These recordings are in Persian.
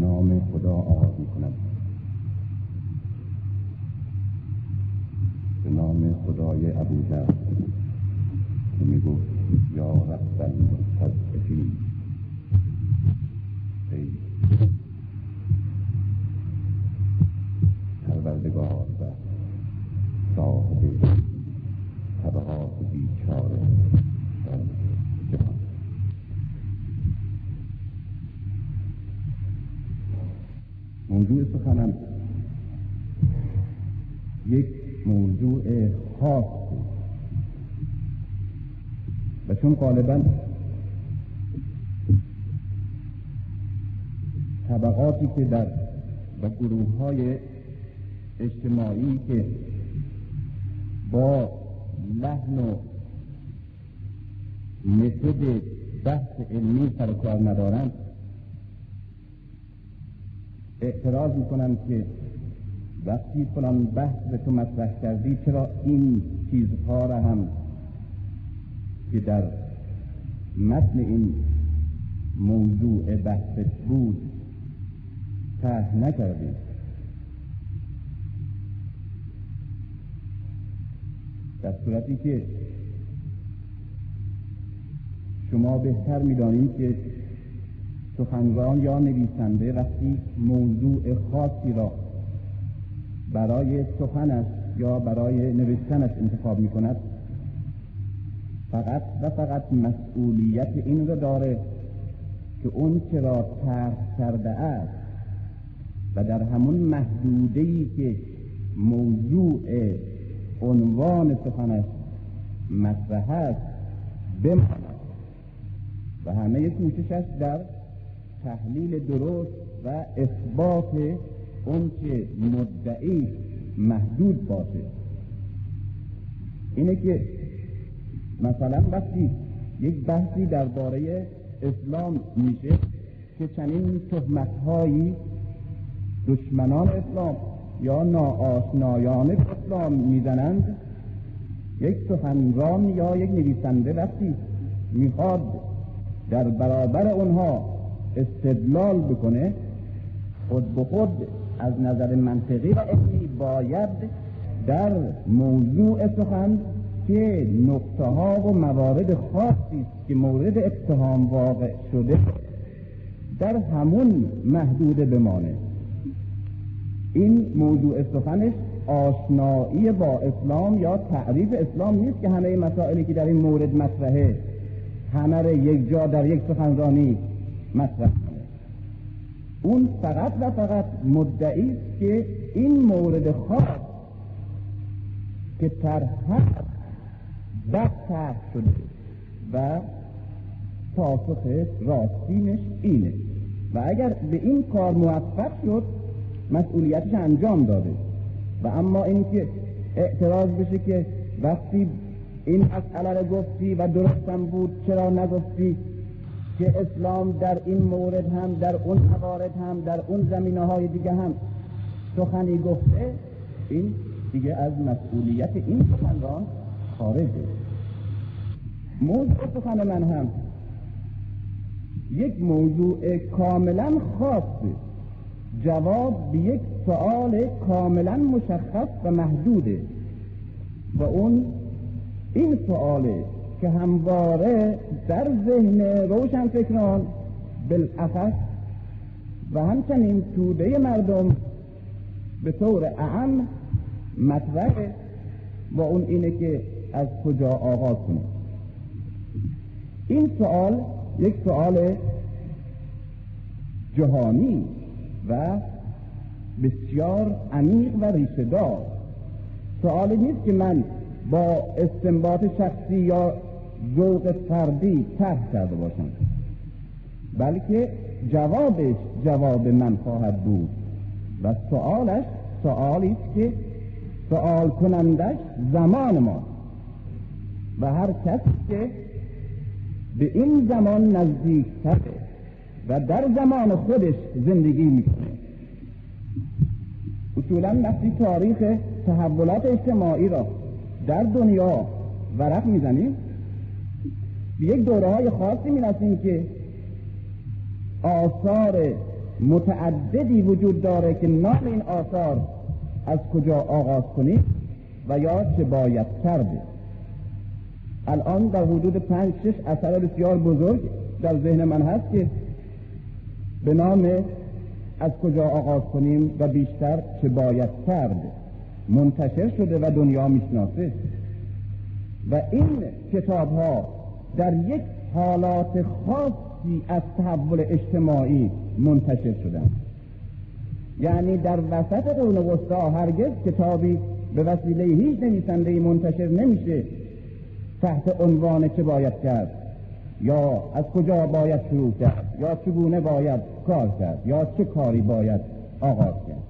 نام خدا آغاز می کند به نام خدای ابوذر که می گفت یا رب المستضعفین. ای پروردگار و صاحب طبقات بیچاره. موضوع سخنم یک موضوع خاص بود. و چون غالبا طبقاتی که در و گروه های اجتماعی که با لحن و متد بحث علمی سر کار ندارند اعتراض می‌کنم که وقتی فلان بحث تو مطرح کردی چرا این چیزها را هم که در متن این موضوع بحث بود طرح نکردی؟ در صورتی که شما بهتر می‌دانید که سخنران یا نویسنده وقتی موضوع خاصی را برای سخنش یا برای نوشتنش انتخاب می کند فقط و فقط مسئولیت این را داره که اون چه را طرح کرده است و در همون محدوده ای که موضوع عنوان سخنش مطرح است بماند. و همه کوششش در تحلیل درست و اثبات اون که مدعی محدود باشه. اینه که مثلا وقتی یک بحثی درباره اسلام میشه که چنین تهمتهایی دشمنان اسلام یا ناآشنایان اسلام می‌زنند یک سخنران یا یک نویسنده وقتی می‌خواد در برابر اونها استدلال بکنه خود به خود از نظر منطقی و علمی باید در موضوع سخن که نقطه ها و موارد خاصی که مورد اتهام واقع شده در همون محدوده بمانه. این موضوع سخنش آشنایی با اسلام یا تعریف اسلام نیست که همه مسائلی که در این مورد مطرحه همه یک جا در یک سخنرانی مطرح کنه. اون فقط و فقط مدعی است که این مورد خاص که طرح بد طرح شده و پاسخ راستینش اینه. و اگر به این کار موفق شد مسئولیتش انجام داده. و اما اینکه اعتراض بشه که وقتی این مسئله رو گفتی و درستم بود چرا نگفتی؟ که اسلام در این مورد هم در اون موارد هم در اون زمینه های دیگه هم سخنی گفته این دیگه از مسئولیت این سخنران خارجه. موضوع سخن من هم یک موضوع کاملا خاصه جواب به یک سوال کاملا مشخص و محدوده. و اون این سواله که همواره در ذهن روشن فکران بالاخص و همچنین توده مردم به طور اعم مطرح و اون اینه که از کجا آغاز کنیم این سوال یک سوال جهانی و بسیار عمیق و ریشهدار سوالی نیست که من با استنباط شخصی یا ذوق فردی طرح کرده باشم بلکه جوابش جواب من خواهد بود و سوالش سوالی است که سوال کنندش زمان ما و هر کسی که به این زمان نزدیک و در زمان خودش زندگی می‌کنه. اصولا وقتی تاریخ تحولات اجتماعی را در دنیا ورق می‌زنیم به یک دوره های خاصی می‌رسیم که آثار متعددی وجود داره که نام این آثار از کجا آغاز کنید و یا چه باید کرده الان در حدود پنج شش اثر بسیار بزرگ در ذهن من هست که به نام از کجا آغاز کنیم و بیشتر چه باید کرد. منتشر شده و دنیا می‌شناسه. و این کتاب ها در یک حالات خاصی از تحول اجتماعی منتشر شدن. یعنی در وسط قرون وسطا هرگز کتابی به وسیله هیچ نویسنده منتشر نمیشه تحت عنوان چه باید کرد یا از کجا باید شروع کرد یا چگونه باید کار کرد یا چه کاری باید آغاز کرد.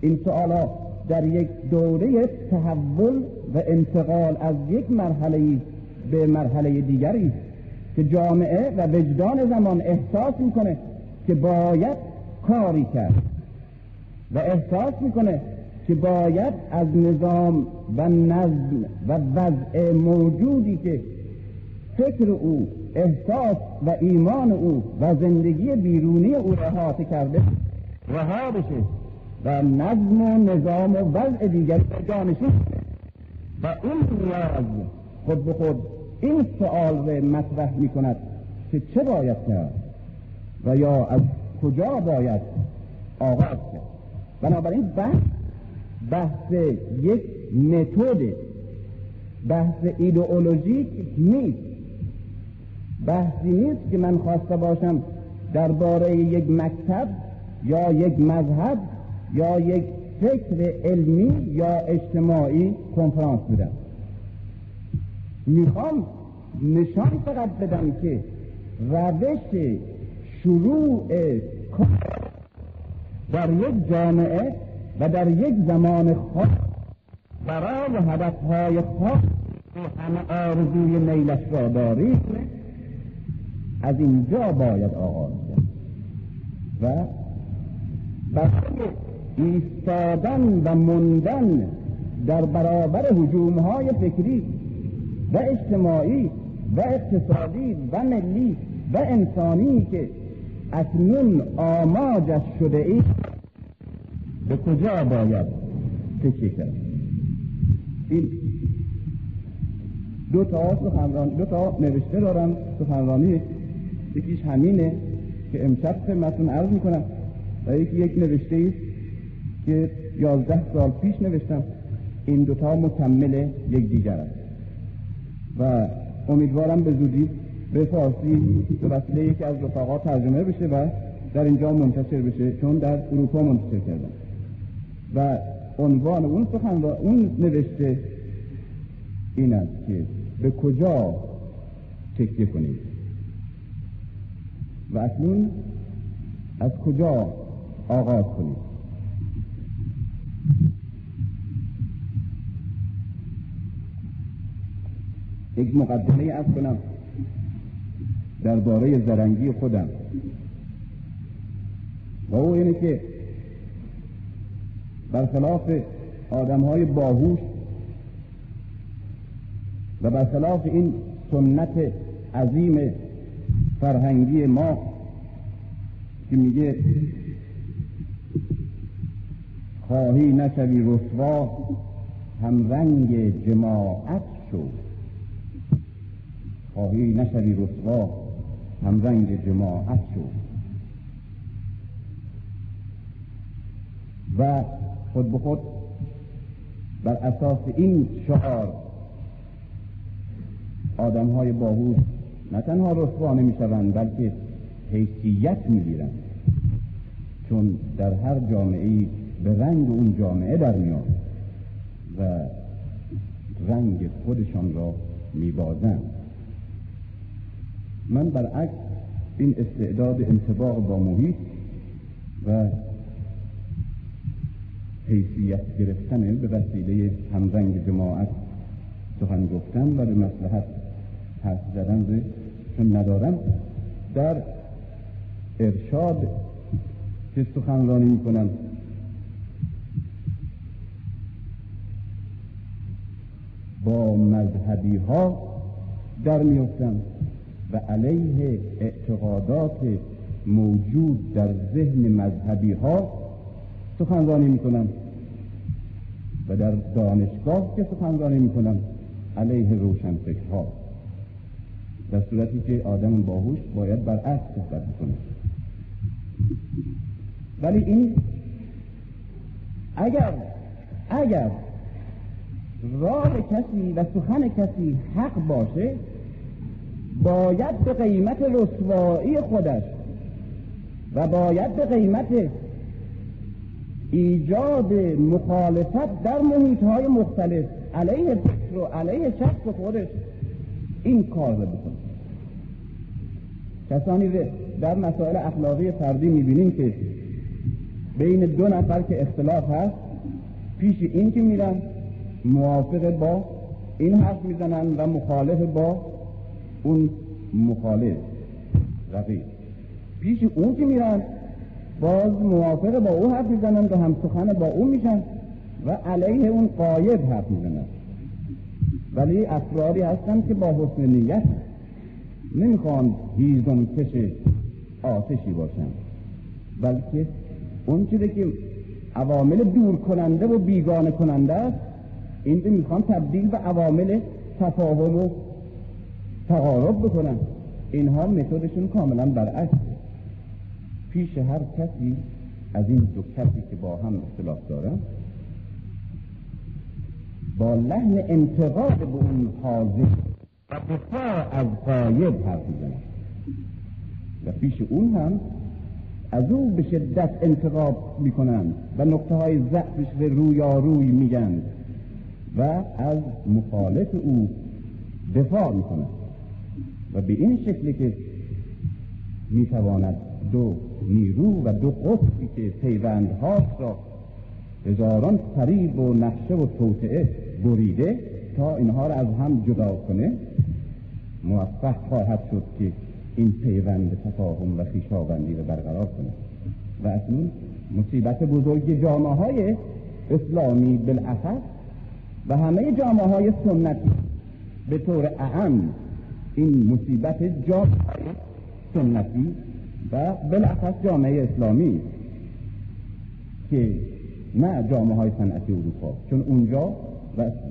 این سوالا در یک دوره تحول و انتقال از یک مرحله به مرحله دیگری که جامعه و وجدان زمان احساس می‌کنه که باید کاری کرد و احساس می‌کنه که باید از نظام و نظم و وضع موجودی که فکر او احساس و ایمان او و زندگی بیرونی او را کرده رها بشه و نظم و نظام و وضع دیگری جانشین و این نیاز خود به خود این سؤال را مطرح می کند که چه باید کرد و یا از کجا باید آغاز کرد. بنابراین بحث بحث یک متد بحث ایدئولوژیک نیست. بحثی نیست که من خواسته باشم درباره یک مکتب یا یک مذهب یا یک فکر علمی یا اجتماعی کنفرانس بدم. می‌خوام نشان فقط بدم که روش شروع در یک جامعه و در یک زمان خاص برای هدفهای خاص که همه آرزوی میلش را دارید از اینجا باید آغاز کرد. و برای ایستادن و موندن در برابر حجوم های فکری و اجتماعی و اقتصادی و ملی و انسانی که اکنون آماجش شده ای به کجا باید فکر کرد؟ این دو تا سخنران دو تا نوشته دارم سخنرانی یکیش همینه که امشب خدمتتون عرض می‌کنم و یکی یک نوشته است که یازده سال پیش نوشتم این دوتا مکمل یک دیگر است. و امیدوارم به زودی به فارسی به وسیله یکی از رفقا ترجمه بشه و در اینجا منتشر بشه چون در اروپا منتشر کردن. و عنوان اون سخن و اون نوشته این است که به کجا تکیه کنید و اکنون از کجا آغاز کنید یک مقدمه از کنم درباره زرنگی خودم. و او اینه که برخلاف آدم های باهوش و برخلاف این سنت عظیم فرهنگی ما که میگه خواهی نشوی رسوا هم رنگ جماعت شو. خواهی نشوی رسوا هم رنگ جماعت شو. و خود به خود بر اساس این شعار آدم های باهوش نه تنها رسوا نمی شوند بلکه حیثیت می گیرند چون در هر جامعه به رنگ اون جامعه در میاد و رنگ خودشان را میبازند. من برعکس این استعداد انتباق با محیط و حیثیت گرفتن به وسیله همرنگ جماعت سخن گفتن و به مسلحت حرف زدن چون ندارم در ارشاد که سخنرانی می‌کنم. با مذهبی ها در میفتم و علیه اعتقادات موجود در ذهن مذهبی ها سخنرانی می‌کنن و در دانشگاه که سخنرانی می‌کنن علیه روشنفکرها در صورتی که آدم باهوش باید برعکس صحبت کنه ولی این اگر اگر راه کسی و سخن کسی حق باشه باید به قیمت رسوایی خودش و باید به قیمت ایجاد مخالفت در محیط های مختلف علیه فکر و علیه شخص خودش این کار رو بکنه. کسانی در مسائل اخلاقی فردی می‌بینیم که بین دو نفر که اختلاف هست پیش این که میرن موافق با این حرف می‌زنن و مخالف با اون مخالف رقیب. پیش اون که میرن باز موافق با او حرف می‌زنن و هم سخن با اون میشن و علیه اون قایب حرف می‌زنن. ولی افرادی هستن که با حسن نیت نمی‌خوان هیزم کش آتشی باشن بلکه اون چیزی که عوامل دور کننده و بیگانه کننده است این می‌خوان تبدیل به عوامل تفاهم و تقارب بکنن. اینها متدشون کاملا برعکس. پیش هر کسی از این دو کسی که با هم اختلاف دارن با لحن انتقاد به اون حاضر و دفاع از قایب حرف می‌زنن. و پیش اون هم از او به شدت انتقاب می‌کنند و نقطه های ضعفش به رویاروی میگن و از مخالف او دفاع می‌کنند و به این شکلی که می‌تواند دو نیرو و دو قطبی که پیوندهاش را هزاران فریب و نقشه و توطعه بریده تا اینها را از هم جدا کنه موفق خواهد شد که این پیوند تفاهم و خیشاوندی رو برقرار کنه و اکنون مصیبت بزرگ جامعه های اسلامی بالاخص و همه جامعه های سنتی به طور اهم این مصیبت جامعه سنتی و بالاخص جامعه اسلامی که نه جامعه های صنعتی اروپا چون اونجا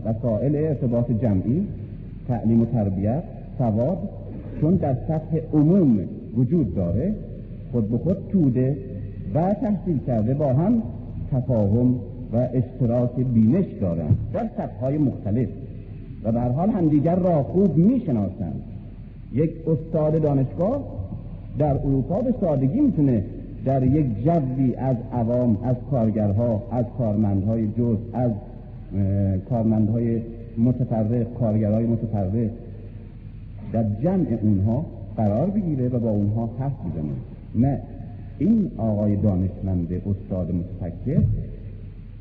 وسائل ارتباط جمعی تعلیم و تربیت سواد چون در سطح عموم وجود داره خود به خود توده و تحصیل کرده با هم تفاهم و اشتراک بینش دارند در سطح های مختلف. و به حال همدیگر را خوب می‌شناسند. یک استاد دانشگاه در اروپا به سادگی می‌تونه در یک جوی از عوام از کارگرها از کارمندهای جز از کارمندهای متفرق کارگرهای متفرق در جمع اونها قرار بگیره و با اونها حرف بزنه. نه این آقای دانشمند استاد متفکر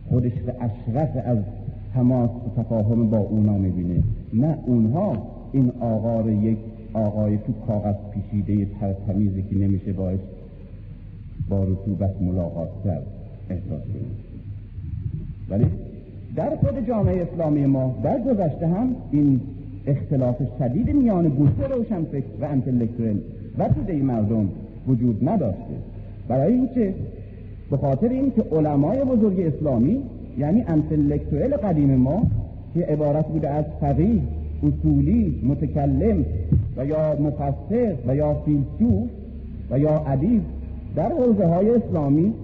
خودش به اشرف از تماس و تفاهم با اونا می‌بینه نه اونها این آقا رو یک آقای تو کاغذ پیشیده ترتمیزی که نمیشه باعث با رطوبت ملاقات کرد احساس ولی در خود جامعه اسلامی ما در گذشته هم این اختلاف شدید میان گروه روشنفکر و انتلکتوئل و توده مردم وجود نداشته. برای اینکه به خاطر اینکه علمای بزرگ اسلامی یعنی انتلکتوئل قدیم ما که عبارت بوده از فقیه اصولی متکلم و یا مفسر و یا فیلسوف و یا ادیب در حوزه های اسلامی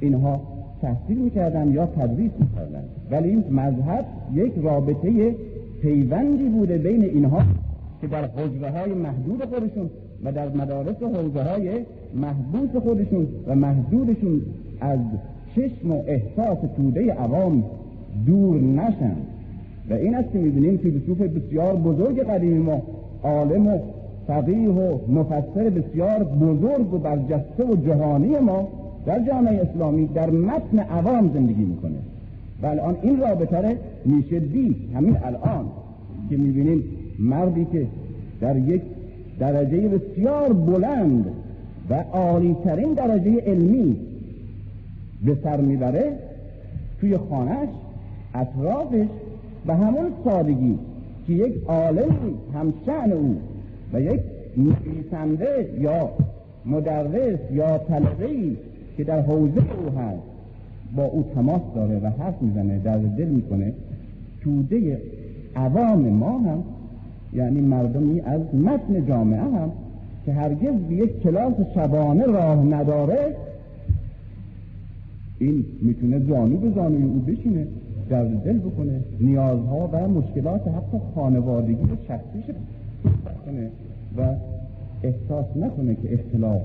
اینها تحصیل می‌کردن یا تدریس می‌کردن. ولی این مذهب یک رابطه پیوندی بوده بین اینها که در حجره های محدود خودشون و در مدارس حوزه های محبوس خودشون و محدودشون از چشم و احساس توده عوام دور نشن. و این است که می‌بینیم فیلسوف بسیار بزرگ قدیمی ما عالم و فقیه و مفسر بسیار بزرگ و برجسته و جهانی ما در جامعه اسلامی در متن عوام زندگی می‌کنه. و الان این رابطه میشه دید همین الان که می‌بینیم مردی که در یک درجه بسیار بلند و عالیترین درجه علمی به سر می‌بره توی خانهش اطرافش به همون سادگی که یک عالم همشن او و یک نویسنده یا مدرس یا طلبه که در حوزه او هست با او تماس داره و حرف می‌زنه در دل می‌کنه. توده عوام ما هم یعنی مردمی از متن جامعه هم که هرگز به یک کلاس شبانه راه نداره این می‌تونه زانو به زانوی او بشینه در دل بکنه نیازها و مشکلات حتی خانوادگی و شخصیش کنه و احساس نکنه که اختلاف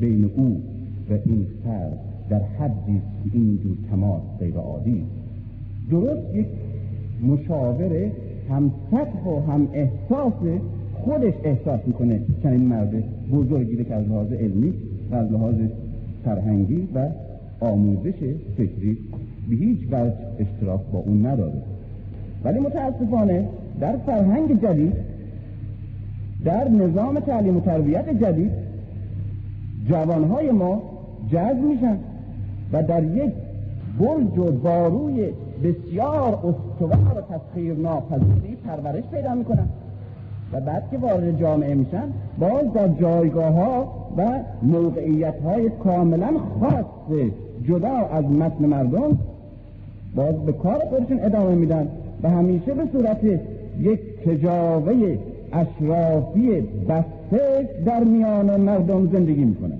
بین او و این فرد در حدی این جور تماس غیر عادی درست یک مشاور هم سطح و هم احساس خودش احساس می‌کنه چنین مرد بزرگی که از لحاظ علمی و از لحاظ فرهنگی و آموزش فکری به هیچ وجه اشتراک با اون نداره. ولی متاسفانه در فرهنگ جدید در نظام تعلیم و تربیت جدید جوانهای ما جذب میشن و در یک برج و باروی بسیار استوار و تسخیر ناپذیری پرورش پیدا می‌کنن. و بعد که وارد جامعه میشن باز در جایگاه ها و موقعیت های کاملا خاص جدا از متن مردم باز به کار خودشون ادامه میدن و همیشه به صورت یک کجاوه اشرافی بسته در میان مردم زندگی می‌کنن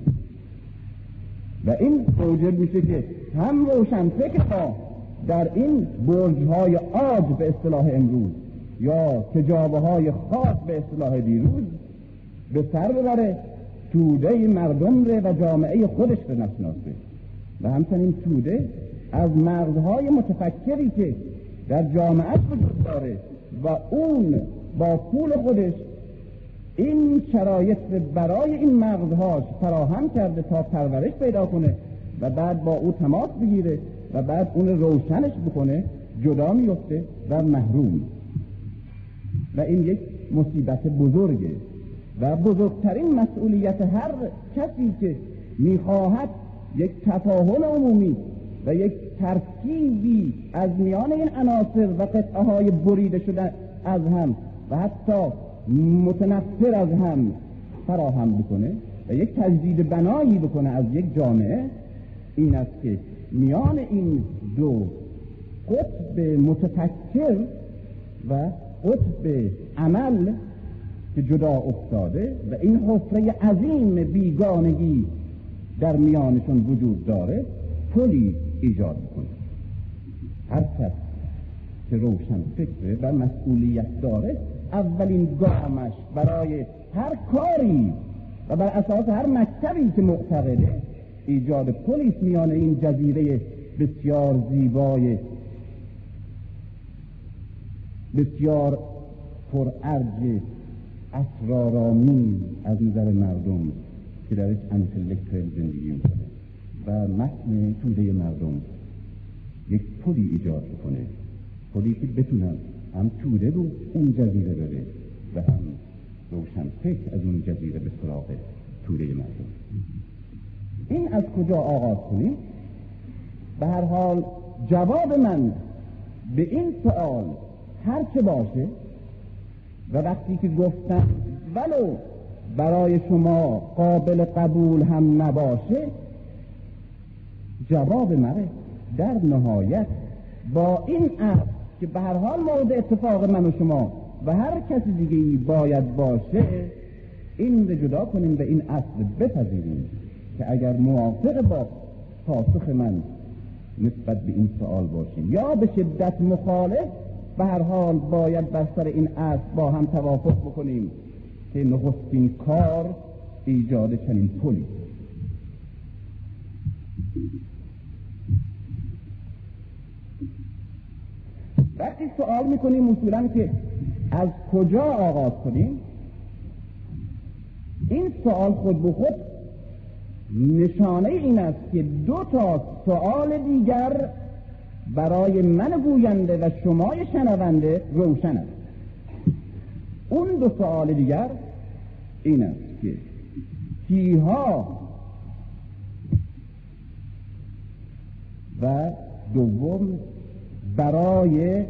و این موجب میشه که هم روشن فکر در این برج های آج به اصطلاح امروز یا کجابه های خاص به اصطلاح دیروز به سر ببره توده مردم ره و جامعه خودش به نشناسه. و همچنین توده از مغزهای متفکری که در جامعه وجود داره و اون با پول خودش این شرایط برای این مغزهاش فراهم کرده تا پرورش پیدا کنه و بعد با او تماس بگیره و بعد اون روشنش بکنه جدا میفته و محروم. و این یک مصیبت بزرگه. و بزرگترین مسئولیت هر کسی که می‌خواهد یک تفاهم عمومی و یک ترکیبی از میان این عناصر و قطعه های بریده شده از هم و حتی متنفر از هم فراهم بکنه و یک تجدید بنایی بکنه از یک جامعه این است که میان این دو قطب متفکر و قطب عمل که جدا افتاده و این حفره عظیم بیگانگی در میانشون وجود داره پلی ایجاد کنه هر کس که روشن فکره و مسئولیت داره اولین گامش برای هر کاری و بر اساس هر مکتبی که معتقده ایجاد پلیس میان این جزیره بسیار زیبای بسیار پرارج اسرارآمیز از نظر مردم. که درش intellectuel زندگی می‌کنه. و متن توده مردم یک پلی ایجاد کنه پلی که بتونن هم توده رو اون جزیره بره و هم روشن فکر از اون جزیره به سراغ توده مردم. این از کجا آغاز کنیم؟ به هر حال جواب من به این سوال هر چه باشه و وقتی که گفتم ولو برای شما قابل قبول هم نباشه جواب من در نهایت با این اصل که به هر حال مورد اتفاق من و شما و هر کسی دیگه ای باید باشه این رو جدا کنیم و این اصل بپذیریم که اگر موافق با پاسخ من نسبت به این سوال باشیم. یا به شدت مخالف به هر حال باید بر سر این اصل با هم توافق بکنیم. که نخستین کار ایجاد چنین پلی. وقتی سوال می‌کنیم اصولا که از کجا آغاز کنیم؟ این سوال خود به خود نشانه این است که دو تا سوال دیگر برای من گوینده و شمای شنونده روشن است. اون دو سوال دیگر این است که کیها و دوم برای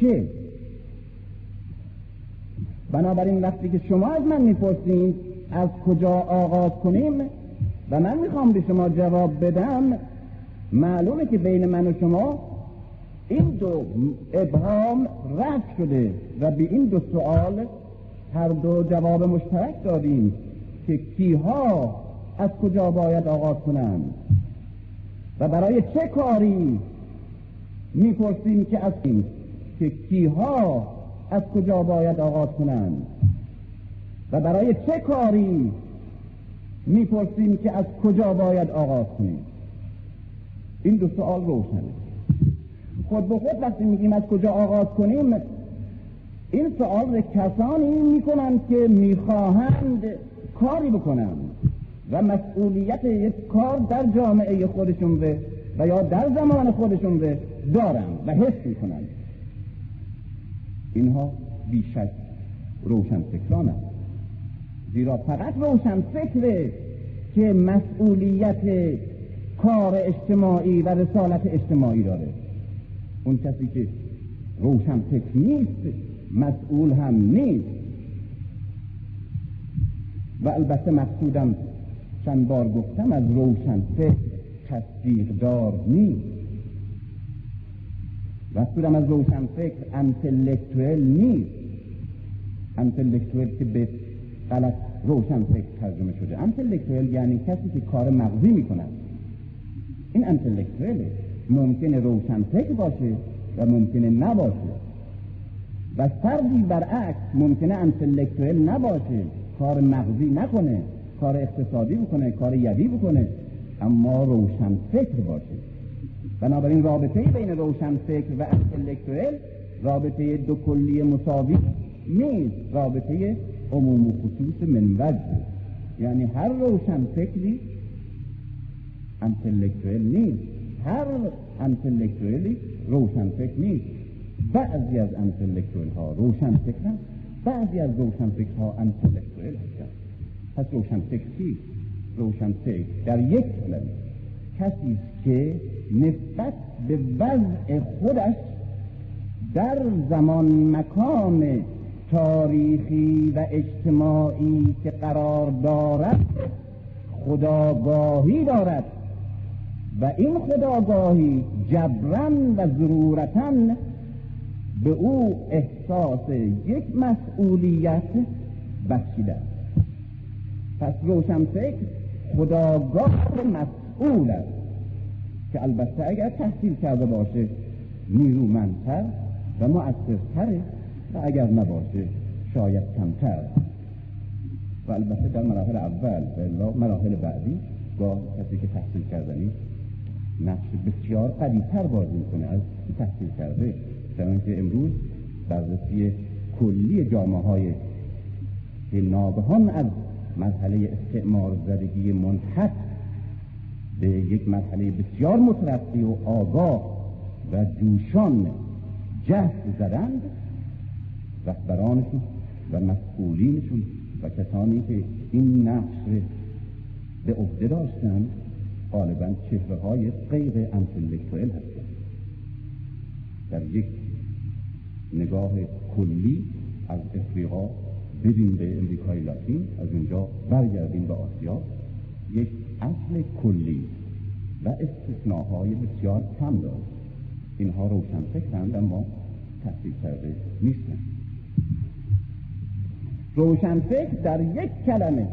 چه؟ بنابراین وقتی که شما از من می‌پرسید از کجا آغاز کنیم و من می‌خوام به شما جواب بدم معلومه که بین من و شما این دو ابهام رد شده و به این دو سوال هر دو جواب مشترک دادیم که کیها از کجا باید آغاز کنند و برای چه کاری می‌پرسیم که از که کیها از کجا باید آغاز کنند و برای چه کاری می‌پرسیم که از کجا باید آغاز کنیم؟ این دو سوال روشنه خود به خود وقتی میگیم از کجا آغاز کنیم این سوال کسانی می‌کنند که می‌خواهند کاری بکنند و مسئولیت یک کار در جامعه خودشون به و یا در زمان خودشون به دارند و حس می‌کنند. اینها بیشک روشن فکران است. زیرا فقط روشن فکره که مسئولیت کار اجتماعی و رسالت اجتماعی داره. اون کسی که روشن فکر نیست مسئول هم نیست. و البته مقصودم چند بار گفتم از روشن فکر تصدیق دار نیست. مقصودم از روشن فکر انتلکتویل نیست. انتلکتویل که به غلط روشن فکر ترجمه شده. انتلکتویل یعنی کسی که کار مغزی می‌کنه این انتلکتویله ممکنه روشن فکر باشه و ممکنه نباشه. و فردی برعکس ممکنه انتلکتویل نباشه. کار مغزی نکنه کار اقتصادی بکنه کار یدی بکنه. اما روشن فکر باشه. بنابراین رابطه بین روشن فکر و انتلکتویل رابطه دو کلی مساوی نیست. رابطه عموم و خصوص من یعنی هر روشن فکری انتلکتویل نیست. هر انتلکتویلی روشن فکر نیست. بعضی از انتلکتویل ها روشن فکر بعضی از روشن فکر ها انتلکتویل هستند پس روشن فکر چی؟ روشن فکر در یک کلمه کسی که نسبت به وضع خودش در زمان مکان تاریخی و اجتماعی که قرار دارد خداگاهی دارد. و این خداگاهی جبران و ضرورتا به او احساس یک مسئولیت بخشیده پس روشن فکر خداگاه مسئول است که البته اگر تحصیل کرده باشه نیرومندتر و مؤثرتره و اگر نباشه شاید کمتر. و البته در مراحل اول و مراحل بعدی با کسی که تحصیل کردنی نقش بسیار قدیتر بازی می‌کنه از تحصیل کرده؟ در که امروز بررسی کلی جامعه های که ناگهان از مرحله استعمار زدگی منحط به یک مرحله بسیار مترقی و آگاه و جوشان جهد زدند رهبرانشون و مسئولینشون و کسانی که این نقش به عهده داشتند غالبا چهره های غیر انتلکتوئل هستند. در یک نگاه کلی از افریقا بریم به امریکای لاتین از اونجا برگردیم به آسیا. یک اصل کلی و استثناهای بسیار کم دارد اینها روشن فکرند اما تحصیل کرده نیستند. روشن فکر در یک کلمه.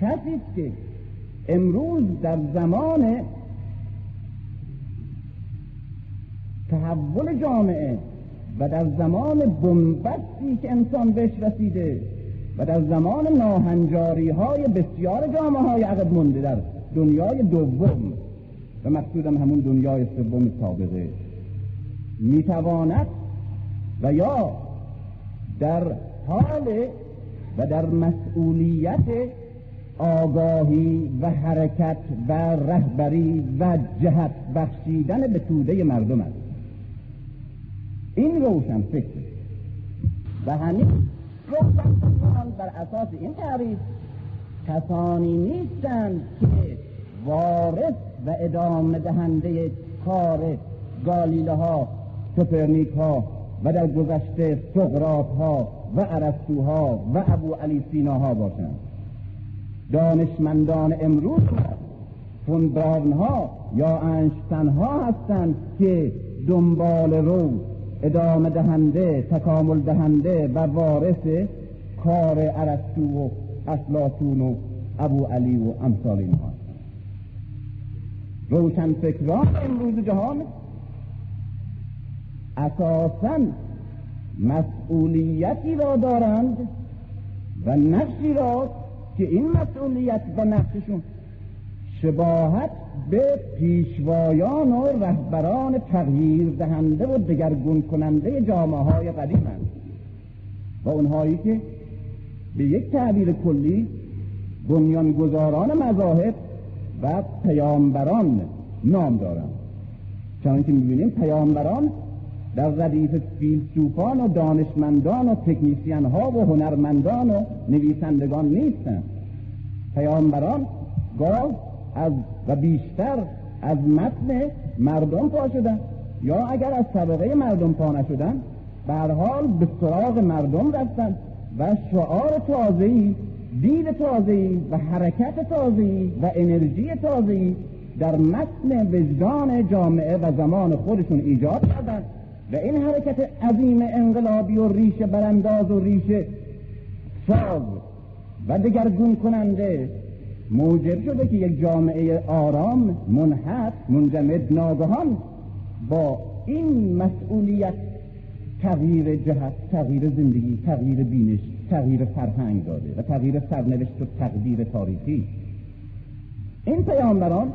کسی که امروز در زمان تحول جامعه و در زمان بنبستی که انسان بهش رسیده و در زمان ناهنجاری های بسیار جامعه های عقب مونده در دنیای دوم و مقصودم همون دنیای سوم سابقه. می‌تواند و یا در حال و در مسئولیت آگاهی و حرکت و رهبری و جهت بخشیدن به توده مردم است. این روشن فکر. و همین روشن فکران بر اساس این تعریف کسانی نیستند که وارث و ادامه دهنده کار گالیله ها سپرنیک ها و در گذشته سقراط ها و عرستوها و ابو علی سیناها باشند. دانشمندان امروز فون ها یا انشتن ها هستند که دنبال رو ادامه دهنده تکامل دهنده و وارث کار عرستو و افلاطون و ابو علی و امثال اینها. روشن فکران امروز جهان اساسا مسئولیتی را دارند و نقشی را که این مسئولیت و نقششون شباهت به پیشوایان و رهبران تغییر دهنده و دگرگون کننده جامعه های قدیم هست و اونهایی که به یک تعبیر کلی بنیانگذاران مذاهب و پیامبران نام دارند. چون که می‌بینیم پیامبران در ردیف فیلسوفان و دانشمندان و تکنیسیان ها و هنرمندان و نویسندگان نیستند. پیامبران گاه از و بیشتر از متن مردم پا شدن یا اگر از طبقه مردم پا نشدن حال به سراغ مردم رفتن و شعار تازه‌ای دید تازه‌ای و حرکت تازه‌ای و انرژی تازه‌ای در متن وجدان جامعه و زمان خودشون ایجاد کردند. و این حرکت عظیم انقلابی و ریشه برانداز و ریشه ساز و دگرگون کننده موجب شده که یک جامعه آرام منحط منجمد ناگهان با این مسئولیت تغییر جهت تغییر زندگی تغییر بینش تغییر فرهنگ داده و تغییر سرنوشت و تقدیر تاریخی. این پیامبران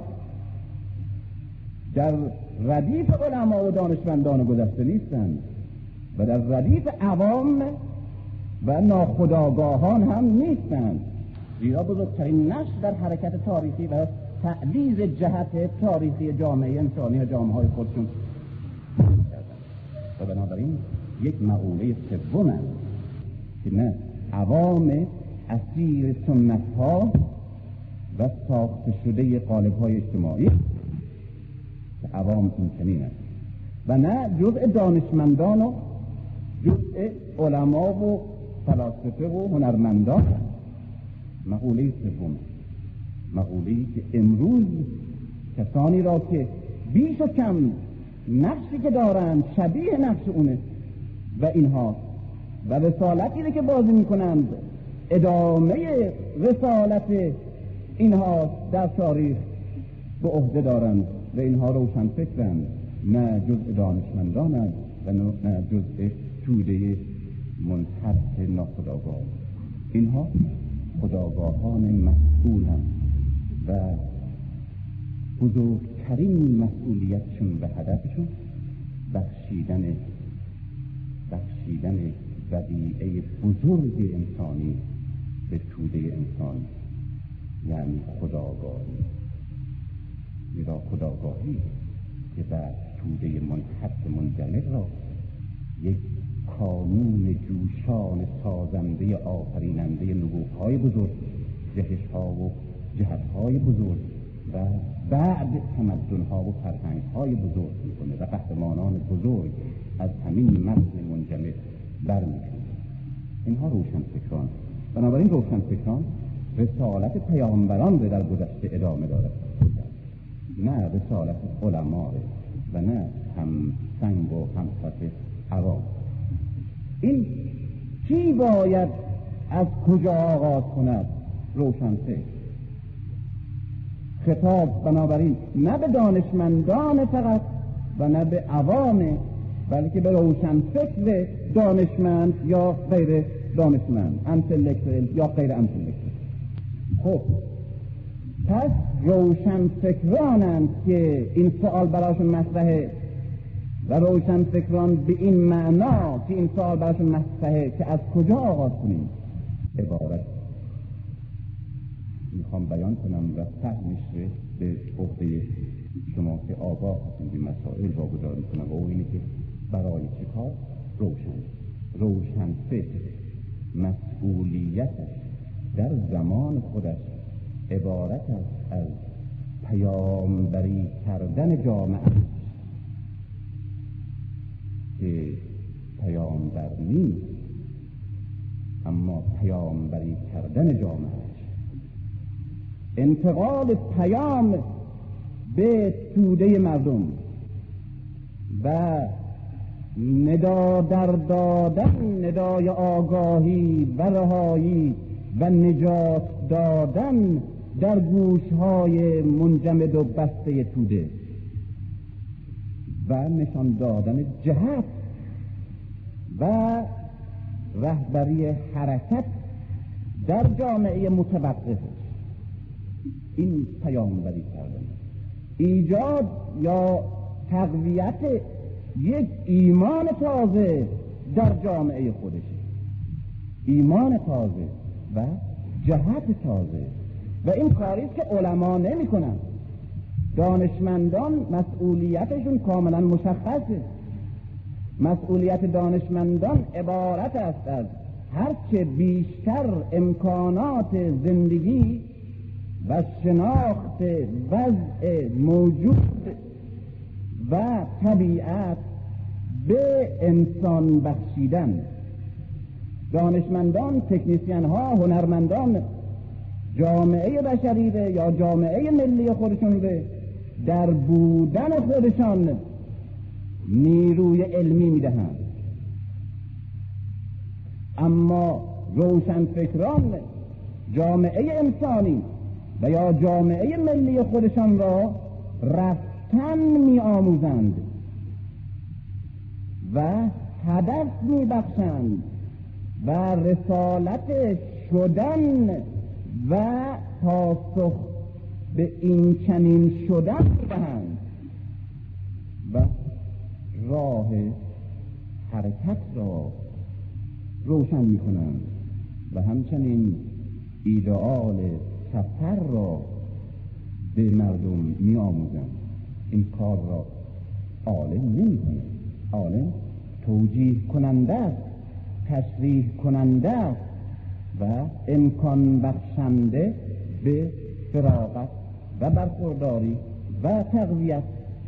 در ردیف علما و دانشمندان گذشته نیستند و در ردیف عوام و ناخداگاهان هم نیستند. زیرا بزرگترین نقش در حرکت تاریخی و تعویز جهت تاریخی جامعه انسانی و جامعه های خودشون و بنابراین یک مقوله سوم است که نه عوام اسیر سنت ها و ساخته شده قالب های اجتماعی که عوام این چنین است. و نه جزء دانشمندان و جزء علما و فلاسفه و هنرمندان. مقوله سوم. مقوله که امروز کسانی را که بیش و کم نقشی که دارند شبیه نقش اونه. و اینها. و رسالتی که بازی می‌کنند ادامه رسالت اینها در تاریخ به عهده دارند. و اینها روشن فکرند. نه جزء دانشمندانند و نه جزء توده منحط ناخداگاه اینها خداگاهان مسئولند و بزرگترین مسئولیتشون به هدفشون بخشیدن بخشیدن ودیعه بزرگ انسانی به توده انسان یعنی خداگاهی زیرا خداگاهی که بر توده منحط منجمد را یک کانون جوشان سازنده آفریننده نبوغهای بزرگ جهشها و جهتهای بزرگ و بعد تمدنها و فرهنگهای بزرگ می‌کنه و قهرمانان بزرگ از همین متن منجمد برمیکنه اینها روشن فکران بنابراین روشن فکران رسالت پیامبران رو در گذشته ادامه داره نه رسالت علما و نه هم سنگ و هم عوام این چی باید از کجا آغاز کند؟ روشن خطاب بنابراین نه به دانشمندان فقط و نه به عوام بلکه به روشن فکر دانشمند یا غیر دانشمند انتلکتوال یا غیر انتلکتوال خب پس روشن فکرانند که این سوال براشون مطرحه. و روشن فکران به این معنا که این سوال براشون مطرحه که از کجا آغاز کنیم؟ عبارت. می‌خوام بیان کنم و فهمش به عهده شما که آگاه به مسائل واگذار می‌کنم و او اینه که برای چه کار؟ روشن. روشن فکر مسئولیتش در زمان خودش. عبارت است از پیامبری کردن جامعه. که پیامبر نیست اما پیامبری کردن جامعه. انتقال پیام به توده مردم و ندا در دادن ندای آگاهی و رهایی و نجات دادن در گوشهای منجمد و بسته توده و نشان دادن جهت و رهبری حرکت در جامعه متوقف. این پیامبری کردن. ایجاد یا تقویت یک ایمان تازه در جامعه خودشه ایمان تازه و جهت تازه. و این کاری که علما نمی کنن. دانشمندان مسئولیتشون کاملا مشخصه مسئولیت دانشمندان عبارت است از هرچه بیشتر امکانات زندگی و شناخت وضع موجود و طبیعت به انسان بخشیدن دانشمندان تکنیسیان ها هنرمندان جامعه بشری یا جامعه ملی خودشون به در بودن خودشان نیروی علمی می‌دهند. اما روشنفکران جامعه انسانی و یا جامعه ملی خودشان را رفتن می آموزند و هدف می بخشند و رسالت شدن و پاسخ به این چنین شدن می دهند و راه حرکت را روشن می کنند و همچنین ایدئال سفر را به مردم می آموزند این کار را عالم کنه عالم توجیه کننده است. کننده و امکان بخشنده به فراغت و برخورداری و تقویت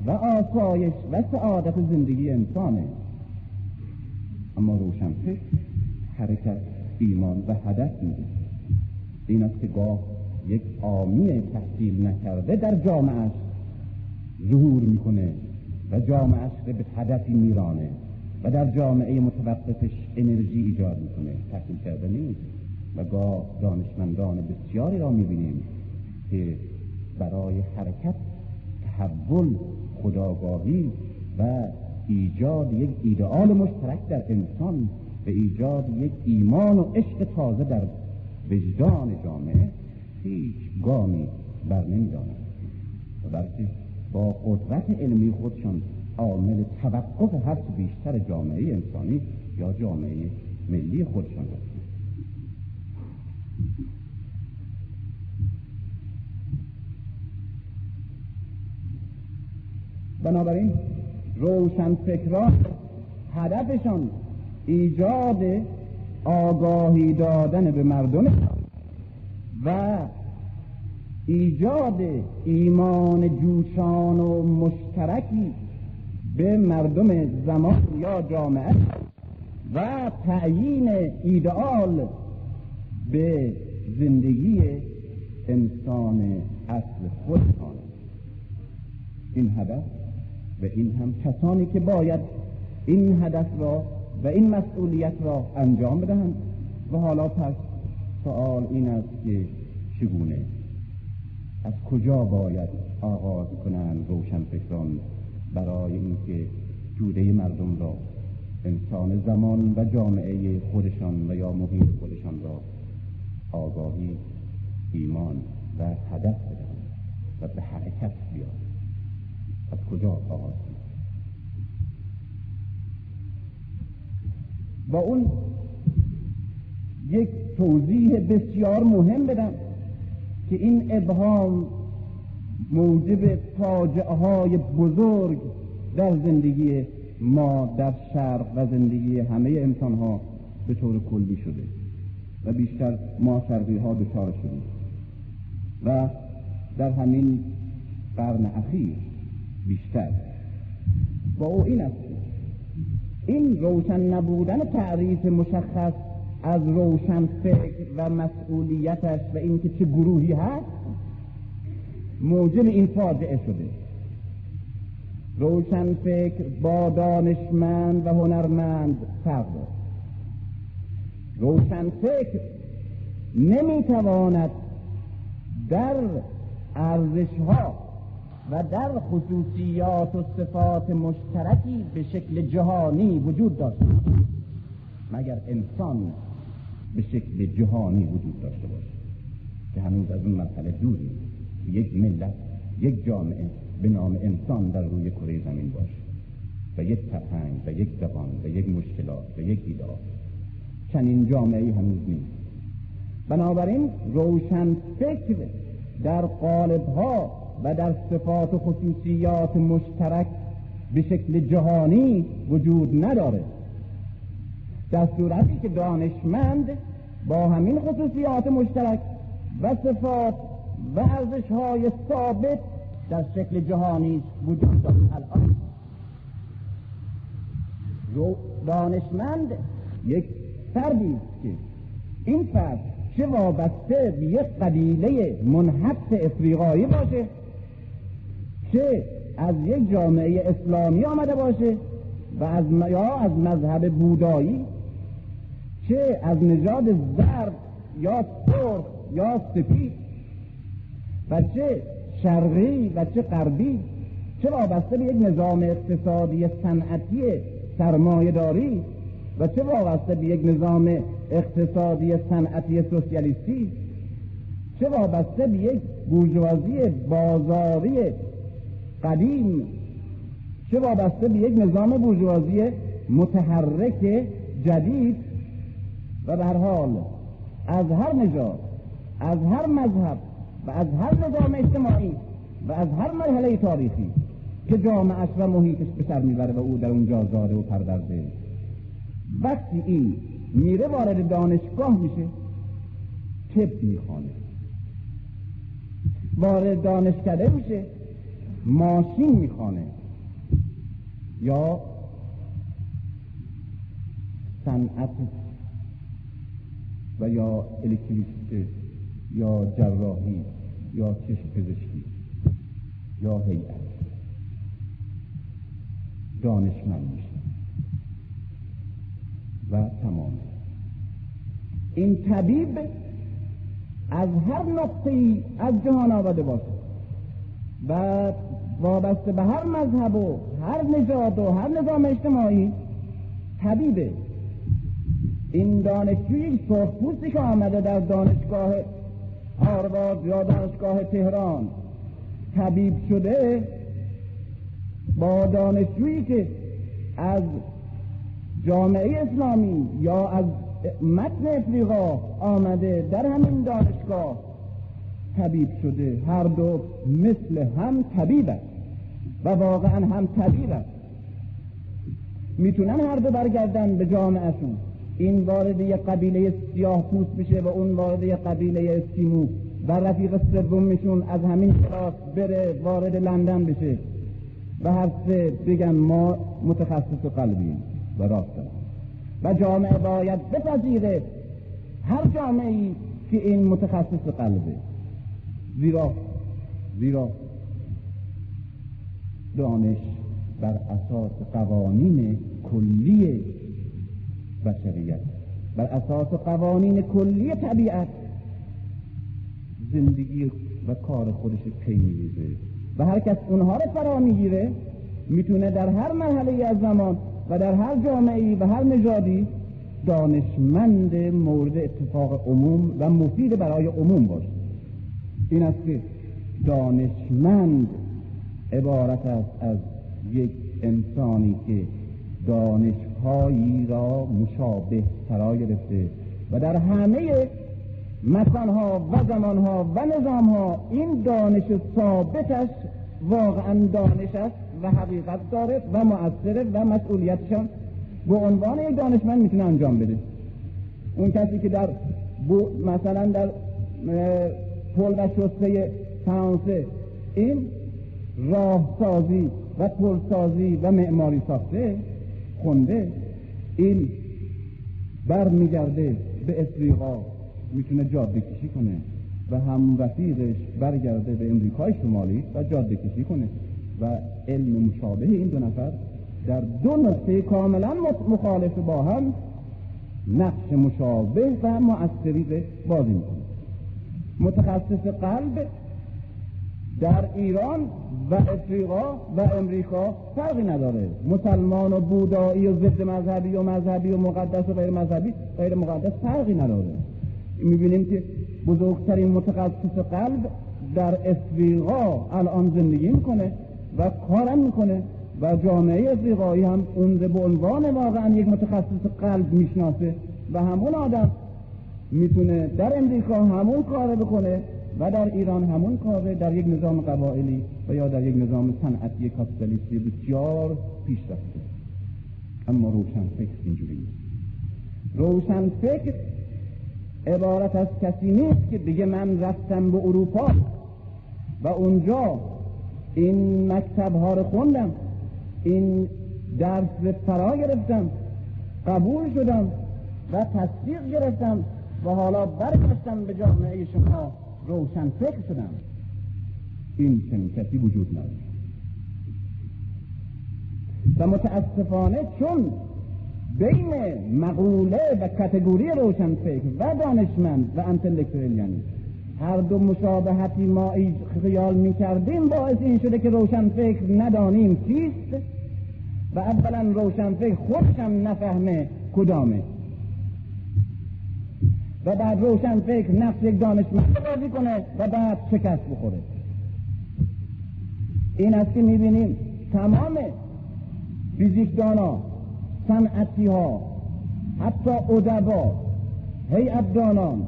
و آسایش و سعادت زندگی انسانه. اما روشنفکر حرکت ایمان و هدف میده این است که گاه یک آمی تحصیل نکرده در جامعهش ظهور می‌کنه و جامعهش به هدفی میرانه و در جامعه متوقفش انرژی ایجاد می‌کنه. تحصیل کرده نیست. و گاه دانشمندان بسیاری را می‌بینیم که برای حرکت تحول خداگاهی و ایجاد یک ایدئال مشترک در انسان و ایجاد یک ایمان و عشق تازه در وجدان جامعه هیچ گامی بر نمی‌دانند و بلکه با قدرت علمی خودشان عامل توقف هست بیشتر جامعه انسانی یا جامعه ملی خودشان هستند بنابراین روشنفکران هدفشان ایجاد آگاهی دادن به مردم و ایجاد ایمان جوشان و مشترکی به مردم زمان یا جامعه و تعیین ایدئال به زندگی انسان اصل خودشان این هدف و این هم کسانی که باید این هدف را و این مسئولیت را انجام بدهند. و حالا پس سوال این است که چگونه؟ از کجا باید آغاز کنند روشنفکران برای اینکه توده مردم را انسان زمان و جامعه خودشان و یا محیط خودشان را آگاهی ایمان و هدف بدهند و به حرکت بیاد از کجا آغاز با اون یک توضیح بسیار مهم بدم که این ابهام موجب فاجعه های بزرگ در زندگی ما در شرق و زندگی همه انسان ها به طور کلی شده. و بیشتر ما شرقی ها دچار شدیم. و در همین قرن اخیر بیشتر. با او این است. این روشن نبودن تعریف مشخص از روشن فکر و مسئولیتش و اینکه چه گروهی هست موجب این فاجعه شده. روشن فکر با دانشمند و هنرمند فرق دارد. روشن فکر نمی‌تواند در ارزش ها و در خصوصیات و صفات مشترکی به شکل جهانی وجود داشته مگر انسان به شکل جهانی وجود داشته باشه که هنوز از اون مرحله دوری. یک ملت یک جامعه به نام انسان در روی کره زمین باشه. و یک فرهنگ و یک زبان و یک مشکلات و یک ایدئال چنین جامعه هنوز نیست. بنابراین روشن فکر در قالب ها و در صفات و خصوصیات مشترک به شکل جهانی وجود نداره. در صورتی که دانشمند با همین خصوصیات مشترک و صفات و ارزش های ثابت در شکل جهانی وجود دارد الان دانشمند یک فردی که این فرد چه وابسته به یک قبیله منحط افریقایی باشه چه از یک جامعه اسلامی آمده باشه و از یا از مذهب بودایی چه از نژاد زرد یا سرخ یا سپید و چه شرقی و چه غربی چه وابسته به یک نظام اقتصادی صنعتی سرمایه داری و چه وابسته به یک نظام اقتصادی صنعتی سوسیالیستی؟ چه وابسته به یک بورژوازی بازاری قدیم؟ چه وابسته به یک نظام بورژوازی متحرک جدید؟ و در حال از هر نژاد از هر مذهب و از هر نظام اجتماعی و از هر مرحله تاریخی که جامعش و محیطش به سر می‌بره و او در اونجا زاده و پرورده. وقتی این میره وارد دانشگاه میشه طب می‌خوانه وارد دانشکده میشه ماشین می‌خوانه یا صنعت و یا الکتریسیته یا جراحی یا چشم پزشکی یا هیئت. دانشمند میشه. و تمام. این طبیب از هر نقطه از جهان آمده باشه و وابسته به هر مذهب و هر نژاد و هر نظام اجتماعی طبیبه این دانشجوی سرخپوستی که آمده در دانشگاه هاروارد یا دانشگاه تهران طبیب شده با دانشجویی که از جامعه اسلامی یا از متن افریقا آمده در همین دانشگاه طبیب شده. هر دو مثل هم طبیب است و واقعا هم طبیب است. می‌تونن هر دو برگردن به جامعهشون. این وارد یک قبیله سیاه پوست بشه و اون وارد یک قبیله اسکیمو و رفیق سومشون از همین کلاس بره وارد لندن بشه. و هر سه بگن ما متخصص قلبیم. و راست و جامعه باید بپذیره هر جامعه ای که این متخصص قلبه. زیرا زیرا دانش بر اساس قوانین کلی بشریت بر اساس قوانین کلی طبیعت زندگی و کار خودش پی میریزه. و هر کس اونها رو فرا می‌گیره می‌تونه در هر مرحله از زمان و در هر جامعه و هر نژادی دانشمند مورد اتفاق عموم و مفید برای عموم باشه این است که دانشمند عبارت است از یک انسانی که دانشهایی را مشابه فرا گرفته و در همه مکانها و زمانها و نظامها این دانش ثابتش واقعا دانش است. و حقیقت داره و مؤثره و مسئولیتشان به عنوان یک دانشمند می‌تونه انجام بده. اون کسی که در مثلا در پل و شسته فرانسه این راه سازی و پل سازی و معماری ساخته خونده این بر میگرده به افریقا می‌تونه جاده کشی کنه و هم رفیقش برگرده به امریکای شمالی و جاده کشی کنه. و علم مشابه این دو نفر در دو نقطه کاملا مخالف با هم نقش مشابه و مؤثری بازی می‌کنه. متخصص قلب در ایران و افریقا و امریکا فرقی نداره. مسلمان و بودایی و ضد مذهبی و مذهبی و مقدس و غیر مذهبی غیر مقدس فرقی نداره. می‌بینیم که بزرگترین متخصص قلب در افریقا الان زندگی می‌کنه. و کارم می‌کنه. و جامعه افریقایی هم اون به عنوان واقعا یک متخصص قلب می‌شناسه و همون آدم می‌تونه در امریکا همون کار بکنه و در ایران همون کار در یک نظام قبائلی و یا در یک نظام صنعتی کاپیتالیستی بسیار پیش رفته. اما روشن فکر اینجوری نیست. روشن فکر عبارت از کسی نیست که دیگه من رفتم به اروپا و اونجا این مکتب ها رو خوندم این درس به فرا گرفتم قبول شدم و تصدیق گرفتم و حالا برگشتم به جامعه شما. روشن فکر شدم. این چنین کسی وجود نداره. و متاسفانه چون بین مقوله و کتگوری روشن فکر و دانشمند و انتلکتویل یعنی هر دو مشابهتی ما خیال می کردیم باعث این شده که روشن فکر ندانیم چیست. و اولا روشن فکر خودشم نفهمه کدامه. و بعد روشن فکر نقش یک دانشمند بازی کنه و بعد شکست بخوره. این است که می‌بینیم تمام فیزیکدانا صنعتی ها حتی ادبا هیئتدانان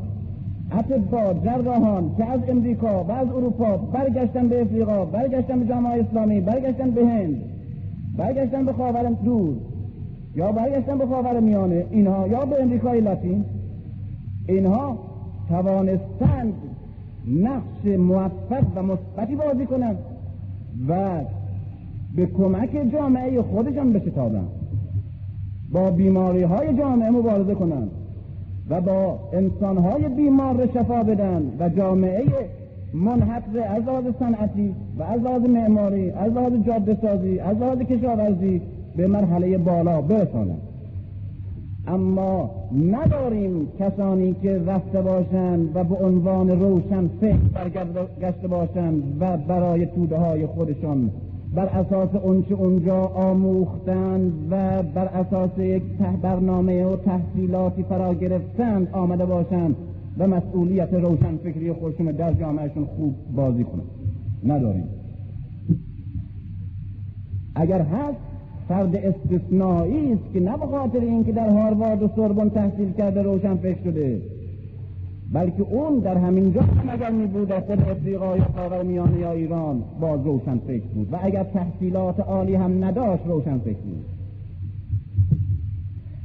اطبا جراحان که از امریکا و از اروپا برگشتن به افریقا برگشتن به جامعه اسلامی برگشتن به هند برگشتن به خاور دور یا برگشتن به خاور میانه اینها یا به امریکای لاتین اینها توانستند نقش موفق و مثبتی بازی کنند و به کمک جامعه خودشان بشتابند با بیماری های جامعه مبارزه کنند. و با انسان های بیمار شفا بدن و جامعه منحفظ از لحاظ صنعتی و از معماری از جاده سازی از کشاورزی به مرحله بالا برسانند. اما نداریم کسانی که رفته باشند و به عنوان روشن فکر برگشته باشند و برای توده های خودشان بر اساس اونچه اونجا آموختند و بر اساس یک برنامه و تحصیلاتی فرا گرفتند آمده باشند و مسئولیت روشن فکری خودشون در جامعهشون خوب بازی کنند نداریم. اگر هست فرد استثنایی است که نه به خاطر اینکه در هاروارد و سوربن تحصیل کرده روشن فکر شده. بلکه اون در همین جا اگر می بود در خود افریقا یا ایران باز روشن فکر بود. و اگر تحصیلات عالی هم نداشت روشن فکر بود.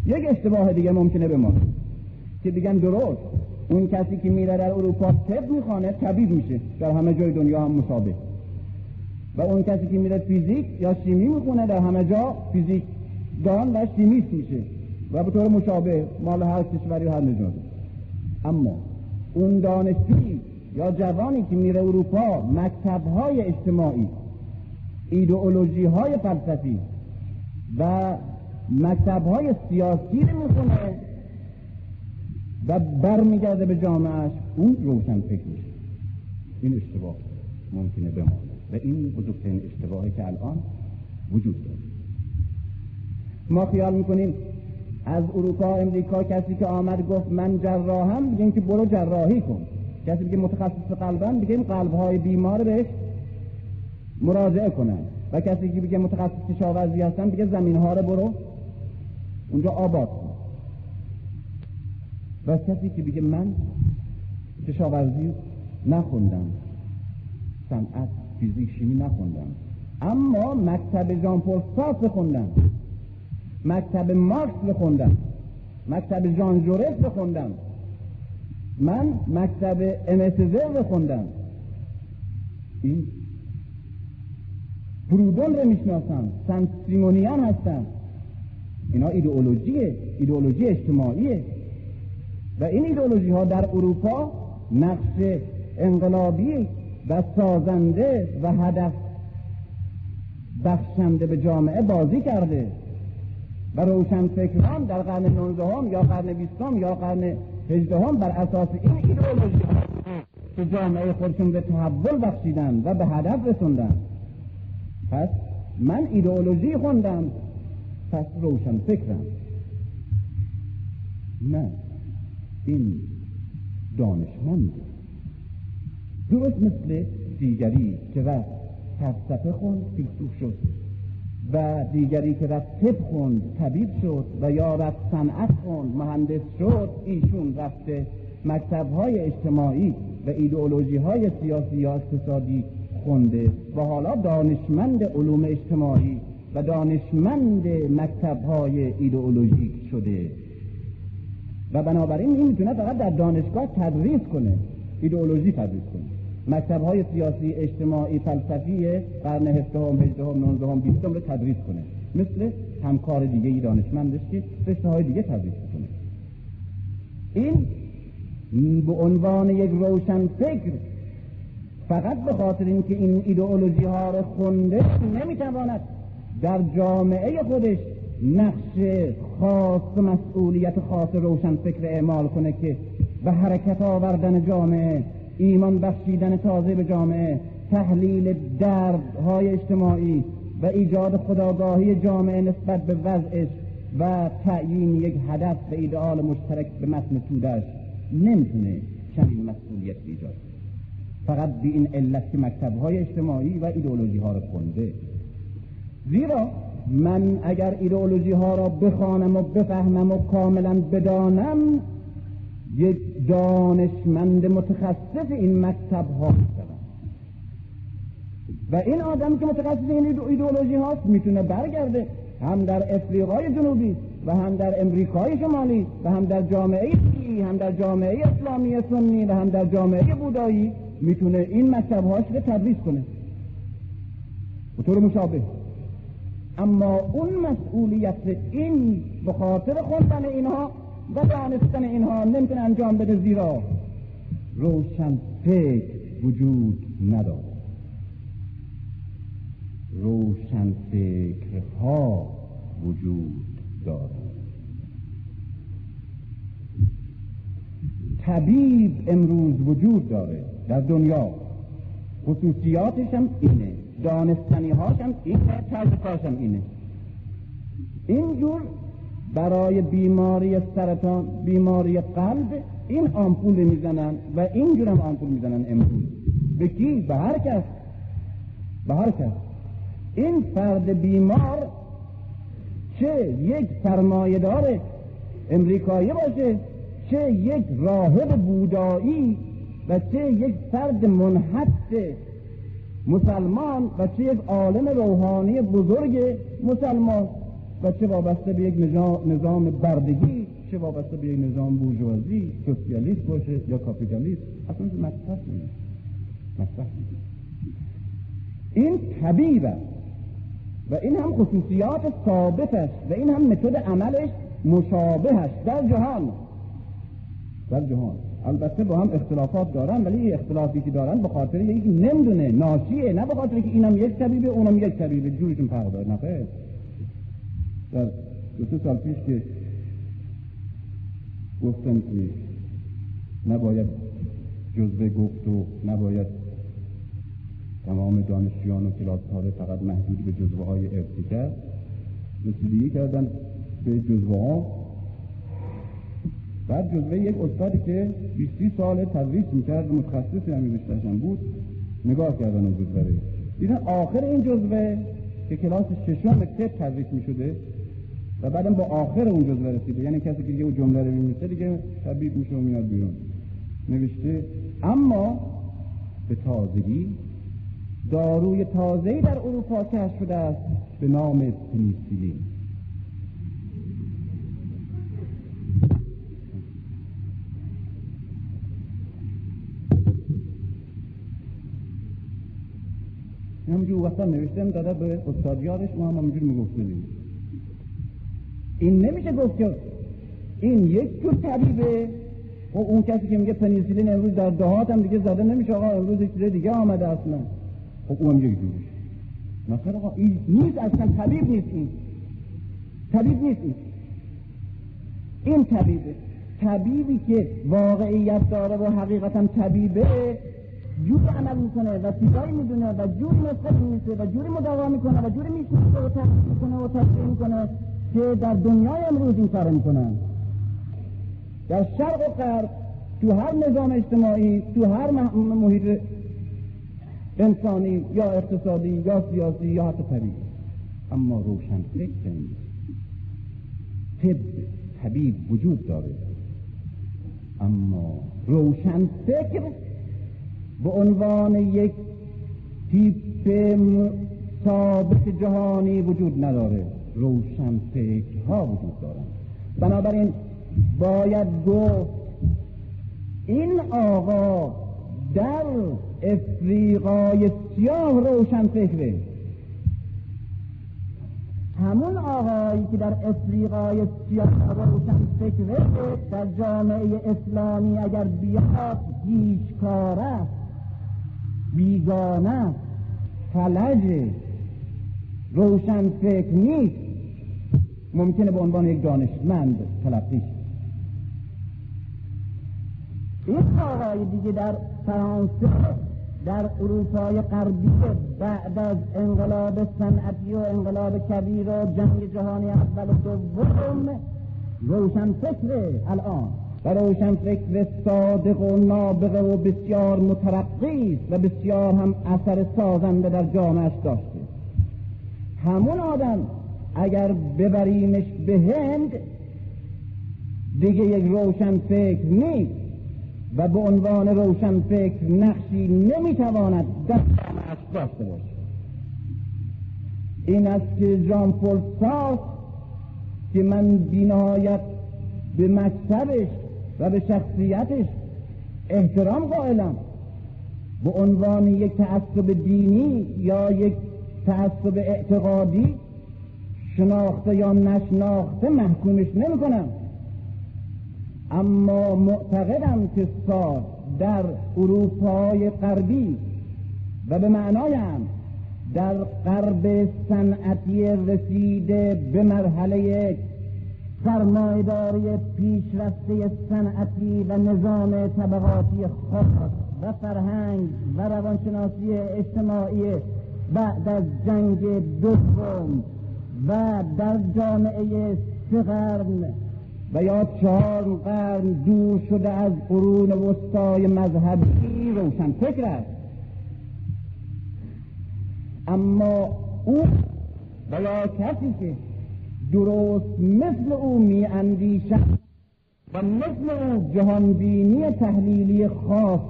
یک اشتباه دیگه ممکنه به ما که بگن درست. اون کسی که میره در اروپا طب می‌خوانه طبیب میشه. در همه جای دنیا هم مشابه. و اون کسی که میره فیزیک یا شیمی می‌خونه در همه جا فیزیک دان و شیمیست میشه. و به طور مشابه مال هر کشوری هر نجاتی اما اون دانشجویی یا جوانی که میره اروپا مکتب های اجتماعی ایدئولوژی های فلسفی و مکتب های سیاسی رو می‌خونه و برمیگرده به جامعهش اون روشن فکر میشه. این اشتباه ممکنه بمانه و این بزرگترین اشتباهی که الان وجود داره. ما خیال می‌کنیم از اروپا امریکا کسی که آمد گفت من جراحم بگیم که برو جراحی کن. کسی که متخصص قلبن بگیم قلب های بیمار بهش مراجعه کنن. و کسی که بگه متخصص کشاورزی هستن بگه زمین ها رو برو اونجا آباد کن. و کسی که بگه من کشاورزی نخوندم صنعت فیزیک شیمی نخوندم اما مکتب ژان پل بخوندم. مکتب مارکس بخوندم. مکتب ژان جورس بخوندم. من مکتب امسزر بخوندم. این پرودون رو می‌شناسم. سنت سیمونیان هستم. اینا ایدئولوژیه. ایدئولوژی اجتماعیه. و این ایدئولوژی ها در اروپا نقش انقلابی و سازنده و هدف بخشنده به جامعه بازی کرده. و روشن فکران در قرن 19 یا قرن 20 یا قرن 18 بر اساس این ایدئولوژی که جامعه خودشون به تحول بخشیدن و به هدف رسوندن. پس من ایدئولوژی خوندم پس روشن فکرم. نه این دانشمند. درست مثل دیگری که رفت فلسفه خوند فیلسوف شد. و دیگری که رفت طب خوند طبیب شد و یا رفت صنعت خوند مهندس شد ایشون رفته مکتب های اجتماعی و ایدئولوژی های سیاسی یا اقتصادی خونده. و حالا دانشمند علوم اجتماعی و دانشمند مکتب های ایدئولوژیک شده. و بنابراین این می‌تونه فقط در دانشگاه تدریس کنه ایدئولوژی تدریس کنه. مکتب های سیاسی اجتماعی فلسفی قرن هفدهم هجدهم نوزدهم بیستم رو تدریس کنه. مثل همکار دیگه ای دانشمندش که رشته های دیگه تدریس کنه این به عنوان یک روشن فکر فقط به خاطر اینکه این ایدئولوژی ها رو خونده نمی‌تواند در جامعه خودش نقش خاص مسئولیت خاص روشن فکر اعمال کنه که به حرکت آوردن جامعه ایمان بخشیدن تازه به جامعه تحلیل دردهای اجتماعی و ایجاد خداگاهی جامعه نسبت به وضعش و تعیین یک هدف و ایدئال مشترک به متن تودش نمی‌تونه چنین مسئولیت ایجاد فقط به این علت که مکتب های اجتماعی و ایدئولوژی ها را خونده. زیرا من اگر ایدئولوژی ها را بخوانم و بفهمم و کاملا بدانم یک دانشمند متخصص این مکتب ها و این آدم که متخصص این ایدئولوژی هاست می‌تونه برگرده هم در افریقای جنوبی و هم در امریکای شمالی و هم در جامعه هم در جامعه اسلامی سنی و هم در جامعه بودایی می‌تونه این مکتب هاش رو تدریس کنه. به طور مشابه. اما اون مسئولیت این به خاطر خوندن اینها و دانستن اینها نمی‌تونه انجام بده زیرا روشن فکر وجود نداره روشن فکرها وجود دارد طبیب امروز وجود داره در دنیا. خصوصیاتش هم اینه دانستنی هاشم اینه طرز کارشم اینه. اینجور برای بیماری سرطان بیماری قلب این آمپول می‌زنن و اینجور هم آمپول می‌زنن امروز. به کی؟ به هر کس. به هر کس. این فرد بیمار چه یک سرمایهدار امریکایی باشه چه یک راهب بودایی و چه یک فرد منحط مسلمان و چه یک عالم روحانی بزرگ مسلمان. و چه وابسته به یک نظام بردگی چه وابسته به یک نظام بورژوازی سوسیالیست باشه یا کاپیتالیست اصلا مطرح نیست. مطرح این طبیب است و این هم خصوصیات ثابتش و این هم متد عملش مشابهش در جهان. در جهان. البته با هم اختلافات دارن ولی اختلافی که دارن به خاطر یک نمی‌دونه ناشیه نه به خاطر که اینم یک طبیبه اونم یک طبیبه. جورشون فرق داره. نه در دو سه سال پیش که گفتن که نباید جزوه گفت و نباید تمام دانشجویان و کلاس فقط محدود به جزوه های ارسی کرد رسیدگی کردن به جزوه ها بعد جزوه یک استادی که 20 سال تدریس می‌کرد متخصص همین رشتهشم بود نگاه کردن اون جزوه دیدن آخر این جزوه که کلاس ششم طب تدریس می‌شده و بعدم با آخر اون جزوه رسیده. یعنی کسی که اون جمله رو میمیسه دیگه طبیب میشه و میاد بیرون. نوشته اما به تازگی داروی تازه‌ای در اروپا کشف شده است به نام پنیسیلین. همونجور وقتا نوشتم داده به استادیارش ما هم همونجور می‌گفته این نمیشه گفت که این یک جور طبیبه. خب اون کسی که میگه پنیسیلین امروز در دهات هم دیگه زده نمیشه آقا امروز یک دیگه آمده اصلا خب اون یک جوریش مثلا آقا این نیست اصلا طبیب نیست این. طبیب نیست این. این طبیبه. طبیبی که واقعیت داره و حقیقتا طبیبه جوری عمل می‌کنه و چیزایی می‌دونه و جوری نسبت میشه و جوری مداوا می‌کنه و جوری می‌شناسه و تحقیق می‌کنه و تصدیق می‌کنه. که در دنیای امروز این کار می‌کنن. در شرق و غرب تو هر نظام اجتماعی تو هر محیط انسانی یا اقتصادی یا سیاسی یا حتی طبیعی. اما روشن فکر نیست طب طبیب وجود داره. اما روشن فکر به عنوان یک تیپ ثابت جهانی وجود نداره. روشن فکرها وجود دارن بنابراین باید گفت این آقا در افریقای سیاه روشن فکره. همون آقایی که در افریقای سیاه روشن فکره در جامعه اسلامی اگر بیاد هیچکاره بیگانه فلج روشن فکر نیست. ممکنه به عنوان یک دانشمند تلقی این آقای دیگه در فرانسه در اروپای غربی بعد از انقلاب صنعتی و انقلاب کبیر و جنگ جهانی اول و دوم روشن فکر الان. و روشن فکر صادق و نابغه و بسیار مترقی و بسیار هم اثر سازنده در جامعش داشته همون آدم اگر ببریمش به هند دیگه یک روشن فکر نیست و به عنوان روشن فکر نقشی نمی‌تواند جامعش داشته باشه. این است که جان پل که من بینهایت به مکتبش و به شخصیتش احترام قائلم. به عنوان یک تعصب دینی یا یک تعصب اعتقادی شناخته یا نشناخته محکومش نمی کنم اما معتقدم که ساد در اروپای غربی و به معنایم در غرب صنعتی رسیده به مرحله سرمایداری پیشرفته صنعتی و نظام طبقاتی خاص و فرهنگ و روانشناسی اجتماعی بعد از جنگ دوم و در جامعه سه قرن و یا چهار قرن دور شده از قرون وسطای مذهبی روشن فکر است. اما او و یا کسی که درست مثل او می اندیشد و مثل او جهانبینی تحلیلی خاص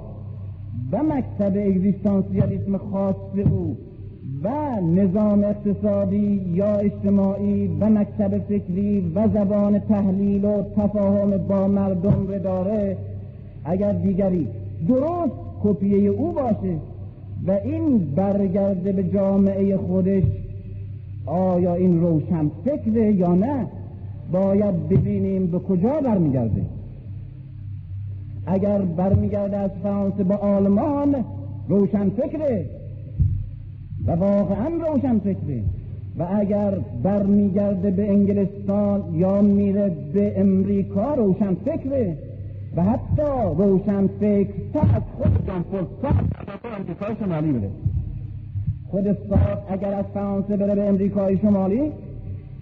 و مکتب اگزیستانسیالیسم خاص او و نظام اقتصادی یا اجتماعی و مکتب فکری و زبان تحلیل و تفاهم با مردم رو داره. اگر دیگری درست کپیه او باشه و این برگرده به جامعه خودش آیا این روشن فکره یا نه؟ باید ببینیم به کجا برمیگرده. اگر برمیگرده از فرانسه به آلمان روشن فکره. و واقعا روشن فکره. و اگر برمیگرده به انگلستان یا میره به امریکا روشن فکره. و حتی روشن فکر از خود جان امریکای شمالی بره خود ساعت اگر از فرانسه بره به امریکای شمالی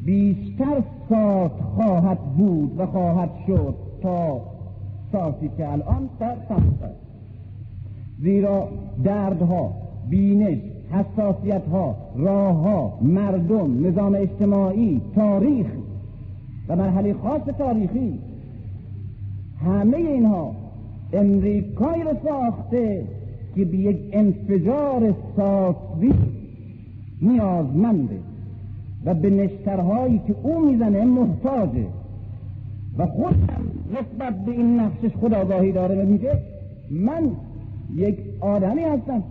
بیشتر ساعت خواهد بود و خواهد شد تا ساعتی که الان در فرانسه زیرا دردها بینش حساسیت ها راه ها مردم نظام اجتماعی تاریخ و مرحله خاص تاریخی. همه اینها امریکایی رو ساخته که به یک انفجار ساسوی نیازمنده و به نشترهایی که او می‌زنه محتاجه. و خود نسبت به این نقشش خداگاهی داره میگه من یک آدمی هستم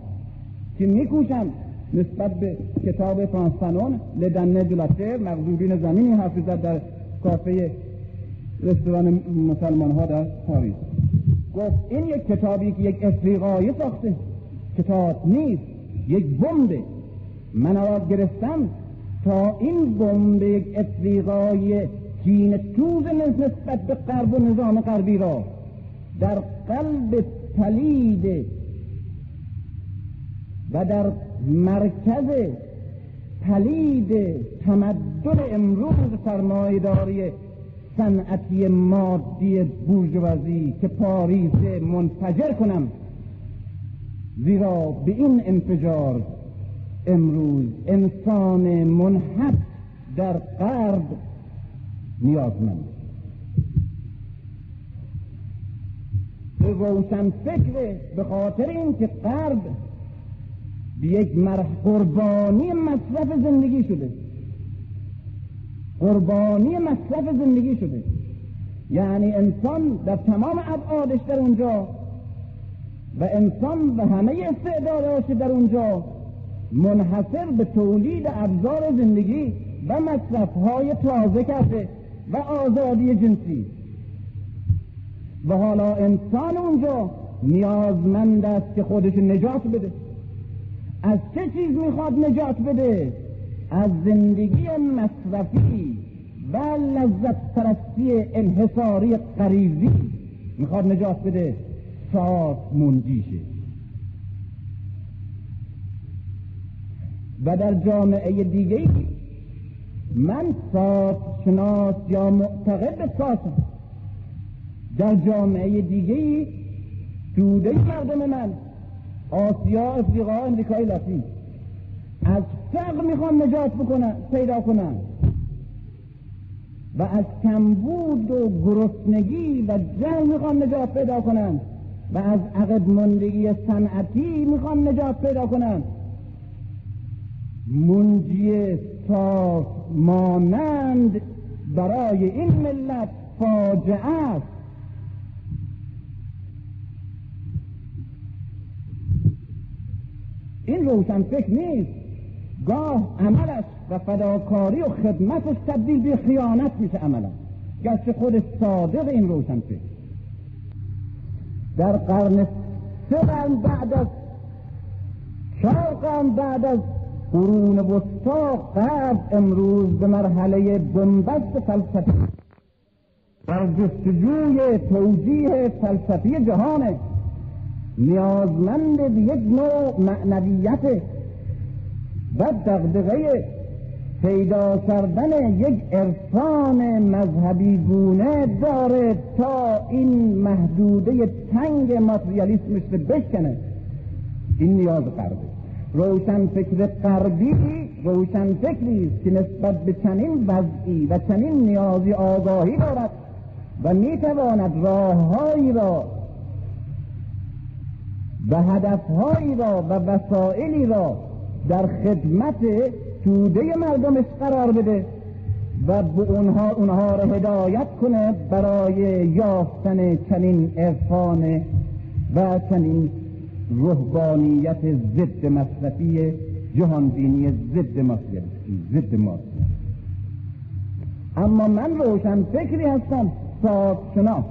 که میکوشم نسبت به کتاب فرانسفنون لدنه دولتر مغزوبین زمینی حافظت در کافه رستوران مسلمان ها در پاریس. گفت این یک کتابی که یک افریقایی ساخته. کتاب نیست یک بمبه. من آواز گرفتم تا این بمب یک افریقای کین توز نسبت به غرب و نظام غربی را در قلب پلید و در مرکز پلید تمدن امروز سرمایهداری صنعتی مادی بورژوازی که پاریس منفجر کنم. زیرا به این انفجار امروز انسان منحط در غرب نیازمند. روشن فکر به خاطر اینکه غرب به یک مرح قربانی مصرف زندگی شده. قربانی مصرف زندگی شده. یعنی انسان در تمام ابعادش در اونجا و انسان و همه استعداداش در اونجا منحصر به تولید ابزار زندگی و مصرف های تازه کرده و آزادی جنسی. و حالا انسان اونجا نیازمند است که خودش نجات بده. از چه چیز می‌خواد نجات بده؟ از زندگی مصرفی و لذت پرستی انحصاری قریزی می‌خواد نجات بده. ساعت منجیشه و در جامعه دیگه من ساعت شناس یا معتقد به ساعتم در جامعه دیگه توده مردم من. آسیا افریقا امریکای لاتین. از فقر می‌خوان نجات بکنن پیدا کنن. و از کمبود و گرسنگی و جهل می‌خوان نجات پیدا کنن. و از عقب مندگی صنعتی می‌خوان نجات پیدا کنن. منجی صاف مانند برای این ملت فاجعه است. این روشن فکر نیست. گاه عملش و فداکاری و خدمتش تبدیل به خیانت میشه عملا. گرچه خود صادق این روشن فکر. در قرن سه قرن بعد از چهار قرن بعد از قرون وسطا قبل امروز به مرحله بنبست فلسفی در جستجوی توجیه فلسفی جهانه نیازمند به یک نوع معنویت و دقدقه پیدا کردن یک عرفان مذهبی گونه داره تا این محدوده تنگ ماتریالیسمش رو بشکنه. این نیاز قربه. روشن فکر غربی روشن فکری است که نسبت به چنین وضعی و چنین نیازی آگاهی دارد و می‌تواند راههایی را و هدفهایی را و وسائلی را در خدمت توده مردمش قرار بده و به اونها اونها را هدایت کنه برای یافتن چنین عرفان و چنین روحانیت ضد مصرفی جهانبینی ضد ماسیالیستی ضد ماسی اما من روشن فکری هستم شناس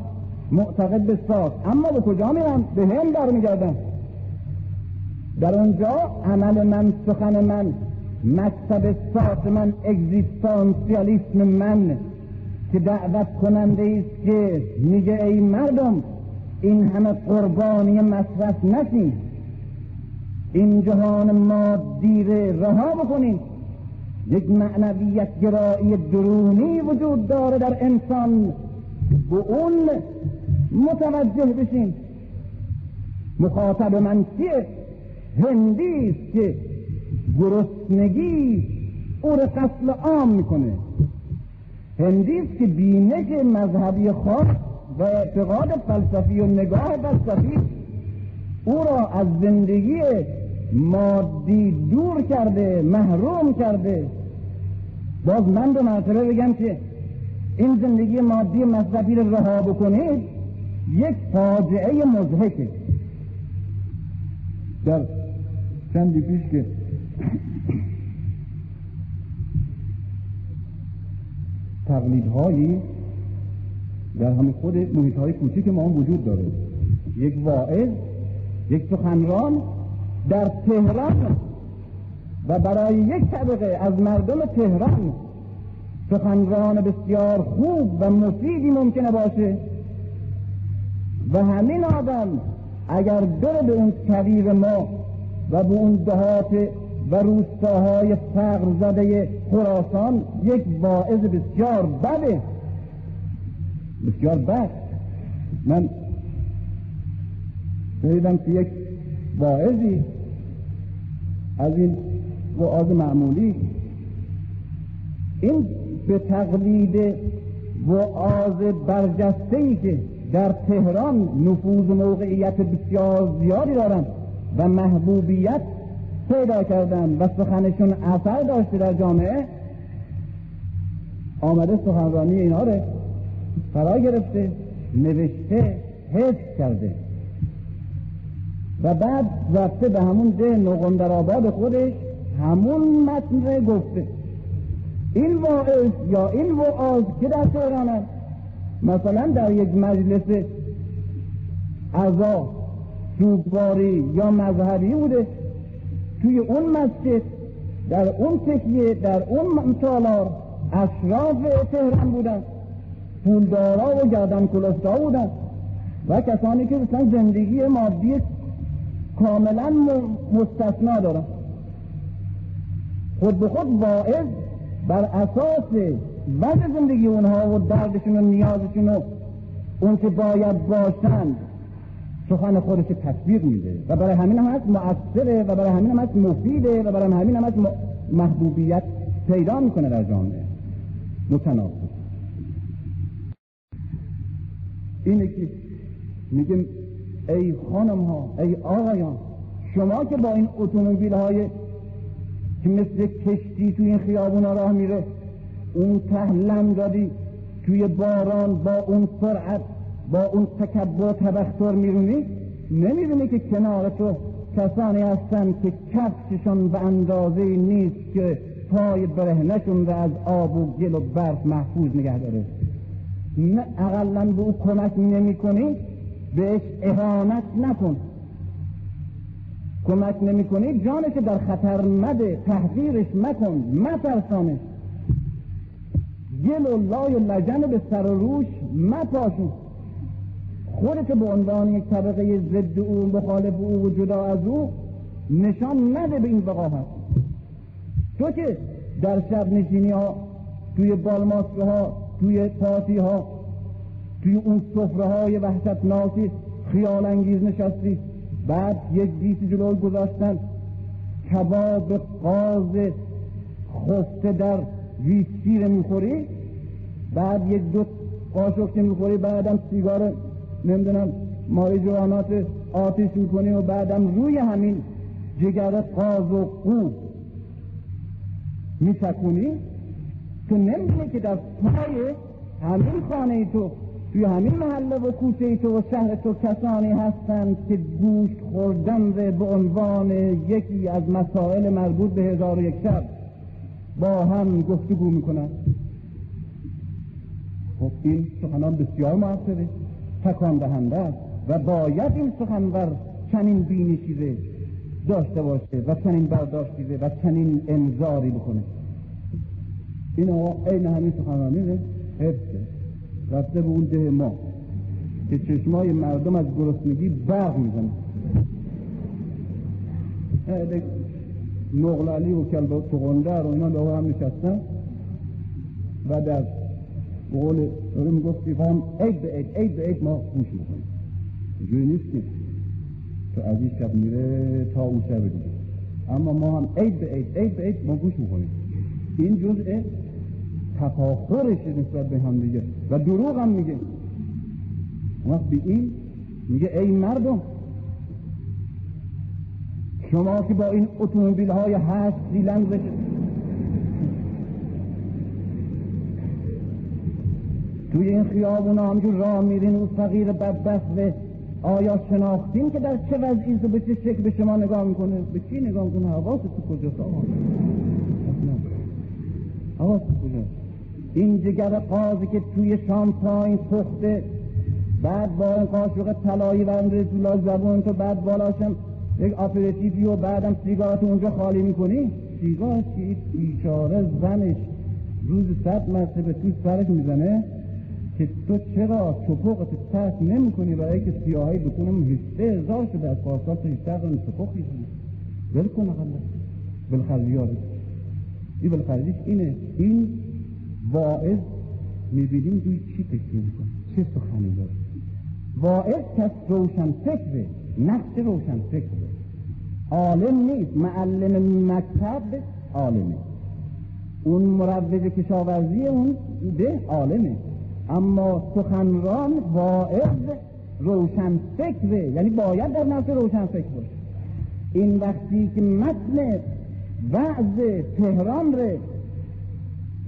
معتقد به ساز. اما به کجا میرم؟ به هم برمیگردم. در اونجا عمل من سخن من مکتب ساز من اگزیستانسیالیسم من که دعوت کننده است که میگه ای مردم این همه قربانی مصرف نشید این جهان مادی رها بکنید. یک معنویت گرایی درونی وجود داره در انسان. به اون متوجه بشین. مخاطب من چیه؟ هندی است که گرسنگی او را قتل عام می‌کنه. هندی است که بینش مذهبی خاص و اعتقاد فلسفی و نگاه فلسفی او را از زندگی مادی دور کرده محروم کرده. باز من دو مرتبه بگم که این زندگی مادی مذهبی رو رها بکنید یک فاجعه مزهکه در چندی پیش که تقلیدهایی در همه خود محیط های کوچیک ما هم وجود داره. یک واعظ یک سخنران در تهران و برای یک طبقه از مردم تهران سخنران بسیار خوب و مفیدی ممکنه باشه. و همین آدم اگر بره به اون کویر ما و به اون دهات و روستاهای فقر زده خراسان یک واعظ بسیار بده. بسیار بد. من شنیدم که یک واعظی از این وعاظ معمولی. این به تقلید وعاظ برجسته ای که در تهران نفوذ و موقعیت بسیار زیادی دارند و محبوبیت پیدا کردن و سخنشون اثر داشته در جامعه. آمده سخنرانی اینا رو فرا گرفته نوشته حفظ کرده. و بعد رفته به همون ده نقندر آباد خودش همون متن گفته. این واعظ یا این وعاظ که در تهران است مثلا در یک مجلس عزا سوگواری یا مذهبی بوده. توی اون مسجد در اون تکیه در اون تالار اشراف تهران بودن. پولدارا و گردن کلفتا بودن. و کسانی که مثلا زندگی مادی کاملا مستثنا دارن. خود به خود واعظ بر اساس وضع زندگی اونها و دردشون و نیازشون و اون که باید باشند سخن خودش تطبیق میده. و برای همین هم هست مؤثره و برای همین هم هست مفیده و برای همین هم هست محبوبیت پیدا می‌کنه در جامعه. متناسب اینه که میگیم ای خانم ها ای آقایان شما که با این اتومبیل های که مثل کشتی توی این خیابون راه میره اون تهلم دادی توی باران با اون سرعت با اون تکبر تبختر میرونی؟ نمی‌دونی که کنار تو کسانی هستن که کفششون به اندازه نیست که پای برهنشون رو از آب و گل و برف محفوظ نگه داره. نه اقلا به او کمک نمی کنی بهش اهانت نکن. کمک نمی کنی جانش در خطر مده تحقیرش مکن مترسانش. گل و لای و لجن به سر و روش مپاشون خودت به عنوان یک طبقه ضد او مخالف او و جدا از او نشان نده به این وقاحت تو که در شب نشینی ها توی بالماسکه ها توی پاتی ها توی اون صفره های وحشت ناسی خیال انگیز نشستی. بعد یک دیسی جلو گذاشتن. کباب قاز خفته در ویسکی رو می‌خوری؟ بعد یک دو قاشق که می‌خوری بعدم سیگار نمی‌دونم ماری جوانات آتیش می‌کنی و بعدم روی همین جگر قاز و قو میسکونی تو نمی‌دونی که در پای همین خانه تو توی همین محله و کوچه تو و شهر تو کسانی هستند که گوشت خوردن به عنوان یکی از مسائل مربوط به هزار و یک شب. با هم گفتگو می‌کنن خب این سخنان بسیار موثره تکان دهنده است و باید این سخنور چنین بینی چیزه داشته باشه و چنین برداشتیزه و چنین انذاری بکنه. این آقا عین همین سخنرانی حفظه رفته به اون ده ما که چشمای مردم از گرسنگی برق می‌زنه نقلالی و کلب تغندر و اینا هم نشستن و در قول داره می‌گفت فهم عید به عید عید به عید ما گوش می‌کنیم جوی نیست که تو از این شب میره تا اون شب دیگه اما ما هم عید به عید عید به عید ما گوش می‌کنیم این جزء تفاخرش نسبت به هم دیگه و دروغ هم میگه وقت به این میگه ای مردم شما که با این اتومبیل های هشت سیلندر توی این خیابون همجور راه میرین او فقیر بدبخت آیا شناختین که در چه وضعی و به چه شکل به شما نگاه می‌کنه؟ به چی نگاه می‌کنه؟ حواست تو کجاست آقا؟ حواست کجاست این جگر قاضی که توی شامپاین پخته بعد با اون قاشق طلایی و رسولا زبون تو بعد بالاشم یک آپریتیفی و بعدم سیگارت اونجا خالی می‌کنی؟ سیگار چی؟ بیچاره زنش. روز صد مرتبه تو سرش می‌زنه که تو چرا چپقت ترک نمی کنی برای که سیاهی بکنم هشته هزار شده از پارسال تا هشته هزار چپق خیزی ول کن اقلا این بالخرجیش اینه. این واعظ می‌بینیم دوی چی فکر میکن چه سخنی داره؟ واعظ کس روشن فکره نقش روشن فکره. عالم نیست. معلم مکتب عالمه. اون مروج کشاورزی اون به عالمه. اما سخنران واعظ روشن فکره. یعنی باید در نفس روشن فکر باشه. این وقتی که متن وعظ تهران ره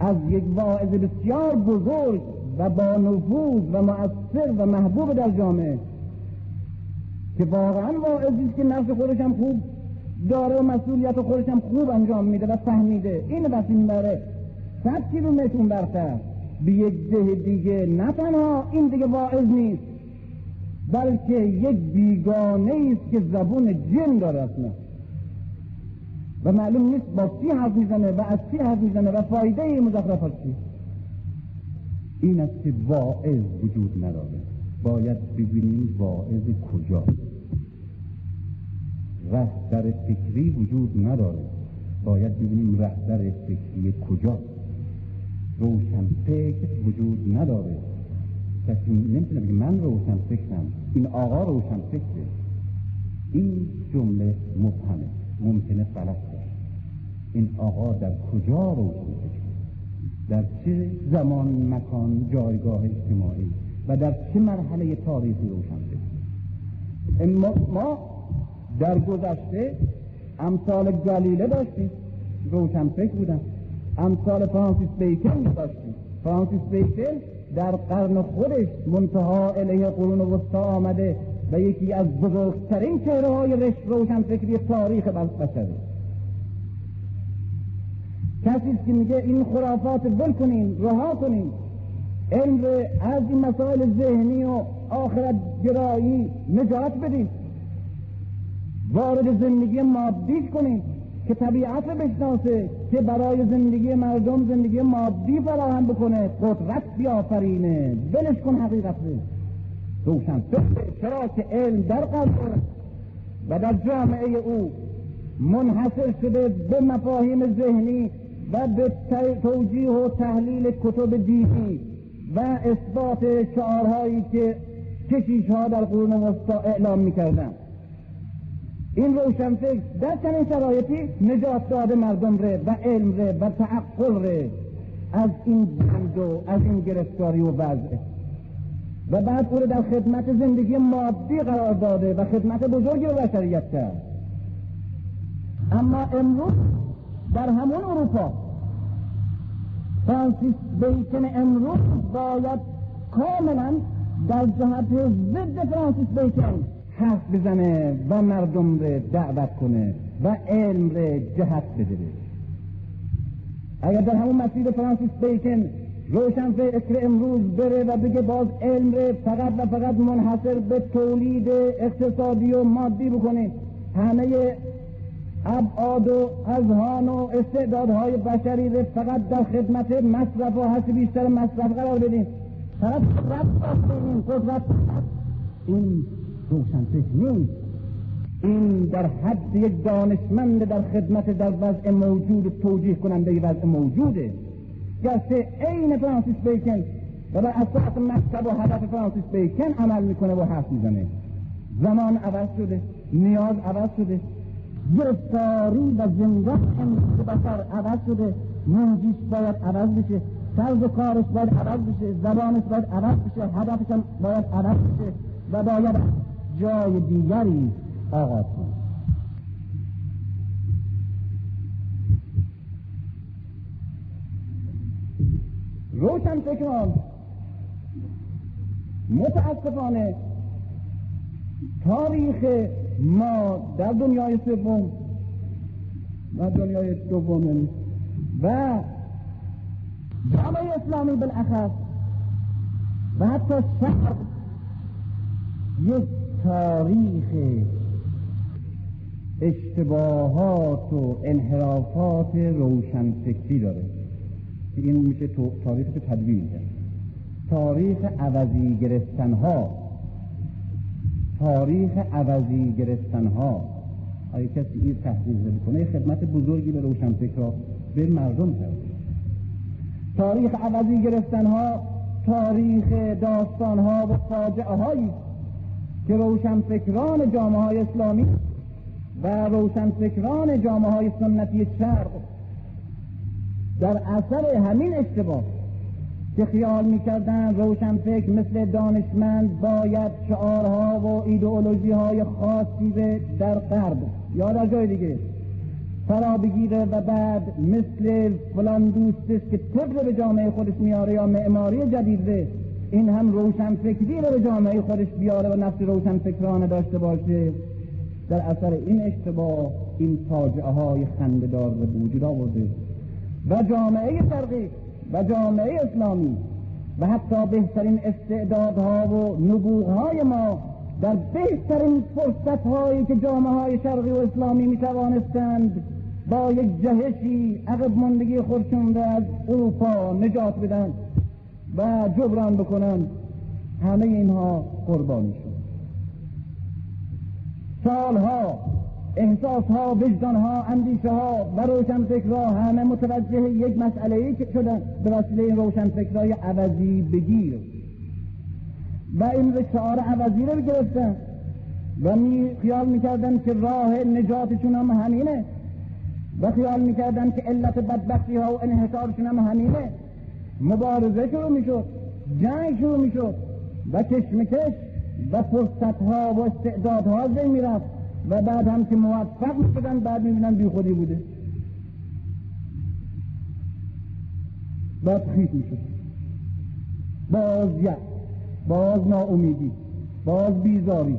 از یک واعظ بسیار بزرگ و با نفوذ و مؤثر و محبوب در جامعه که واقعا واعظی که نفس خودش هم خوب داره و مسئولیت خودش هم خوب انجام میده و فهمیده. این بس این بره. صد کیلومتر برتر. به یک ده دیگه نه تنها این دیگه واعظ نیست. بلکه یک بیگانه است که زبون جن داره اصلا. و معلوم نیست با چی حرف می‌زنه و از چی حرف می‌زنه و فایده مزخرفات چی. این است که واعظ وجود نداره. باید ببینیم واعظ کجا رهبر فکری وجود نداره. باید ببینیم رهبر فکری کجا. روشن فکر وجود نداره. کسی نمی‌تونه بگه من روشن فکرم این آقا روشن فکره این جمله مبهمه ممکنه غلط باشه. این آقا در کجا روشن فکر در چه زمان مکان جایگاه اجتماعی؟ و در چه مرحله تاریخی روشن فکر ما در گذشته امثال گلیله داشتیم. روشن فکر بودن امثال فرانسیس بیکن داشتیم. فرانسیس بیکن در قرن خودش منتها الیه قرون وسطا آمده و یکی از بزرگترین چهره های رشت روشن فکری تاریخ بشره کسی که میگه این خرافات بل کنین رها کنین علم از این مسائل ذهنی و آخرت گرایی نجات بدین وارد زندگی مادیش کنید که طبیعت بشناسه که برای زندگی مردم زندگی مادی فراهم بکنه. قدرت بیافرینه. بلش کن حقیقت روشن چرا که علم در قلب و در جامعه او منحصر شده به مفاهیم ذهنی و به توجیه و تحلیل کتب دینی و اثبات شعارهایی که کشیش ها در قرون وسطا اعلام می‌کردن این روشنفکر در چنین شرایطی نجات داده مردم ره و علم ره و تعقل ره. از این بند و از این گرفتاری و وضع. و بعد او در خدمت زندگی مادی قرار داده و خدمت بزرگی رو بشریت کرد. اما امروز در همون اروپا فرانسیس بیکن امروز باید کاملا در جهت ضد فرانسیس بیکن حرف بزنه و مردم رو دعوت کنه و علم رو جهت بده. اگر در همون مسیر فرانسیس بیکن روشن فکر امروز بره و بگه باز علم رو فقط و فقط منحصر به تولید اقتصادی و مادی بکنه همه ابعاد و اذهان و استعدادهای بشری رو فقط در خدمت مصرف و حسی بیشتر مصرف قرار بدیم. فقط قدرت این روشنفکر نیست. این در حد یک دانشمند در خدمت در وضع موجود توجیه کننده وضع موجوده. گرچه عین فرانسیس بیکن و بر اساس مکتب و هدف فرانسیس بیکن عمل می‌کنه و حرف می‌زنه. زمان عوض شده نیاز عوض شده گرفتاری و زندان بشر عوض شده منجیش باید عوض بشه طرز کارش باید عوض بشه زبانش باید عوض بشه هدفش هم باید عوض بشه و باید جای دیگری آغاز کنید روشن فکران متاسفانه تاریخ ما در دنیای سوم و دنیای دوم و جامعه اسلامی بالاخص و حتی شهر یک تاریخ اشتباهات و انحرافات روشنفکری داره. که این میشه تاریخ تدوین تاریخ عوضی گرفتن تاریخ عوضی گرفتن ها کسی این تحضیل کنه خدمت بزرگی به روشنفکرها به مردم کرده. تاریخ عوضی گرفتن تاریخ داستان ها و فاجعه هایی که روشنفکران جامعه های اسلامی و روشنفکران جامعه های سنتی شرق در اثر همین اشتباه که خیال می‌کردن روشنفکر مثل دانشمند باید شعارها و ایدئولوژی های خاصی به در غرب یا در جای دیگه فرا بگیره و بعد مثل فلان دوستش که طبق به جامعه خودش میاره یا معماری جدید این هم روشنفکری رو به جامعه خودش بیاره و نفس روشنفکرانه داشته باشه. در اثر این اشتباه این فاجعه های خندهدار به وجود آورده. و جامعه شرقی و جامعه اسلامی و حتی بهترین استعدادها و نبوغهای ما در بهترین فرصت هایی که جامعه های شرقی و اسلامی می توانستند با یک جهشی عقب ماندگی خودشون را از اروپا نجات بدن. و جبران بکنن همه اینها قربانی شد. سالها ها اندیشه ها و فکرها همه متوجه یک مسئله ای که شدن به وسیله این روشن فکرهای عوضی بگیر. و این شعار عوضی رو بگرفتن و می خیال می‌کردن که راه نجاتشون هم همینه. و خیال می‌کردن که علت بدبختی ها و انحصارشون هم همینه. مبارزه شروع می‌شد جنگ شروع می‌شد و کشمکش و فرصت ها و استعدادها زی می‌رفت و بعد هم که موفق می‌شدن بعد می‌بینن بی خودی بوده. بعد خیط می‌شد. باز یک باز ناامیدی باز بیزاری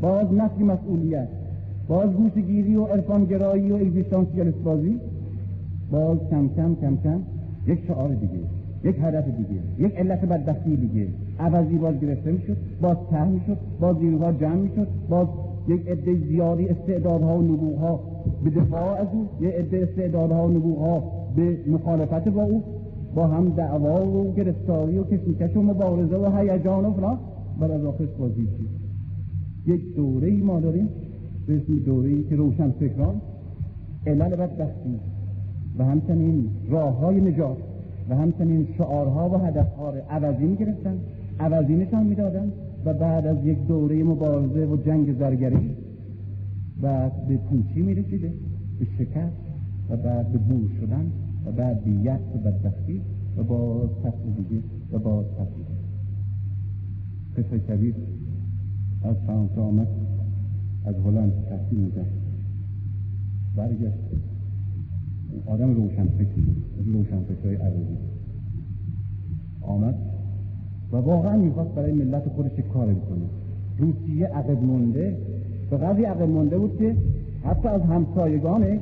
باز نفی مسئولیت باز گوشگیری و عرفانگرایی و اگزیستانسیالیست بازی باز کم کم کم کم یک شعار دیگه. یک هدف دیگه یک علت بدبختی دیگه. عوضی باز گرفته می‌شد باز ته می‌شد باز نیروها جمع می‌شد باز یک عده زیادی استعدادها و نبوغها به دفاع از او یک عده استعدادها و نبوغها به مخالفت با او با هم دعوا و گرفتاری و کشمکش و مبارزه و هیجان و فلان. بر از آخرش بازی یک دوره ای ما داریم به دوره ای که روشن فکران علل بدبختی و همچنین راه های نجات. و همچنین شعارها و هدفها را عوضی می گرفتن عوضی نشان می‌دادن و بعد از یک دوره مبارزه و جنگ زرگری و به پوچی می رسیده به شکست و بعد به بور شدن و بعد به یأس و بدبختی و فصل دیگه و باز فصل دیگه قصه کبیر از فرانسه آمد از هلند تحصیل می‌کرد برگشت. آدم روشن فکری روشن فکرهای عربی آمد. و واقعا می‌خواست برای ملت خودش کار بکنه. روسیه عقب مونده به قضی عقب مونده بود که حتی از همسایگانه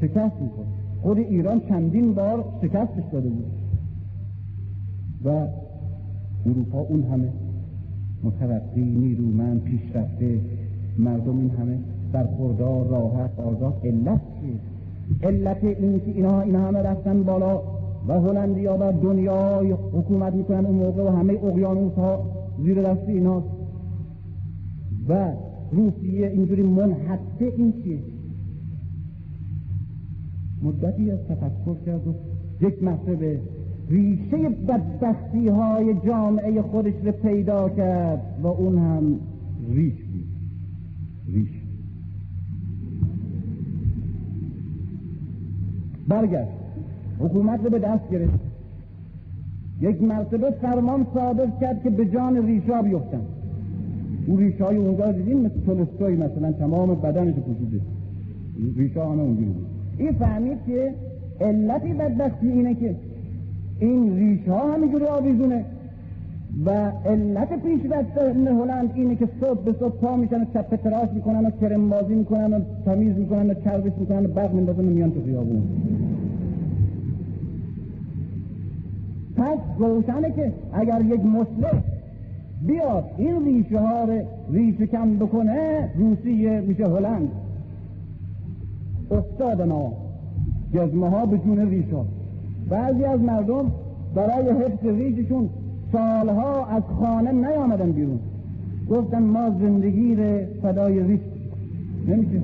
شکست می‌خورد. خود ایران چندین بار شکستش داده بود. و اروپا اون همه مترقی نیرومند پیشرفته مردم این همه برخوردار راحت آزاد علت چیه؟ علت این که اینا اینا همه رفتن بالا و هلندیا بر دنیای حکومت می‌کنن اون موقع و همه اقیانوس ها زیر دست اینا و روسیه اینجوری منحطه این چیه؟ مدتی از تفکر کرد و یک مرتبه ریشه بدبختی های جامعه خودش رو پیدا کرد و اون هم ریش بود. ریش برگشت. حکومت رو به دست گرفت. یک مرتبه فرمان صادر کرد که به جان ریشا بیفتن. اون ریشه های اونجا دیدیم مثل تولستوی مثلا تمام بدنش پوشیده. ریشا همه اونجوری بود. این فهمید که علتی بدبختی اینه که این ریش ها همینجوری آویزونه. و علت پیش دست هلند اینه که صبح به صبح پا میشن و چپ تراش می‌کنن و کرم بازی می‌کنن و تمیز می‌کنن و چربش می‌کنن و برق میندازن و میان تو خیابون. پس روشنه که اگر یک مسلح بیاد این ریشه ها رو ریشه کم بکنه روسیه میشه هلند. افتادن ها جزمه ها به جون ریشه. بعضی از مردم برای حفظ ریششون سالها از خانه نیامدن بیرون. گفتن ما زندگی رو فدای ریش نمیشه.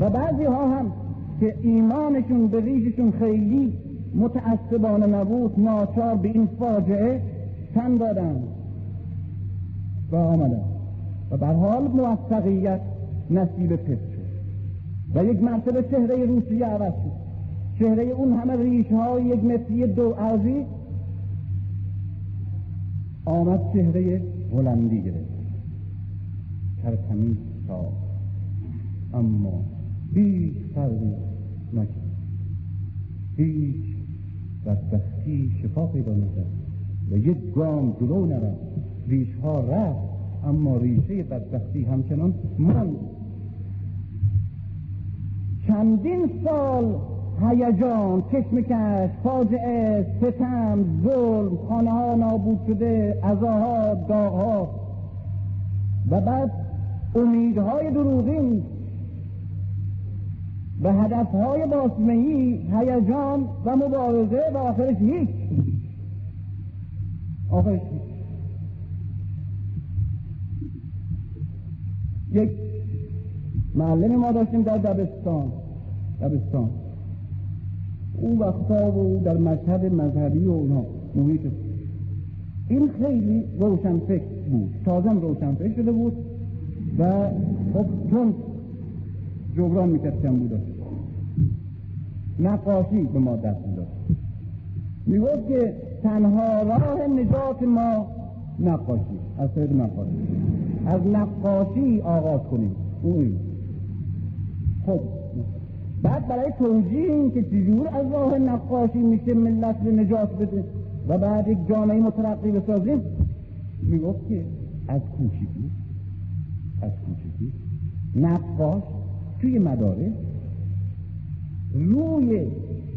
و بعضی ها هم که ایمانشون به ریششون خیلی متعصبانه نبود ناچار به این فاجعه تن دادن و آمدن. و بر حال موفقیت نصیب پس شد. و یک مرتبه چهره روسیه عوض شد. چهره اون همه ریش های یک متری دو ارزی آمد چهره هلندی گرفت. ترتمیز تا اما هیچ فرقی نکرد. هیچ بدبختی شفا پیدا نکرد و یک گام جلو نرفت. ریش ها رفت اما ریشه بدبختی همچنان ماند. چندین سال هیجان کشمکش فاجعه ستم ظلم خانه ها نابود شده ازاها داغها. و بعد امیدهای دروغین. به هدفهای باسمهی هیجان و مبارزه و آخرش هیچ. آخرش هیچ. یک معلم ما داشتیم در دبستان. دبستان. اون وقتا و در مشهد مذهبی و اونها محیط این خیلی روشن فکر بود. تازم روشن فکر شده بود و خب چون جبران می‌کرد کم بوده. نقاشی به ما دست می‌داد. می‌گفت که تنها راه نجات ما نقاشی از طریق نقاشی. از نقاشی آغاز کنیم. اون خب بعد برای توجیه این که چجور از راه نقاشی میشه ملت رو نجات بده و بعد یک جامعه مترقی بسازیم؟ می‌گفت که از کوچیکی از کوچیکی نقاش توی مداره روی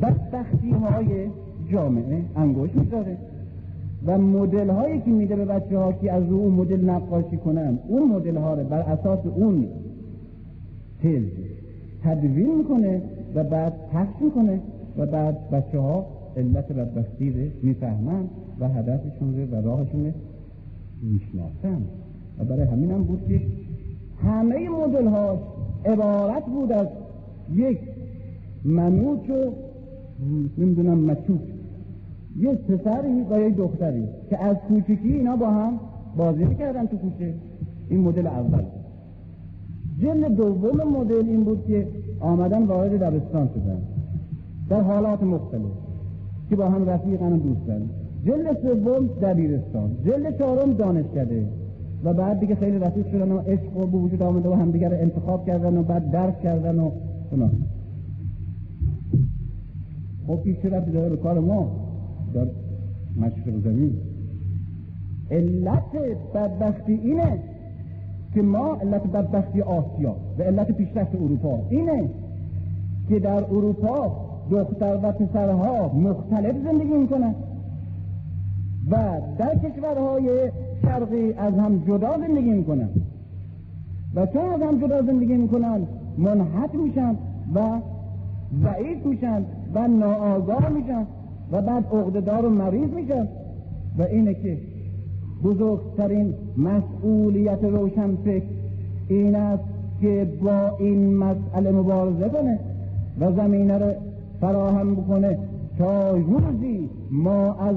بدبختی های جامعه انگوش می‌ذاره و مدل هایی که میده به بچه ها که از اون مدل نقاشی کنن اون مدل ها رو بر اساس اون تز تدوین می‌کنه و بعد پخش می‌کنه و بعد بچه ها علت بدبختی رو می‌فهمن و هدفشون رو و راهشون می‌شناسن. و برای همین هم بود که همه مدل ها عبارت بود از یک منوچ و نمی‌دونم مچوک یک پسری و یک دختری که از کوچکی اینا با هم بازی می‌کردن تو کوچه. این مدل اول. جلد دوم مدل این بود که آمدن وارد دبستان شدن در حالات مختلف که با هم رفیقن و دوستن جلد سوم دبیرستان جلد چهارم دانشکده. و بعد دیگه خیلی رفیق شدن و عشق و به وجود آمده و همدیگر انتخاب کردن و بعد درک کردن و اونا خب این چه رفتی داره به کار ما؟ در مشرق زمین. علت بدبختی اینه که ما علت بدبختی آسیا و علت پیشرفت اروپا اینه که در اروپا دختر و پسرها مختلف زندگی می‌کنن و در کشورهای شرقی از هم جدا زندگی می‌کنن. و چون از هم جدا زندگی می‌کنن منحط میشن و ضعیف میشن و ناآگاه میشن و بعد عقدهدار و مریض میشن. و اینه که بزرگترین مسئولیت روشن فکر این است که با این مسئله مبارزه کنه و زمینه رو فراهم بکنه تا روزی ما از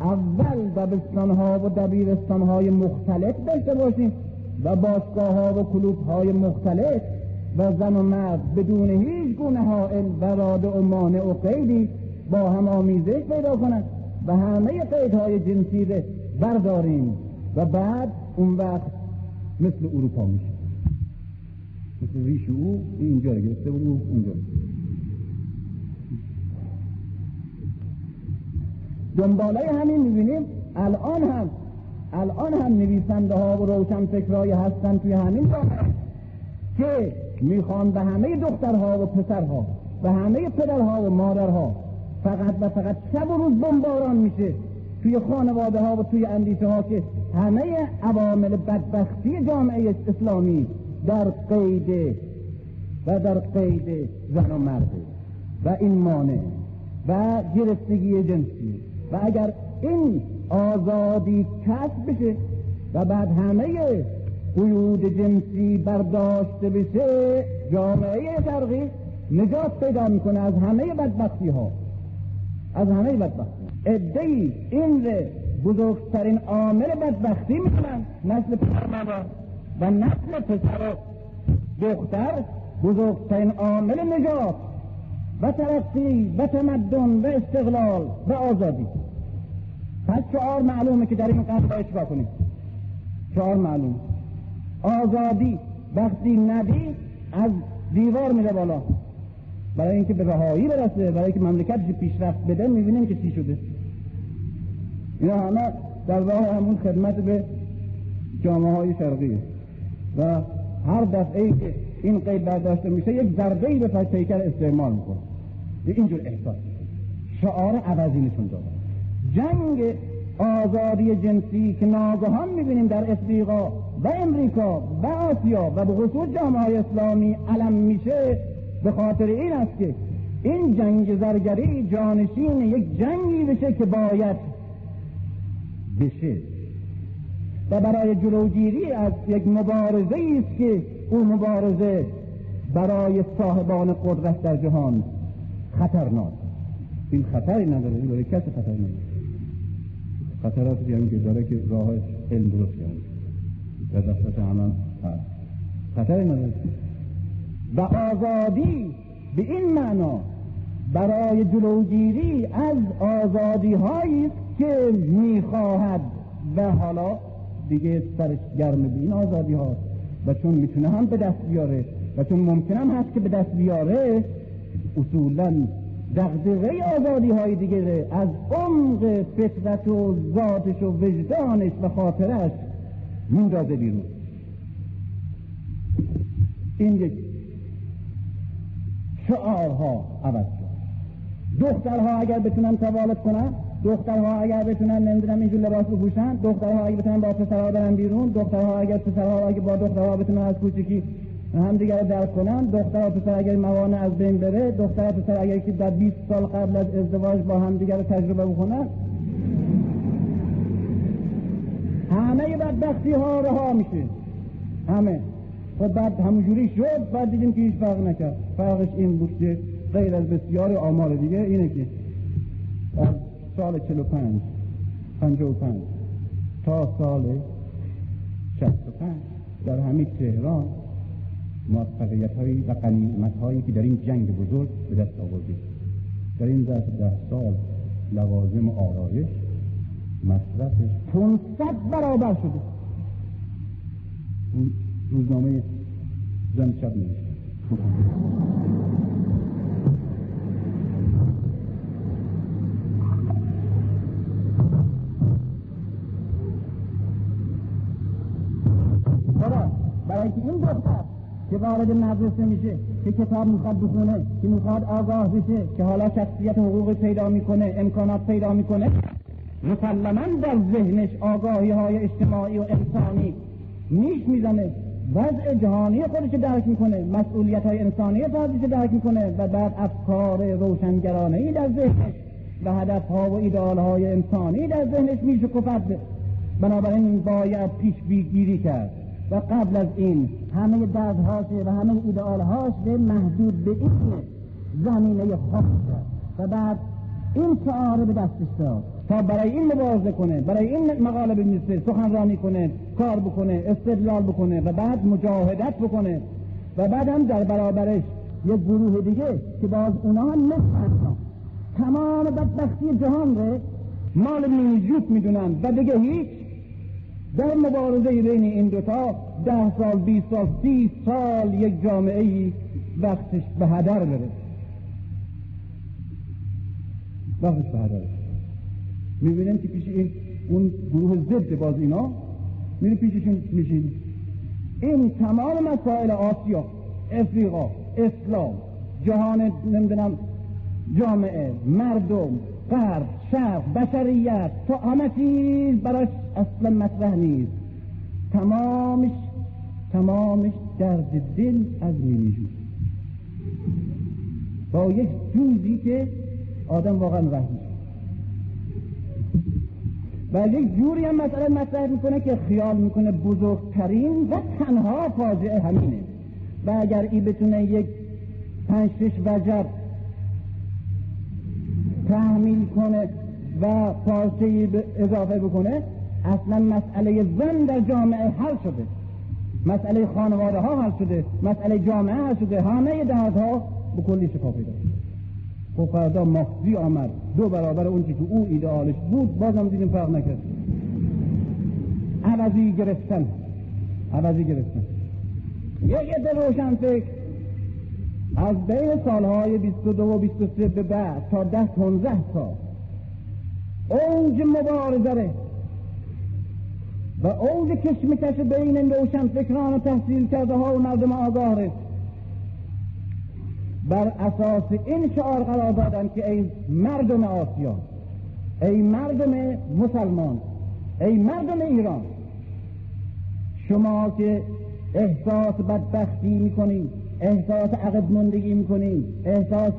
اول دبستان ها و دبیرستان های مختلف داشته باشیم و باشگاه ها و کلوب های مختلف و زن و مرد بدون هیچ گونه حائل و راده و مانع و قیدی با هم آمیزش پیدا کنند و همه قیدهای جنسی برداریم و بعد اون وقت مثل اروپا میشه. مثل ریش او اینجا گرفته بود اونجا دنباله همین می‌بینیم الان هم الان هم نویسنده ها و روشن فکرهای هستن توی همین که می‌خوان به همه دخترها و پسرها به همه پدرها و مادرها فقط و فقط شب و روز بمباران میشه. توی خانواده ها و توی اندیشه ها که همه عوامل بدبختی جامعه اسلامی در قید و در قید زن و مرده و این مانع و گرفتگی جنسی. و اگر این آزادی کسب بشه و بعد همه قیود جنسی برداشته بشه جامعه شرقی نجات پیدا می‌کنه از همه بدبختی ها از همه بدبختی. ادهی این بزرگترین عامل بدبختی می‌کنن نسل پسر را و نسل پسر و دختر بزرگترین عامل نجات و ترقی و تمدن و استقلال و آزادی. پس شعار معلومه که در این قرن باید چکار کنیم؟ شعار معلوم. آزادی وقتی ندی از دیوار میره بالا. برای اینکه به رهایی برسه برای اینکه مملکتش پیشرفت بده می‌بینیم که چی شده. اینا همه در راه همون خدمت به جامعه های شرقیه و هر دفعه که این قید برداشته میشه یک ضربه ای به پیکر استعمال می‌کنه. اینجور احساس. شعار عوضی نشون داده جنگ آزادی جنسی که ناگهان می‌بینیم در افریقا و امریکا و آسیا و به خصوص جامعه اسلامی علم میشه به خاطر این است که این جنگ زرگری جانشین یک جنگی بشه که باید بشه و برای جلوگیری از یک مبارزه است که او مبارزه برای صاحبان قدرت در جهان خطرناک. این خطری نداره این برای کسی خطر نداره. خطراتی هم که داره که راه علم درست کرده. در دستت همه هست. خطری نداره. و آزادی به این معنا برای جلوگیری از آزادی که می‌خواهد. و حالا دیگه سرش گرم به این آزادی هاست و چون می‌تونه هم به دست بیاره و چون ممکن هم هست که به دست بیاره اصولا دغدغه آزادی های دیگه از عمق فطرت و ذاتش و وجدانش و خاطرش میندازه بیرون. این یک شعارها عوض شد. دخترها اگر بتونن توالت کنن دخترها اگر بتونن نمی‌دونم اینجور لباس بپوشن دخترها اگر بتونن با پسرها برن بیرون دخترها اگر پسرها اگر با دخترها بتونن از کوچکی هم دیگر درک کنن دختر و پسر اگر موانع از بین بره دختر و پسر اگر که در 20 سال قبل از ازدواج با هم دیگر تجربه بکنن. همه بدبختی ها رها میشه. همه. خب بعد همونجوری شد بعد دیدیم که هیچ فرق نکرد. فرقش این بود که غیر از بسیار آمار دیگه اینه که. سال 45 55 تا سال 65 در همین تهران موفقیت هایی و قنیمت هایی که در این جنگ بزرگ به دست آوردیم. در این ظرف ده سال لوازم آرایش مصرفش 500 برابر شده. روزنامه زن شب نوشته برای که این دختر که وارد مدرسه میشه که کتاب می‌خواد بخونه که می‌خواد آگاه بشه که حالا شخصیت حقوقی پیدا می‌کنه امکانات پیدا می‌کنه مسلما در ذهنش آگاهی های اجتماعی و انسانی نیش می‌زنه. وضع جهانی خودش درک می‌کنه مسئولیت های انسانی خودش درک می‌کنه و بعد افکار روشنگرانه ای در ذهنش و هدف ها و ایدال های انسانی در ذهنش میشه کفت بنابراین باید پیش بگیری کرد. و قبل از این همه دردهاش و همه ایدئالهاش به محدود به این زمینه خاص و بعد این شعاره به دستش داد تا برای این مبارزه کنه برای این مقاله بنویسه سخنرانی کنه کار بکنه استدلال بکنه و بعد مجاهدت بکنه. و بعد هم در برابرش یک گروه دیگه که باز اونا هم تمام بدبختی جهان رو مال نیجوت می‌دونن و دیگه هیچ در مبارزه بین این دوتا ده سال بیست سال سی سال یک جامعه ای وقتش به هدر بره وقتش به هدر می‌بینیم که پیش این اون گروه ضد باز اینا میره پیششون میشین. این تمام مسائل آسیا افریقا اسلام جهان نمی‌دونم جامعه مردم غرب شرق بشریت. تا همه چیز براش اصلا مطرح نیست. تمامش تمامش درد دل از میمیجود با یک جوزی که آدم واقعا رحم و یک جوری هم مسئله مطرح می‌کنه که خیال می‌کنه بزرگترین و تنها فاجعه همینه. و اگر ای بتونه یک پنج شش وجب تحمیل کنه و پارچه اضافه بکنه اصلا مسئله زن در جامعه حل شده. مسئله خانواده ها حل شده. مسئله جامعه حل شده. همه دردها به کلی شفا پیدا خب فردا مخزی آمد دو برابر اون که او ایدئالش بود بازم دیدیم فرق نکرد. عوضی گرفتن. عوضی گرفتن. یه یه روشن فکر. از بین سالهای 22 و 23 به بعد تا ده 15 سال اوج مبارزه و اوج کشمکش بین روشن فکران و تحصیل کرده ها و مردم آگاه بر اساس این شعار قرار دادن که ای مردم آسیا ای مردم مسلمان ای مردم ایران شما که احساس بدبختی می‌کنید احساس عقب مندگی می‌کنید احساس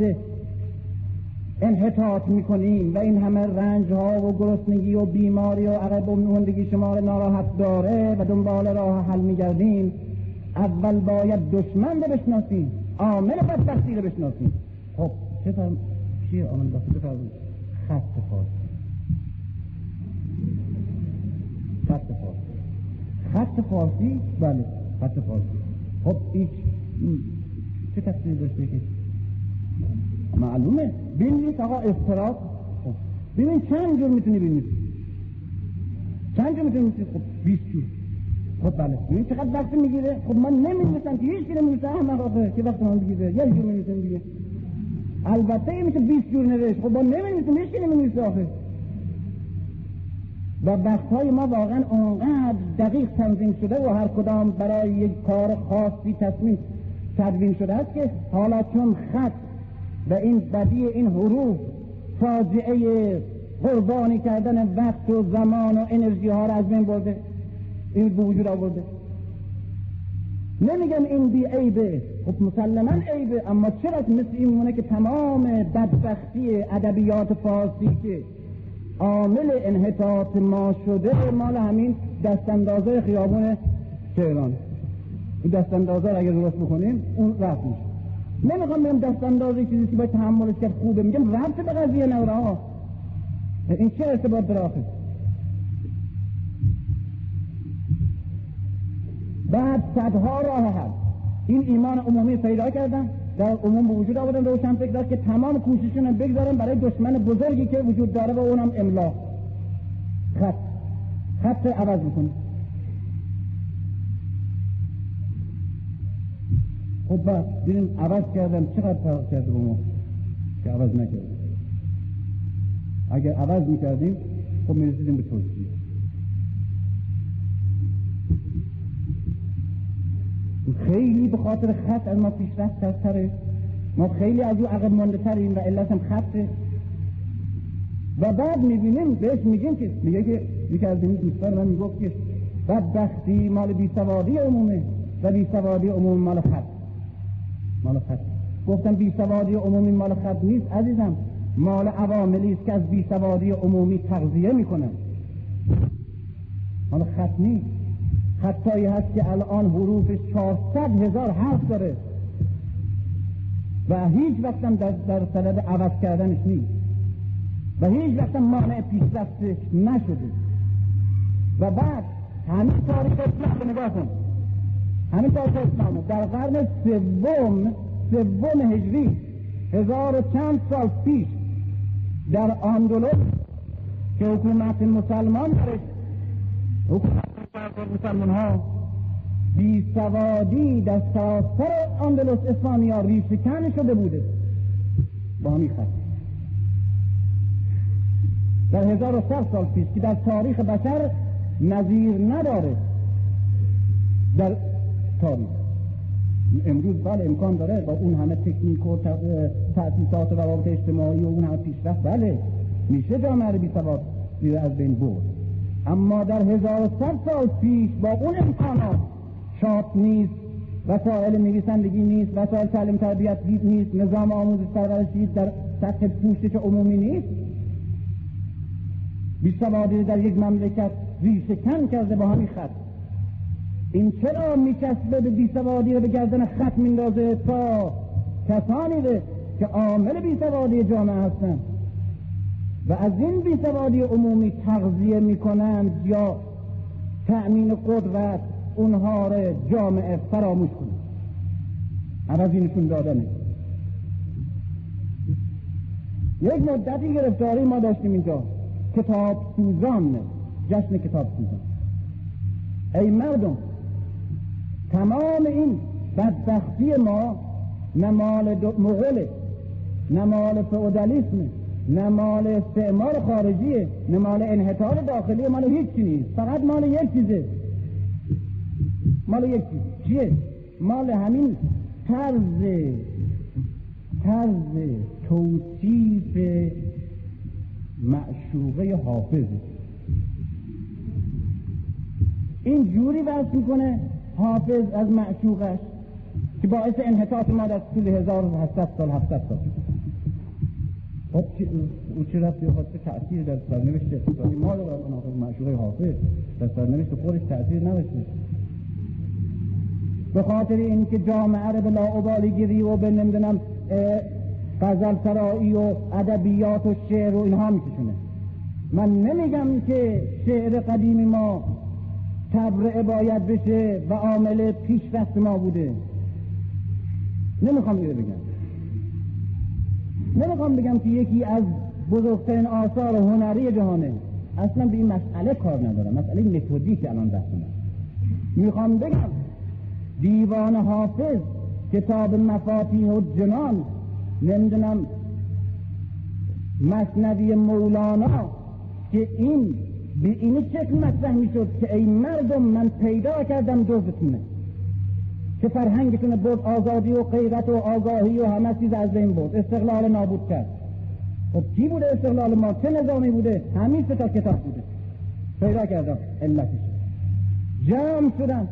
انحطاط می‌کنیم و این همه رنج ها و گرسنگی و بیماری و عقب مندگی شما را ناراحت داره و دنبال راه حل میگردیم. اول باید دشمن رو بشناسیم عامل بدبختی رو بشناسیم. خب چه فرم چیه عامل بدبختی؟ خط فارسی خط فارسی خط فارسی؟ بله خط فارسی. خب هیچ چه تفسیر داشته که؟ معلومه. ببینید آقا افتراق خب. ببین چند جور می‌تونی ببینید؟ چند جور می‌تونی خب 20 جور. خب بله. این چقدر وقت می‌گیره؟ خب من نمی‌دونستم که هیچ کی نمی‌دونسته احمق آخه که وقت من بگیره. یه جور می‌دونستم دیگه. البته این میشه 20 جور نوشت. خب ما نمی‌دونستم هیچ کی نمی‌دونسته آخه. و وقتهای ما واقعا اونقدر دقیق تنظیم شده و هر کدام برای یک کار خاصی تصمیم تدوین شده است که حالا چون خط و این بدی این حروف فاجعه قربانی کردن وقت و زمان و انرژی ها را از بین برده این به وجود آورده نمیگم این بی عیبه. خب مسلما عیبه اما چرا مثل این مونه که تمام بدبختی ادبیات فارسی که عامل انحطاط ما شده مال همین دستاندازه خیابون تهران. این دستاندازه اگر درست بکنیم اون رفت میشه. نمی‌خوام بگم دستاندازه چیزی که باید تحملش کرد خوبه میگم رفت به قضیه نوره این چه ارتباط داره بعد صدها راه هست این ایمان عمومی پیدا کردن در عموم به وجود آوردن روشن فکر که تمام کوششون بگذارن برای دشمن بزرگی که وجود داره و اونم املا خط. خط عوض می‌کنه. خب بعد دیدیم عوض کردن چقدر فرق کرده با ما که عوض نکردیم اگر عوض می‌کردیم خب می‌رسیدیم به توصیه خیلی به خاطر خط از ما پیشرفت تره ما خیلی از او عقب مانده تریم و علت هم خطه و بعد می‌بینیم بهش میگیم که میگه که یکی از این دوستان من می‌گفت که بدبختی مال بیسوادی عمومه و بیسوادی عموم مال خط مال خط گفتم بیسوادی عمومی مال خط نیست عزیزم. مال عواملی است که از بیسوادی عمومی تغذیه می‌کنن. مال خط نیست. خطایی هست که الان حروفش 400 هزار حرف داره. و هیچ وقتم در, در صدد عوض کردنش نیست. و هیچ وقتم مانع پیشرفتش نشده. و بعد همین تاریخ اسلام نگاه کن. همین اسلام در قرن سوم سوم هجری هزار و چند سال پیش در اندلس که حکومت مسلمان درش حکومت مسلمان ها بی سوادی در سراسر اندلس اسپانیا ریشکن شده بوده. با همین خط. در هزار و سال پیش که در تاریخ بشر نظیر نداره در تاریخ امروز بله امکان داره با اون همه تکنیک و تأسیسات روابط اجتماعی و اون همه پیشرفت. بله میشه جامعه رو بی سواد از بین برد. اما در هزار و سال پیش با اون امکانات شاط نیست وسایل نویسندگی نیست وسایل تعلیم تربیت نیست نظام آموزش پرورشی در سطح پوشش عمومی نیست. بیسوادی در یک مملکت ریشه کن کرده با همین خط. این چرا میچسبه به بیسوادی رو به گردن خط میندازه تا کسانی به که عامل بیسوادی جامعه هستند و از این بیسوادی عمومی تغذیه می‌کنند یا تأمین قدرت اونها رو جامعه فراموش کنند عوضینشون دادنه. یک مدتی گرفتاری ما داشتیم اینجا. کتاب سوزان جشن کتاب سوزان ای مردم تمام این بدبختی ما نمال مغله نمال فئودالیسم نمال استعمار خارجیه نمال انحطاط داخلی مال هیچ نیست. فقط مال یک چیزه. مال یک چیز. چیه؟ مال همین طرز طرز توصیف معشوقه حافظ. این جوری وصف می‌کنه حافظ از معشوقش که باعث انحطاط ما در طول 1700 سال 700 سال. خب او چه رفت؟ یا چه تأثیر در سرنوشت اقتصادی ما دارد اون حافظ معشوقه حافظ. در سرنوشت خودش تأثیر نداشته. به خاطر اینکه جامعه رو به لاعبالی گیری و به نمی‌دونم غزل سرایی و ادبیات و شعر و اینها میکشونه. من نمیگم که شعر قدیمی ما تبرعه باید بشه و عامل پیشرفت ما بوده. نمی‌خوام اینو بگم. نمی‌خوام بگم که یکی از بزرگترین آثار هنری جهانه. اصلا به این مسئله کار ندارم. مسئله متدیک الان بحث می‌خوام بگم دیوان حافظ کتاب مفاتیح و جنان نمی‌دونم مصنوی مولانا که این به این شکل مطرح می‌شد که ای مردم من پیدا کردم جزتونه که فرهنگتون بود آزادی و غیرت و آگاهی و همه چیز از بین بود استقلال نابود کرد. خب کی بوده استقلال ما؟ چه نظامی بوده؟ همین تا کتاب بوده. پیدا کردم. علتش. جمع شدن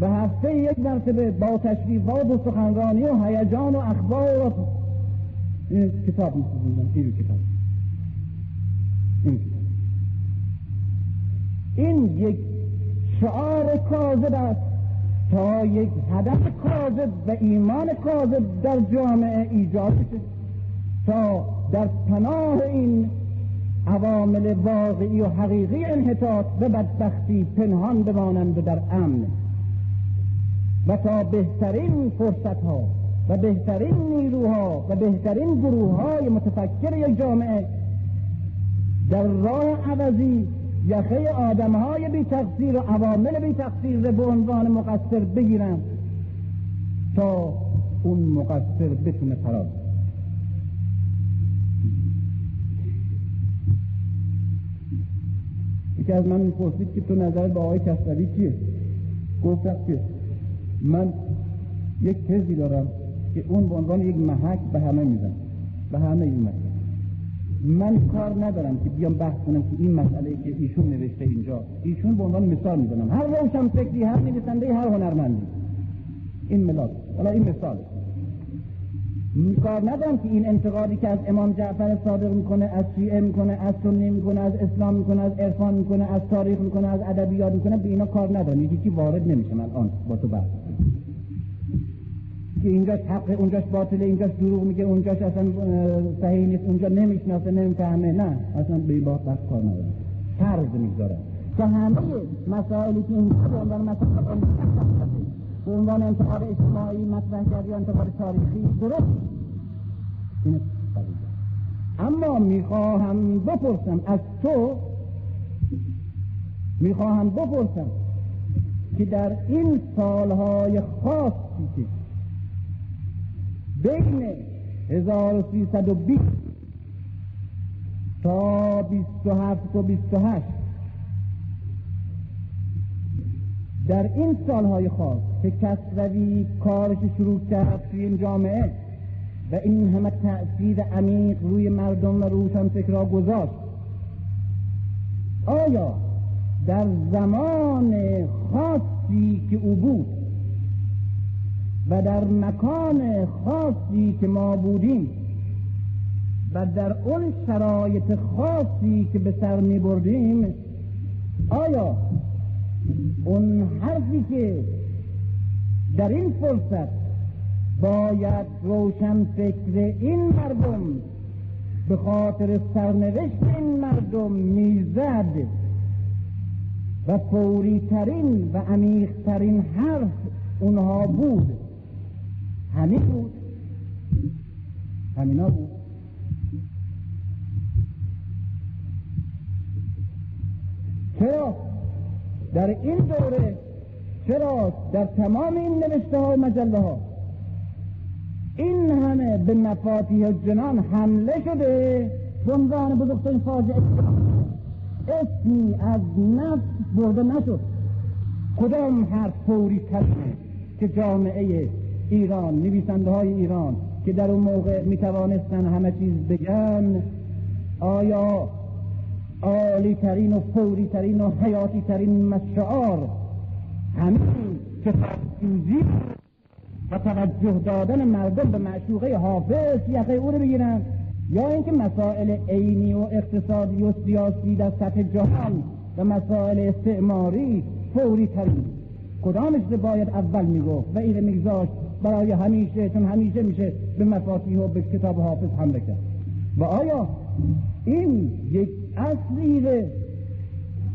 به هفته یک مرتبه با تشریفات و سخنرانی و هیجان و اخبار و این کتاب میسوزوندن این کتاب. این کتاب. این یک شعار کاذب است تا یک هدف کاذب و ایمان کاذب در جامعه ایجاد شد تا در پناه این عوامل واقعی و حقیقی انحطاط و بدبختی پنهان بمانند در امن. و تا بهترین فرصت ها و بهترین نیروها و بهترین گروه های متفکر یک جامعه در راه عوضی یخه آدم های بی تقصیر و عوامل بی تقصیر به عنوان مقصر بگیرن تا اون مقصر بتونه فرار یکی از من می‌پرسید که تو نظر با آقای کسروی چیه؟ گفتم که من یک تزی دارم که اون به عنوان یک محک به همه میزن به همه این من کار ندارم که بیام بحث کنم که این مسئله که ایشون نوشته اینجا. ایشون به عنوان مثال می‌زنم. هر روشن فکری هر نویسنده هر هنرمندی. این ملاک حالا این مثال کار ندارم که این انتقادی که از امام جعفر صادق می‌کنه از شیعه می‌کنه از سنی می‌کنه از اسلام می‌کنه از عرفان می‌کنه از تاریخ می‌کنه از ادبیات می‌کنه به اینا کار ندارم. یکی وارد نمیشه الان با تو بحث. که اینجاش حق اونجاش باطله اینجاش دروغ میگه اونجاش اصلا صحیح نیست اونجا نمی‌شناسه نمی‌فهمه نه. اصلا به این بحث کار ندارم. فرض می‌گذارم. که همه مسائلی که اینجا به عنوان مسائل به عنوان انتقاد اجتماعی مطرح کرد یا انتقاد تاریخی درست. اما می‌خواهم بپرسم از تو می‌خواهم بپرسم که در این سالهای خاصی که بین 1320 تا 27 و 28 در این سالهای خاص که کسروی کارش شروع کرد توی این جامعه و این همه تأثیر عمیق روی مردم و روشن فکرها گذاشت آیا در زمان خاصی که او بود و در مکان خاصی که ما بودیم و در اون شرایط خاصی که به سر می بردیم آیا اون حرفی که در این فرصت باید روشن فکر این مردم به خاطر سرنوشت این مردم می‌زد و فوری ترین و عمیق ترین حرف اونها بود؟ همین بود. همینا بود. چرا؟ در این دوره چرا در تمام این نوشته ها مجله ها این همه به مفاتیح جنان حمله شده؟ عنوان بزرگترین فاجعه اسمی از نفس برده نشد. کدام حرف فوری ترینه که جامعه ایران نویسنده های ایران که در اون موقع می توانستن همه چیز بگن آیا عالی ترین و فوری ترین و حیاتی ترین مشعار همین کتابسوزی و توجه دادن مردم به معشوقه حافظ یقه او رو بگیرن یا اینکه مسائل عینی و اقتصادی و سیاسی در سطح جهان و مسائل استعماری فوری ترین کدامش رو باید اول می‌گفت و اینه میگذاشت؟ برای همیشه چون همیشه میشه به مفاتیح و به کتاب حافظ هم بکرد. و آیا این یک اصلیه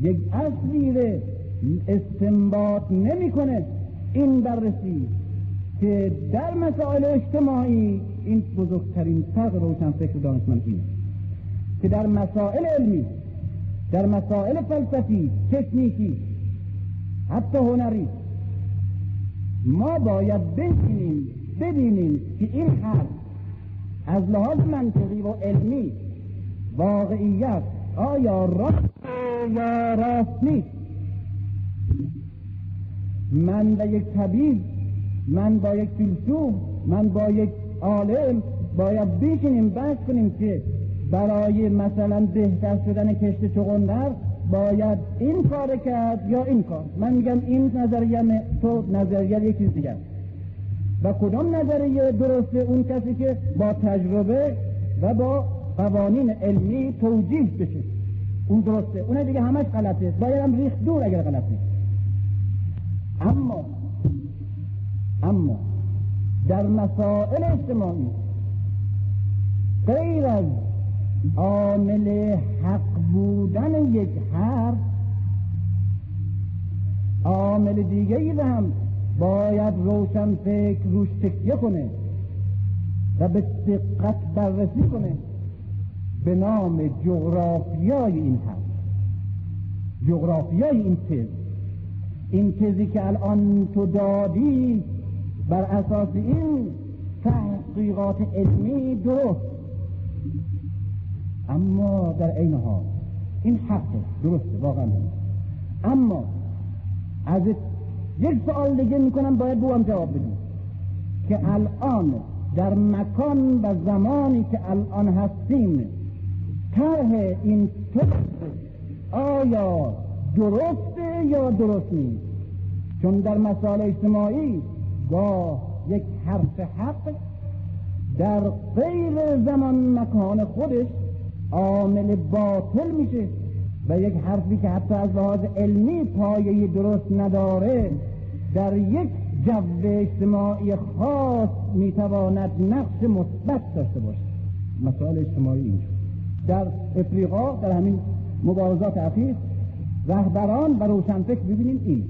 یک اصلیه استنباط نمی‌کنه این بررسی که در مسائل اجتماعی این بزرگترین فرق روشن فکر دانشمند اینه که در مسائل علمی در مسائل فلسفی تکنیکی حتی هنری ما باید ببینیم ببینیم که این حرف از لحاظ منطقی و علمی واقعیت آیا راست یا راست نیست؟ من و یک طبیب من با یک فیلسوف من با یک عالم باید بشینیم بحث کنیم که برای مثلا بهتر شدن کشت چغندر باید این کار کرد یا این کار؟ من میگم این نظریه تو نظریه یک چیز دیگر و کدام نظریه درسته؟ اون کسی که با تجربه و با قوانین علمی توجیه بشه. اون درسته. اون دیگه همش غلطه. باید هم ریخت دور اگر غلطه. اما اما در مسائل اجتماعی غیر از عامل حق بودن یک حرف. عامل دیگه ای هم باید روشن فکر روش تکیه کنه و به دقت بررسی کنه به نام جغرافیای این حرف. جغرافیای این تز. این تزی که الان تو دادی بر اساس این تحقیقات علمی درست. اما در عین حال این حقه درسته واقعا اما از یک سوال دیگه می‌کنم باید بو هم جواب بدیم. که الان در مکان و زمانی که الان هستیم طرح این آیا درسته یا درست نیست؟ چون در مسائل اجتماعی با یک حرف حق در غیر زمان مکان خودش عامل باطل میشه و یک حرفی که حتی از لحاظ علمی پایه درست نداره در یک جو اجتماعی خاص می‌تواند نقش مثبت داشته باشه مسائل اجتماعی اینجور در افریقا در همین مبارزات اخیر رهبران و روشنفکر ببینیم این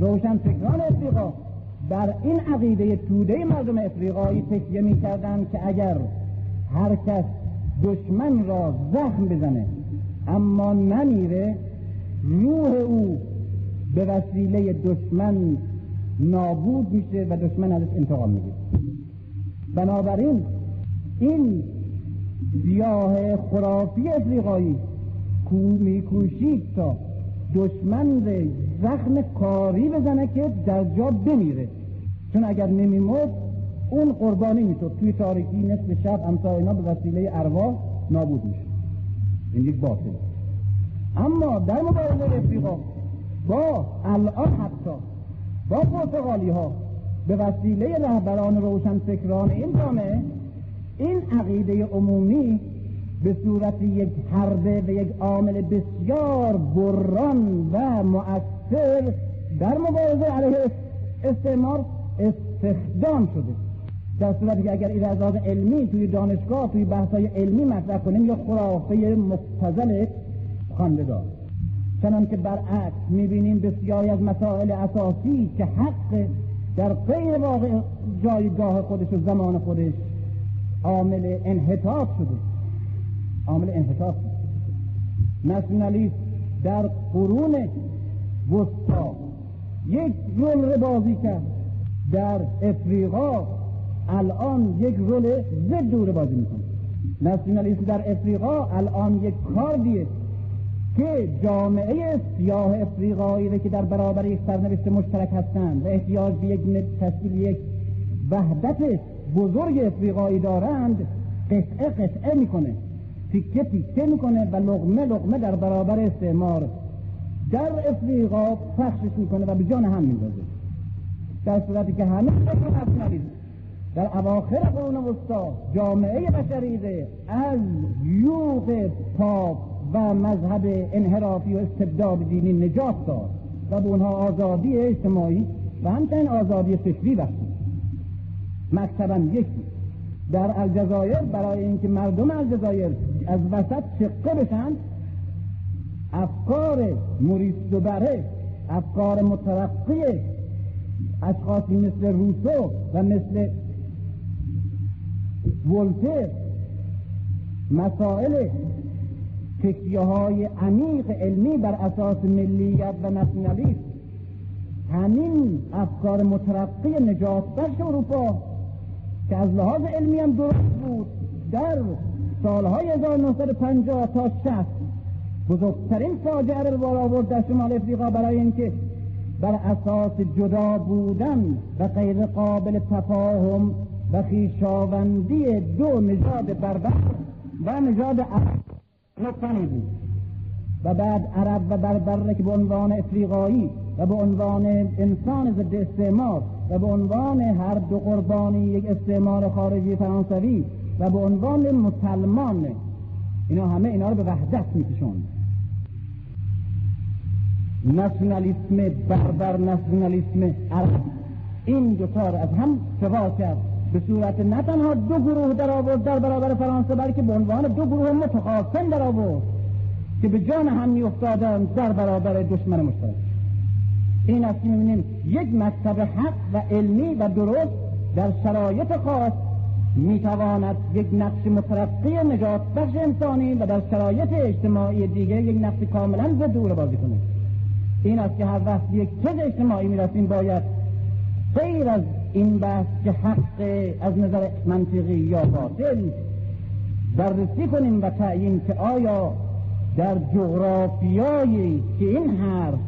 روشنفکران افریقا بر این عقیده توده مردم افریقایی تکیه می‌کردند که اگر هر کس دشمن را زخم بزنه. اما نمیره روح او به وسیله دشمن نابود میشه و دشمن ازش انتقام می‌گیره. بنابراین این سیاه خرافی افریقایی کو میکوشید تا دشمن زخم کاری بزنه که در جا بمیره. چون اگر نمیمرد اون قربانی می‌شد. توی تاریکی نصف شب همسا اینا به وسیله ارواح نابود میشه این یک باطل. اما در مبارزه افریقا با الان حتی با پرتغالی ها به وسیله رهبران روشن فکران این جامعه این عقیده عمومی به صورت یک حربه و یک عامل بسیار بران و مؤثر در مبارزه علیه استعمار استخدام شده. در صورتی که اگر این از علمی توی دانشگاه توی بحثای علمی مطرح کنیم یا خرافه مبتزل خواندگار چنان که برعکس می‌بینیم بسیاری از مسائل اساسی که حق در غیر واقع جایگاه خودش و زمان خودش عامل انحطاط شده. عامل انحطاط. نشنالیست در قرون وسطا یک رول بازی کرد. در افریقا الان یک رول ضد دوره بازی می‌کنه. ناسیونالیسم در افریقا الان یک کاردیه که جامعه سیاه افریقایی که در برابر یک سرنوشت مشترک هستند و احتیاج به یک تشکیل یک وحدت بزرگ افریقایی دارند قطعه قطعه می‌کنه. تیکه تیکه می‌کنه و لغمه لغمه در برابر استعمار در افریقا پخشش می‌کنه و به جان هم میندازه. در صورتی که همه فکر در اواخر قرون وسطا جامعه بشریده از یوغ پاپ و مذهب انحرافی و استبداد دینی نجات داد و به اونها آزادی اجتماعی و همچنین آزادی فکری بخشید. مکتبا یکی. در الجزایر برای اینکه مردم الجزایر از وسط شقه بشن افکار موریس دوبره افکار مترقی اشخاصی مثل روسو و مثل ولتر مسائل تکیه های عمیق علمی بر اساس ملیت و نسیونالیسم همین افکار مترقی نجات بخش اروپا که از لحاظ علمی هم درست بود در سالهای 1950 تا 60 بزرگترین فاجعه رو بار آورد در شمال افریقا برای اینکه بر اساس جدا بودن و غیر قابل تفاهم و خیشاوندی دو نژاد بربر و نژاد عرب و بعد عرب و بربر که به عنوان افریقایی و به عنوان انسان ضد استعمار و به عنوان هر دو قربانی یک استعمار خارجی فرانسوی و به عنوان مسلمان. اینا همه اینا رو به وحدت میکشوند ناسیونالیسم بربر ناسیونالیسم عرب. این دوتا از هم سوا کرد. به صورت نه تنها دو گروه در آورد در برابر فرانسه بلکه به عنوان دو گروه متخاصم در آورد که به جان هم میافتادند در برابر دشمن مشترک. این است که می‌بینیم یک مکتب حق و علمی و درست در شرایط خاص می‌تواند یک نقش مترقی نجات بخش انسانی و در شرایط اجتماعی دیگه یک نقش کاملا ضد دور بازی کنه. این است که هر وقت یک چیز اجتماعی می‌رسیم باید غیر از این بحث که حق از نظر منطقی یا باطل بررسی کنیم و تعیین که آیا در جغرافیایی که این حرف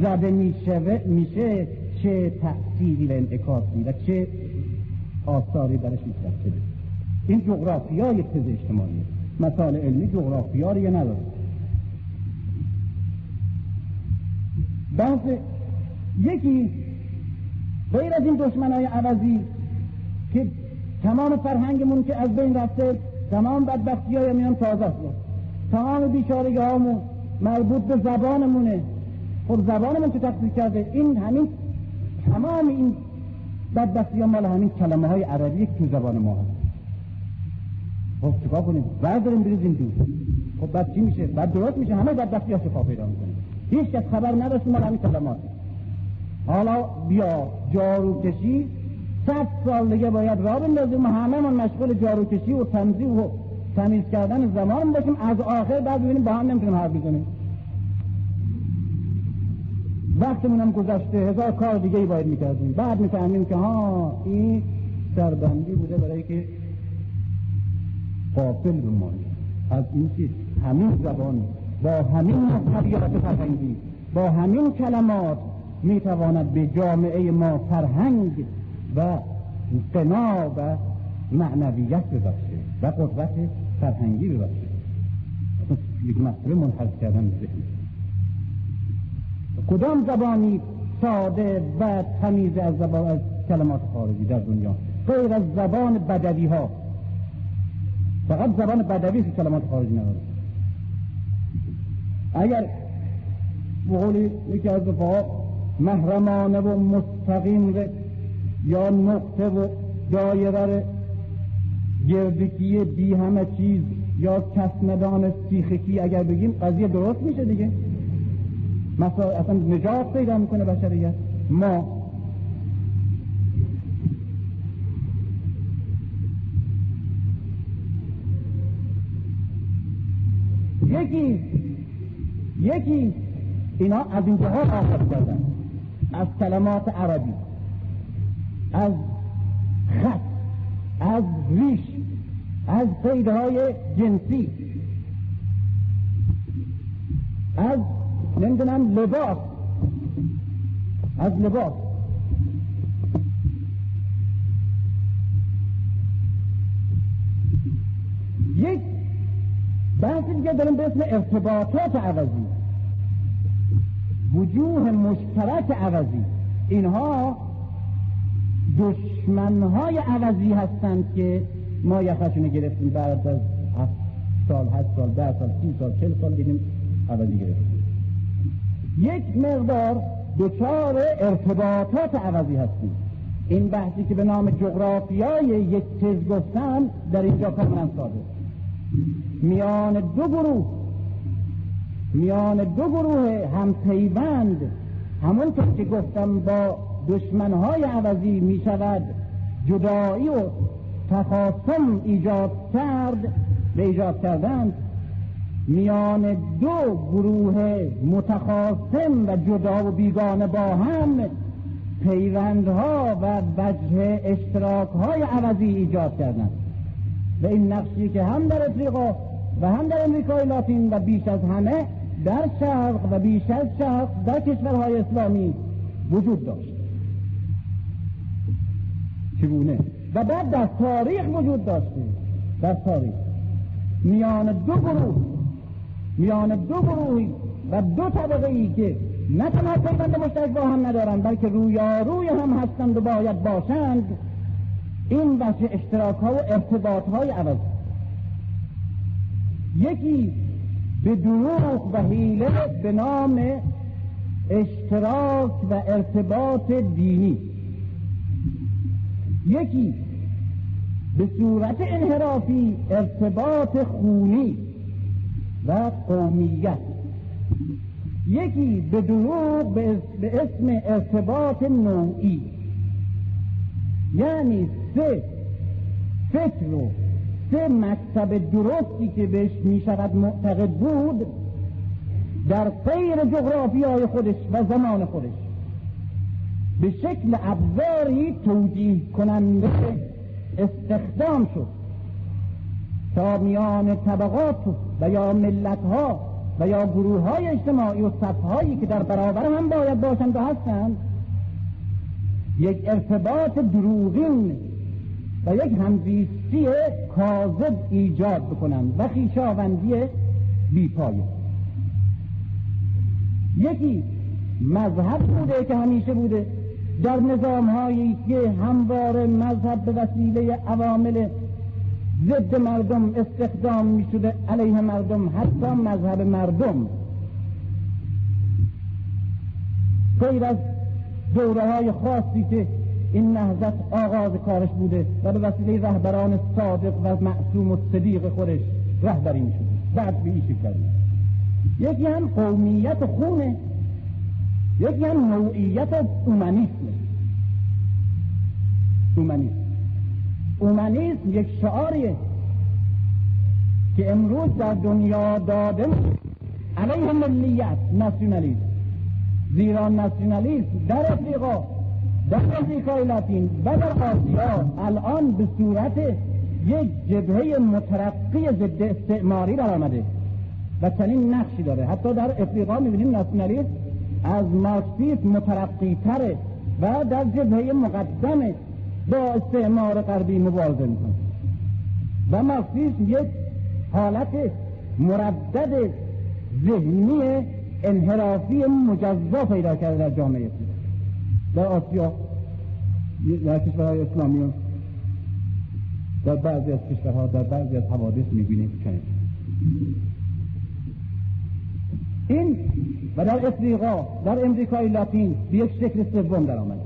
زده میشه, میشه چه تأثیری و انعکاسی و چه آثاری درش میترسه این جغرافیای تز اجتماعی مثال علمی جغرافیا یا نداره بحث یکی غیر از این دشمن های عوضی که تمام فرهنگمون که از بین رفته تمام بدبختی های میان تازه است تمام بیچارگی هامون مربوط به زبانمونه. خب زبانمون که تقصیر کرده؟ این همین تمام این بدبختی ها مال همین کلمه های عربی که زبان ما هست. خب چکار کنیم؟ برداریم بریزیم دور. خب بعد چی میشه؟ بعد درست میشه. همه بدبختی ها شفا پیدا می‌کنه هیچ کس خبر نداشت مال همین کلمات حالا بیا جارو کشی صد سال دیگه باید را بندازیم همه من مشغول جارو کشی و تنظیم و تمیز کردن زمان باشیم از آخر بعد ببینیم با هم نمی‌تونیم حرف بزنیم وقتمون هم گذشته هزار کار دیگه ای باید می‌کردیم بعد می‌فهمیم که ها این سربندی بوده برای که قافل بمانیم از این چیز همین زبان با همین محتویات فرهنگی با همین کلمات می‌تواند به جامعه ما فرهنگ و قنا و معنویت ببخشه و قدرت فرهنگی ببخشه. یک مسئله منحرف کردن ذهن. کدام زبانی ساده و تمیز از زبان از کلمات خارجی در دنیا؟ غیر از زبان بدوی ها فقط زبان بدوی که کلمات خارجی نداره. اگر بقول یکی از محرمانه و مستقیم یا نقطه و دایره گردکی بی همه چیز یا کسمدان سیخکی اگر بگیم قضیه درست میشه دیگه. مثلا اصلا نجات پیدا می‌کنه بشریت. ما یکی یکی اینا از این جهات آخر کردن. از کلمات عربی از خط از ریش از قیدهای جنسی از نمی‌دونم لباس از لباس. یک بحثی دیگه داریم به اسم ارتباطات عوضی. وجوه مشترک عوضی. اینها دشمنهای عوضی هستند که ما یخشون گرفتیم بعد از هفت سال هشت سال ده سال سی سال چل سال دیدیم عوضی گرفتیم. یک مقدار دچار ارتباطات عوضی هستیم. این بحثی که به نام جغرافیای یک تز گفتن در اینجا کاملا ساده. میان دو گروه میان دو گروه هم پیوند همون که گفتم با دشمنهای عوضی می شود جدایی و تخاصم ایجاد کرد به ایجاد کردند. میان دو گروه متخاصم و جدا و بیگانه با هم پیوندها و وجه اشتراکهای عوضی ایجاد کردند. و این نقشی که هم در افریقا و هم در امریکای لاتین و بیش از همه در شرق و بیش از شرق در کشورهای اسلامی وجود داشت. چگونه؟ و بعد در تاریخ وجود داشته. در تاریخ. میان دو گروه میان دو گروهی و دو طبقه ای که نه تنها پیوند مشترک با هم ندارند بلکه رویاروی هم هستند و باید باشند. این وجه اشتراک ها و ارتباط های عوض. یکی به دروغ و حیله به نام اشتراک و ارتباط دینی. یکی به صورت انحرافی ارتباط خونی و قومیت. یکی به دروغ به اسم ارتباط نوعی. یعنی سه فکر و سه مکتب درستی که بهش می شود معتقد بود در غیر جغرافی های خودش و زمان خودش به شکل ابزاری توجیه کننده استخدام شد تا میان طبقات و یا ملت ها و یا گروه های اجتماعی و صفهایی که در برابر هم باید باشند و هستند یک ارتباط دروغین و یک همزیستی کاذب ایجاد بکنند و خیشاوندی بیپایه. یکی مذهب بوده که همیشه بوده در نظام هایی که هموار مذهب به وسیله عوامل ضد مردم استخدام می شده علیه مردم حتی مذهب مردم. غیر از دوره های خاصی که این نهضت آغاز کارش بوده و به وسیله رهبران صادق و معصوم و صدیق خودش رهبری می شده بعد به ایشی یکی هم قومیت خونه یکی هم نوعیت اومنیسم اومنیسم اومنیسم یک شعاریه که امروز در دنیا داده علیه ملیت ناسیونالیسم. زیرا ناسیونالیسم در افریقا در امریکای لاتین و در آسیا الان به صورت یک جبهه مترقی ضد استعماری برآمده و چنین نقشی داره. حتی در افریقا می‌بینیم ناسیونالیسم از مارکسیسم مترقی تره و در جبهه مقدمه با استعمار غربی مبارزه می‌کنه. و مارکسیسم یک حالت مردد ذهنی انحرافی مجزا پیدا کرده در جامعه در آسیا در کشورهای اسلامی در بعضی از کشورها در بعضی از حوادث می‌بینیم چنین. این و در افریقا در امریکای لاتین به یک شکل سوم در آمده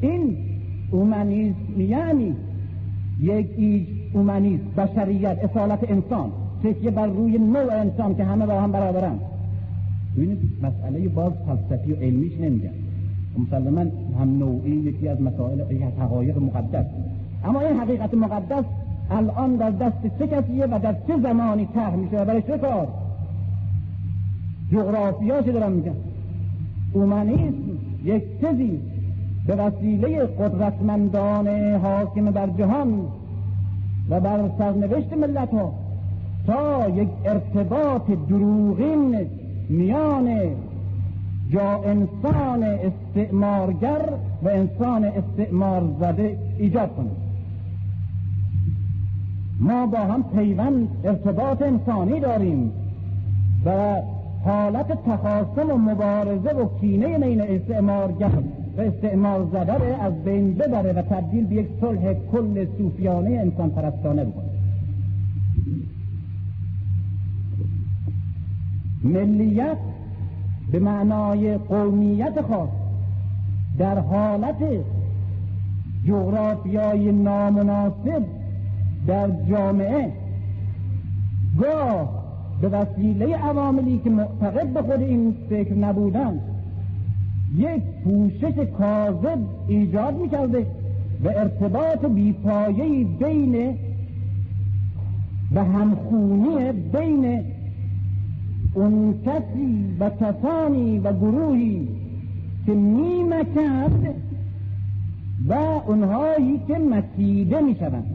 این اومانیسم یعنی یک ایج اومانیسم بشریت اصالت انسان تکیه بر روی نوع انسان که همه با هم برابرند. ببینید مسئله باز فلسفی و علمیش نمیگن مسلما هم نوعی یکی از مسائل یکی از حقایق مقدس. اما این حقیقت مقدس الان در دست چه کسیه و در چه زمانی طرح میشه برای چه کار؟ جغرافیاشو دارم میگن؟ یک چیزی. به وسیله قدرتمندان حاکم بر جهان و بر سرنوشت ملت ها تا یک ارتباط دروغین میان جا انسان استعمارگر و انسان استعمار زده ایجاد کنه ما با هم پیوند ارتباط انسانی داریم و حالت تخاصم و مبارزه و کینه بین استعمارگر و استعمار زده از بین ببره و تبدیل به یک صلح کل صوفیانه انسان پرستانه بکنه. ملیت به معنای قومیت خاص در حالت جغرافیای نامناسب در جامعه گاه به وسیله عواملی که معتقد به خود این فکر نبودند یک پوشش کاذب ایجاد می‌کرده و ارتباط بیپایهی بین و همخونی بین اون کسی و کسانی و گروهی که میمکد و اونهایی که مکیده می‌شوند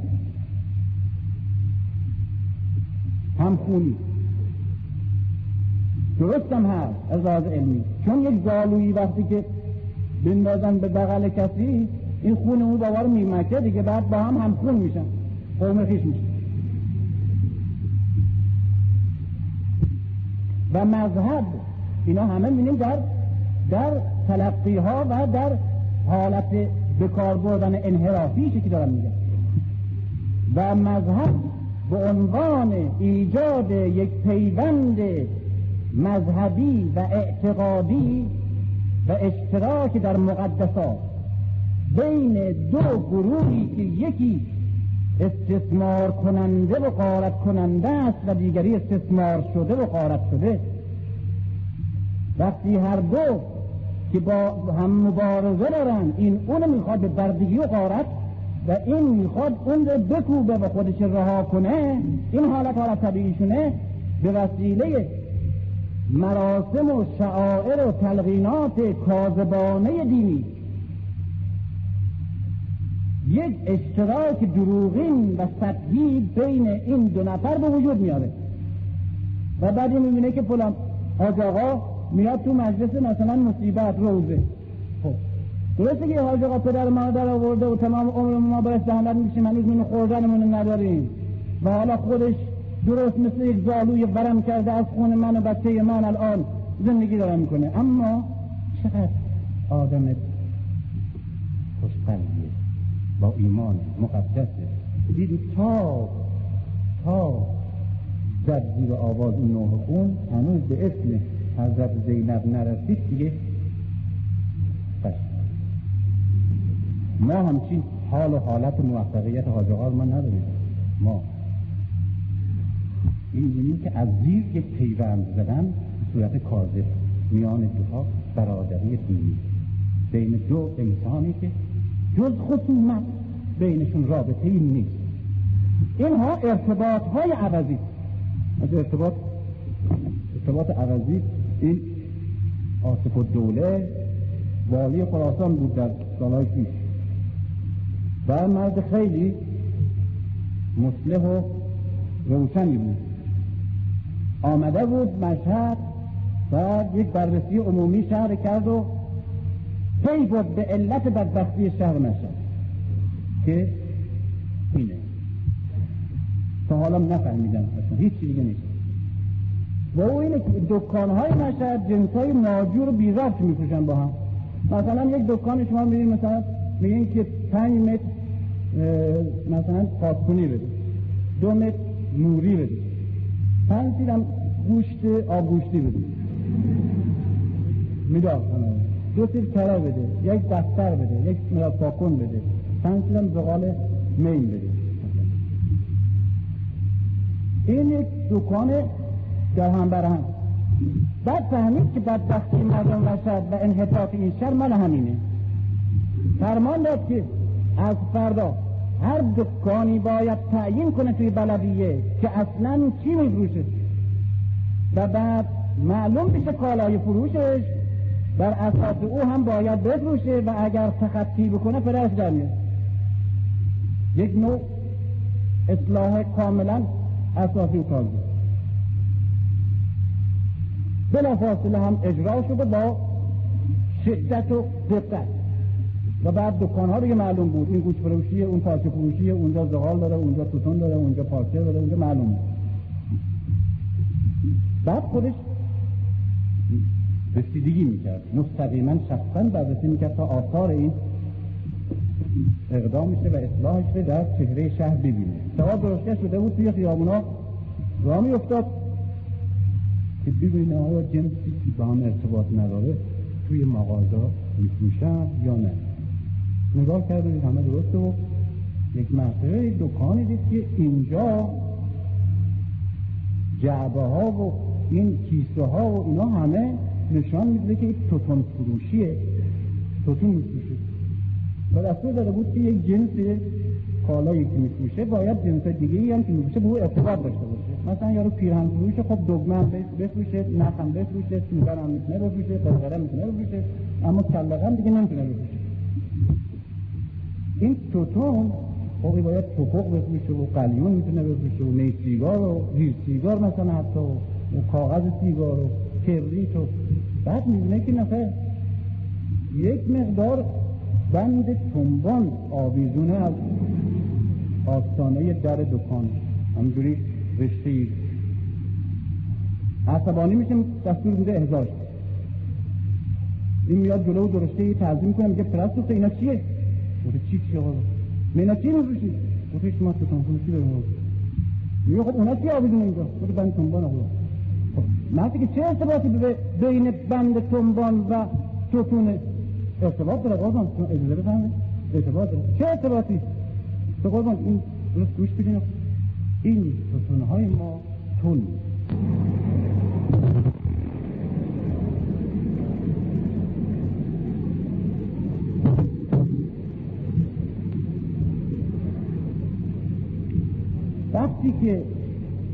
همخونی درستم هست از لحاظ علمی. چون یک زالویی وقتی که بندازن به بغل کسی این خون او باور میمکه دیگه بعد با هم همخون میشن. قوم خیش میشن. و مذهب اینا همه می‌بینیم در در تلقی ها و در حالت بکار بردن انحرافی که دارم میگم و مذهب به عنوان ایجاد یک پیوند مذهبی و اعتقادی و اشتراک در مقدسات بین دو گروهی که یکی استثمار کننده و قارت کننده است و دیگری استثمار شده و قارت شده. وقتی هر دو که با هم مبارزه دارن این اون می‌خواد به بردگی و قارت و این می‌خواد اون رو بکوبه و خودش رها کنه این حالت حالت طبیعیشونه. به وسیله مراسم و شعائر و تلقینات کاذبانه دینی یک اشتراک دروغین و سطحی بین این دو نفر به وجود میاره. و بعد می‌بینه که فلان حاج آقا میاد تو مجلس مثلا مصیبت روزه. خب. درسته که حاج آقا پدر ما در آورده و تمام عمر ما باید زحمت می‌کشیم هنوز نون خوردنمون نداریم. و حالا خودش درست مثل یک زالوی ورم کرده از خون من و بچه من الان زندگی دارم می‌کنه. اما چقدر آدم خوشقلبیه با ایمان مقدسه دید تا تا زد زیر آواز اون نوح خون هنوز به اسم حضرت زینب نرسید دیگه. ما همچین حال و حالت موفقیت حاجقار ما نداریم. ما این که از زیر یک پیوند زدن به صورت کاذب میان دوها برادری دینی. بین دو انسانی که جز خصومت بینشون رابطه ای نیست. اینها ارتباط های عوضی. از ارتباط ارتباط عوضی این آصف و دوله والی خراسان بود در سالهای پیش. و مرد خیلی مصلح و روشنی بود. آمده بود مشهد و یک بررسی عمومی شهر کرد و پی بود به علت بدبختی شهر مشهد که اینه. تا حالا نفهمیدم اصلا. هیچ دیگه نیست. و او اینه که دکانهای مشهد جنس های ناجور و بیرفت میفروشن با هم. مثلا یک دکان شما میرید مثلا میگین که پنج متر مثلا پاسکونی بده. دو متر نوری بده. پنج سیرم گوشت آبگوشتی بده. می‌داد دو سیر کره بده؟ یک دفتر بده یک پاکن بده. پنج سیرم زغال مین بده. این یک دکان در هم بر هم بعد فهمید که بدبختی مردم وسط و انحطاط این شهر مال همینه. فرمان داد که از فردا هر دکانی باید تعیین کنه توی بلدیه که اصلا چی میفروشه؟ و بعد معلوم بشه کالای فروشش بر اساس او هم باید بفروشه و اگر تخطی بکنه پدرش در یک نوع اصلاح کاملا اساسی و کار بود بلا فاصله هم اجرا شده با شدت و دقت. و بعد دکان ها دیگه معلوم بود. این گوش فروشیه اون پارچه فروشیه اونجا زغال داره اونجا توتون داره اونجا پارچه داره اونجا معلوم بود. بعد خودش رسیدگی می‌کرد. مستقیما شخصا بررسی می‌کرد تا آثار این اقدامش و اصلاحش در چهره شهر ببینه. سوال درسته شده بود توی خیابونا راه میافتاد که ببینه آیا جنسی که با هم ارتباط نداره توی مغازه میفروشن یا نه. نگاه کرد و همه درسته و یک مرتبه دکانی دید که اینجا جعبه ها و این کیسه ها و اینا همه نشان میده که یک توتون فروشیه. توتون میفروشه. و دستور داده بود که یک جنس کالایی که میفروشه. باید جنس دیگه ای هم که میفروشه به او ارتباط داشته باشه. مثلا یارو پیرهن فروشه خب دگمه هم بفروشه نخم بفروشه سوزن هم می‌تونه بفروشه قرقره می‌تونه بفروشه اما کلغم دیگه نمی‌تونه بفروشه. این توتون خب باید توپق بفروشه و قلیون می‌تونه بفروشه و نی سیگار و زیر سیگار مثلا حتی و کاغذ سیگار و کبریت و بعد می‌بینه که نفر یک مقدار بند تنبان آویزونه از آستانه در دکان همجوری رشته عصبانی میشه دستور میده احضار این میاد جلو درشته ای تعظیم کنه میگه پرستوس اینا چیه؟ بوده چی چی آقا اینا چی میفروشی؟ بوده شما تکان فروشی داریم میگه خب اونا چی آویزونه اینجا؟ بوده بند تنبان آقا خب که چه ارتباطی بین بند تنبان و توتون ارتباط داره قربان؟ شما اجازه بفهمه ارتباط داره. چه ارتباطی؟ تو قربان این درست گوش بدین. این های ما تون. وقتی که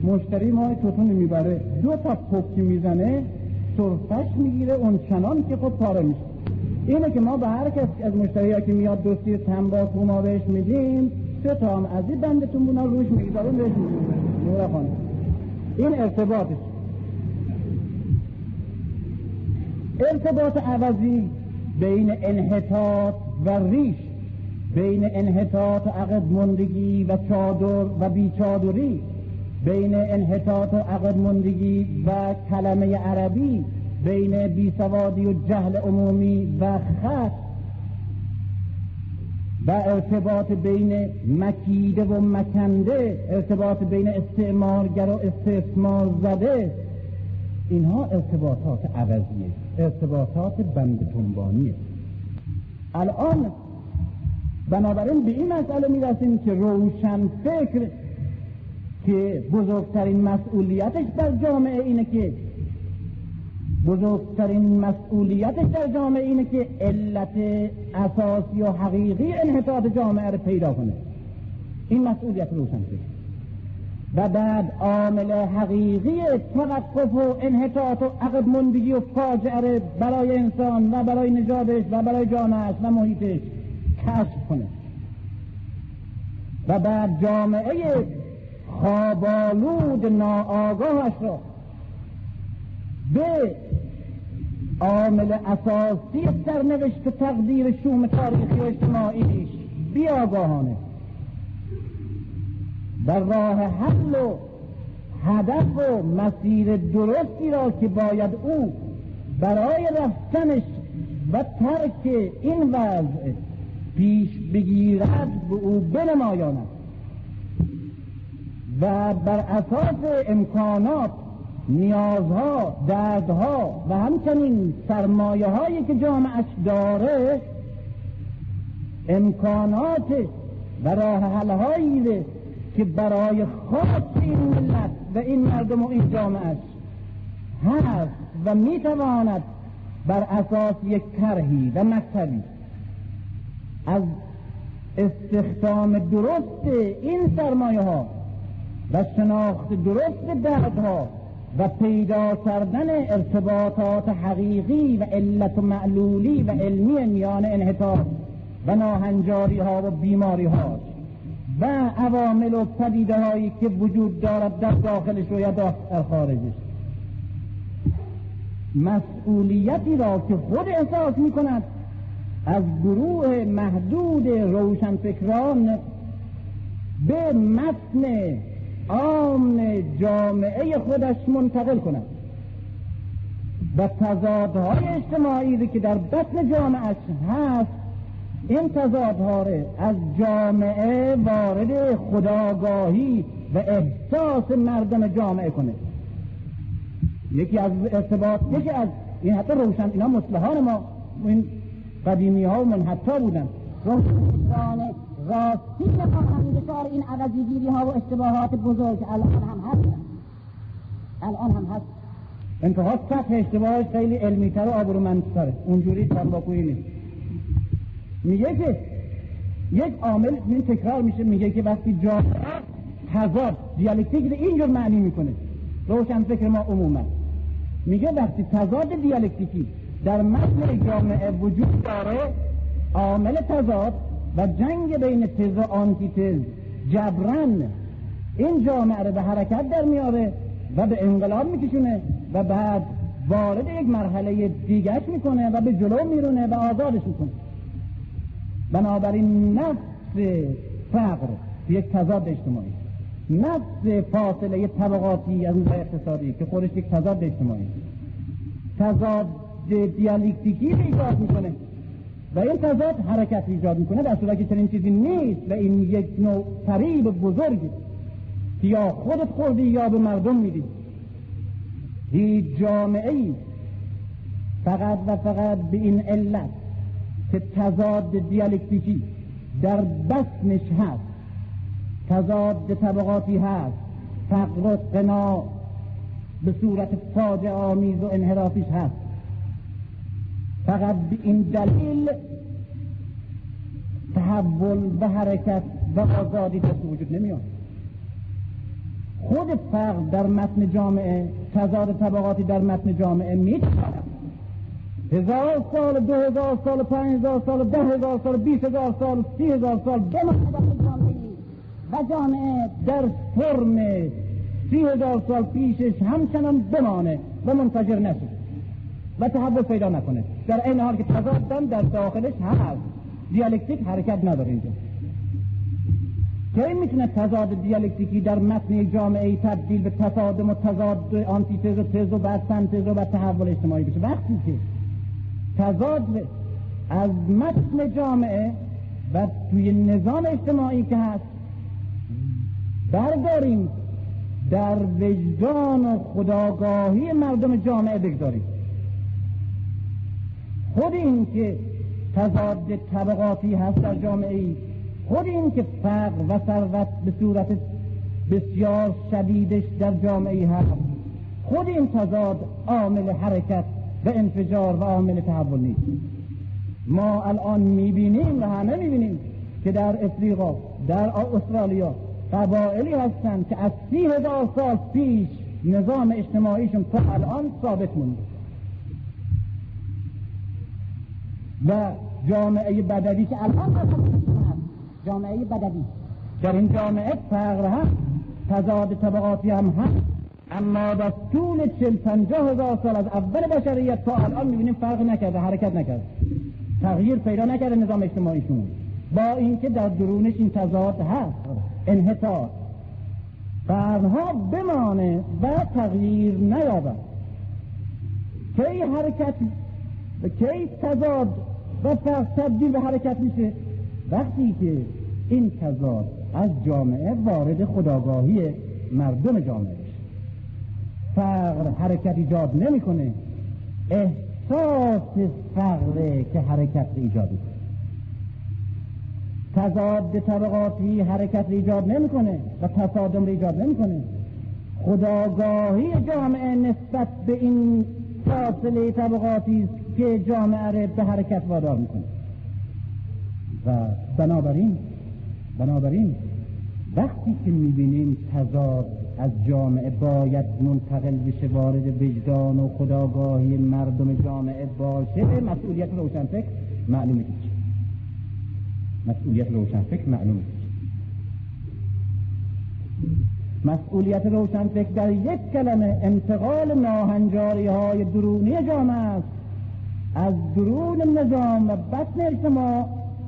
مشتری ما توتون می‌بره. دو تا پوکی می‌زنه سرفش می‌گیره اون چنان که خود پاره میشه. اینه که ما به هر کس از مشتری که میاد دوستی تنباکو ما بهش میدیم سه تا هم از این بندتون بونا روش می‌گذاریم بهش میدیم. این ارتباطش ارتباط عوضی بین انحطاط و ریش بین انحطاط و عقد مندگی و چادر و بیچادری. بین انحطاط و عقد مندگی و کلمه عربی بین بیسوادی و جهل عمومی و خط و ارتباط بین مکیده و مکنده ارتباط بین استعمارگر و استثمار زده. اینها ارتباطات عوضیه ارتباطات بند تنبانیه. الان بنابراین به این مسئله می‌رسیم که روشن فکر که بزرگترین مسئولیتش در جامعه اینه که بزرگترین مسئولیتش در جامعه اینه که علت اساسی و حقیقی انحطاط جامعه رو پیدا کنه. این مسئولیت روشن و بعد عامل حقیقی توقف و انحطاط و عقب مندگی و فاجعه برای انسان و برای نجاتش و برای جامعهش و محیطش کشف کنه. و بعد جامعه خوابالود ناآگاهش را. به عامل اساسی سرنوشت تقدیر شوم تاریخی و اجتماعیش بیاگاهانه در راه حل و هدف و مسیر درستی را که باید او برای رفتنش و ترک این وضع پیش بگیرد به او بنمایاند. و بر اساس امکانات نیازها دردها و همچنین سرمایه هایی که جامعش داره امکانات و راه حل که برای خاص این ملت و این مردم و این جامعه هست و می‌تواند بر اساس یک طرحی و مکتبی از استخدام درست این سرمایه ها و شناخت درست دردها و پیدا کردن ارتباطات حقیقی و علت و معلولی و علمی میان انحطاط و ناهنجاری ها و بیماری ها و عوامل و پدیده هایی که وجود دارد در داخلش و یا در خارجش مسئولیتی را که خود احساس می کند از گروه محدود روشنفکران به متن عام جامعه خودش منتقل کند و تضادهای اجتماعی که در بطن جامعه هست این تضادها از جامعه وارد خداگاهی و احساس مردم جامعه کنه. یکی از ارتباط یکی از این حتی روشن اینا مسلحان ما این قدیمی ها و منحطا بودن. روشن راستی دچار این عوضیگیری ها و اشتباهات بزرگ الان هم هست. الان هم هست. انتها سطح اشتباهش خیلی علمیتر و آبرومندتره. اونجوری تنباکویی نیست. میگه که یک عامل این تکرار میشه میگه که وقتی جامعه تضاد دیالکتیک اینجور معنی می‌کنه. روشن فکر ما عموما. میگه وقتی تضاد دیالکتیکی در متن جامعه وجود داره عامل تضاد و جنگ بین تز و آنتیتز. جبران این جامعه رو به حرکت در میاره و به انقلاب میکشونه و بعد وارد یک مرحله دیگرش می‌کنه و به جلو میرونه و آزادش می‌کنه. بنابراین نفس فقر یک تضاد اجتماعی. نفس فاصله طبقاتی از نظر اقتصادی که خودش یک تضاد اجتماعی. تضاد دیالکتیکی ایجاد می‌کنه. و این تضاد حرکت ایجاد می‌کنه در صورتی که چنین چیزی نیست و این یک نوع فریب بزرگی که یا خودت خوردی یا به مردم میدی. هیچ جامعه ای فقط و فقط به این علت که تضاد دیالکتیکی در بسنش هست تضاد طبقاتی هست فقر و قنا به صورت فاجعه آمیز و انحرافیش هست. فقط به این دلیل تحول و حرکت و آزادی دست وجود نمیاد. خود فقر در متن جامعه تضاد طبقاتی در متن جامعه می‌تواند هزار سال دو هزار سال پنج هزار سال ده هزار سال بیس هزار سال سی هزار سال بماند جامعه و جامعه در فرم سی هزار سال پیشش همچنان بمانه و منفجر نشه و تحول پیدا نکنه. در این حال که تضادم در داخلش هست. دیالکتیک حرکت نداره اینجا. که می‌تونه تضاد دیالکتیکی در متن جامعه تبدیل به تصادم و تضاد آنتیتز و تز و بعد سنتز و بعد تحول اجتماعی بشه؟ وقتی که تضاد از متن جامعه و توی نظام اجتماعی که هست برداریم در وجدان و خداگاهی مردم جامعه بگذاریم. خود این که تضاد طبقاتی هست در جامعه ای خود این که فقر و ثروت به صورت بسیار شدیدش در جامعه هست. خود این تضاد عامل حرکت و انفجار و عامل تحول نیست. ما الان می‌بینیم و همه می‌بینیم که در افریقا در استرالیا قبائلی هستند که از سی هزار سال پیش نظام اجتماعیشون تا الان ثابت مونده. و جامعه بدوی که الان جامعه بدوی. در این جامعه فقر هست تضاد طبقاتی هم هست. اما در طول چل پنجاه هزار سال از اول بشریت تا الان می‌بینیم فرق نکرده حرکت نکرده. تغییر پیدا نکرده نظام اجتماعیشون با اینکه در درونش این تضاد هست انحطاط. قرنها بمانه و تغییر نیابد. کی حرکت کی تضاد و تبدیل به حرکت میشه. وقتی که این تضاد از جامعه وارد خداگاهی مردم جامعه فقر حرکت ایجاد نمی‌کنه. احساس فقره که حرکت ایجاد می‌کنه. تضاد طبقاتی حرکت ایجاد نمی‌کنه و تصادم ایجاد نمی‌کنه. خداگاهی جامعه نسبت به این فاصله طبقاتی است که جامعه را به حرکت وادار می‌کنه. و بنابراین بنابراین وقتی که می‌بینیم تضاد از جامعه باید منتقل بشه وارد وجدان و خداگاهی مردم جامعه باشه مسئولیت روشنفکر معلومه چی مسئولیت روشنفکر معلومه مسئولیت روشنفکر در یک کلمه انتقال ناهنجاری های درونی جامعه است. از درون نظام و بطن اجتماع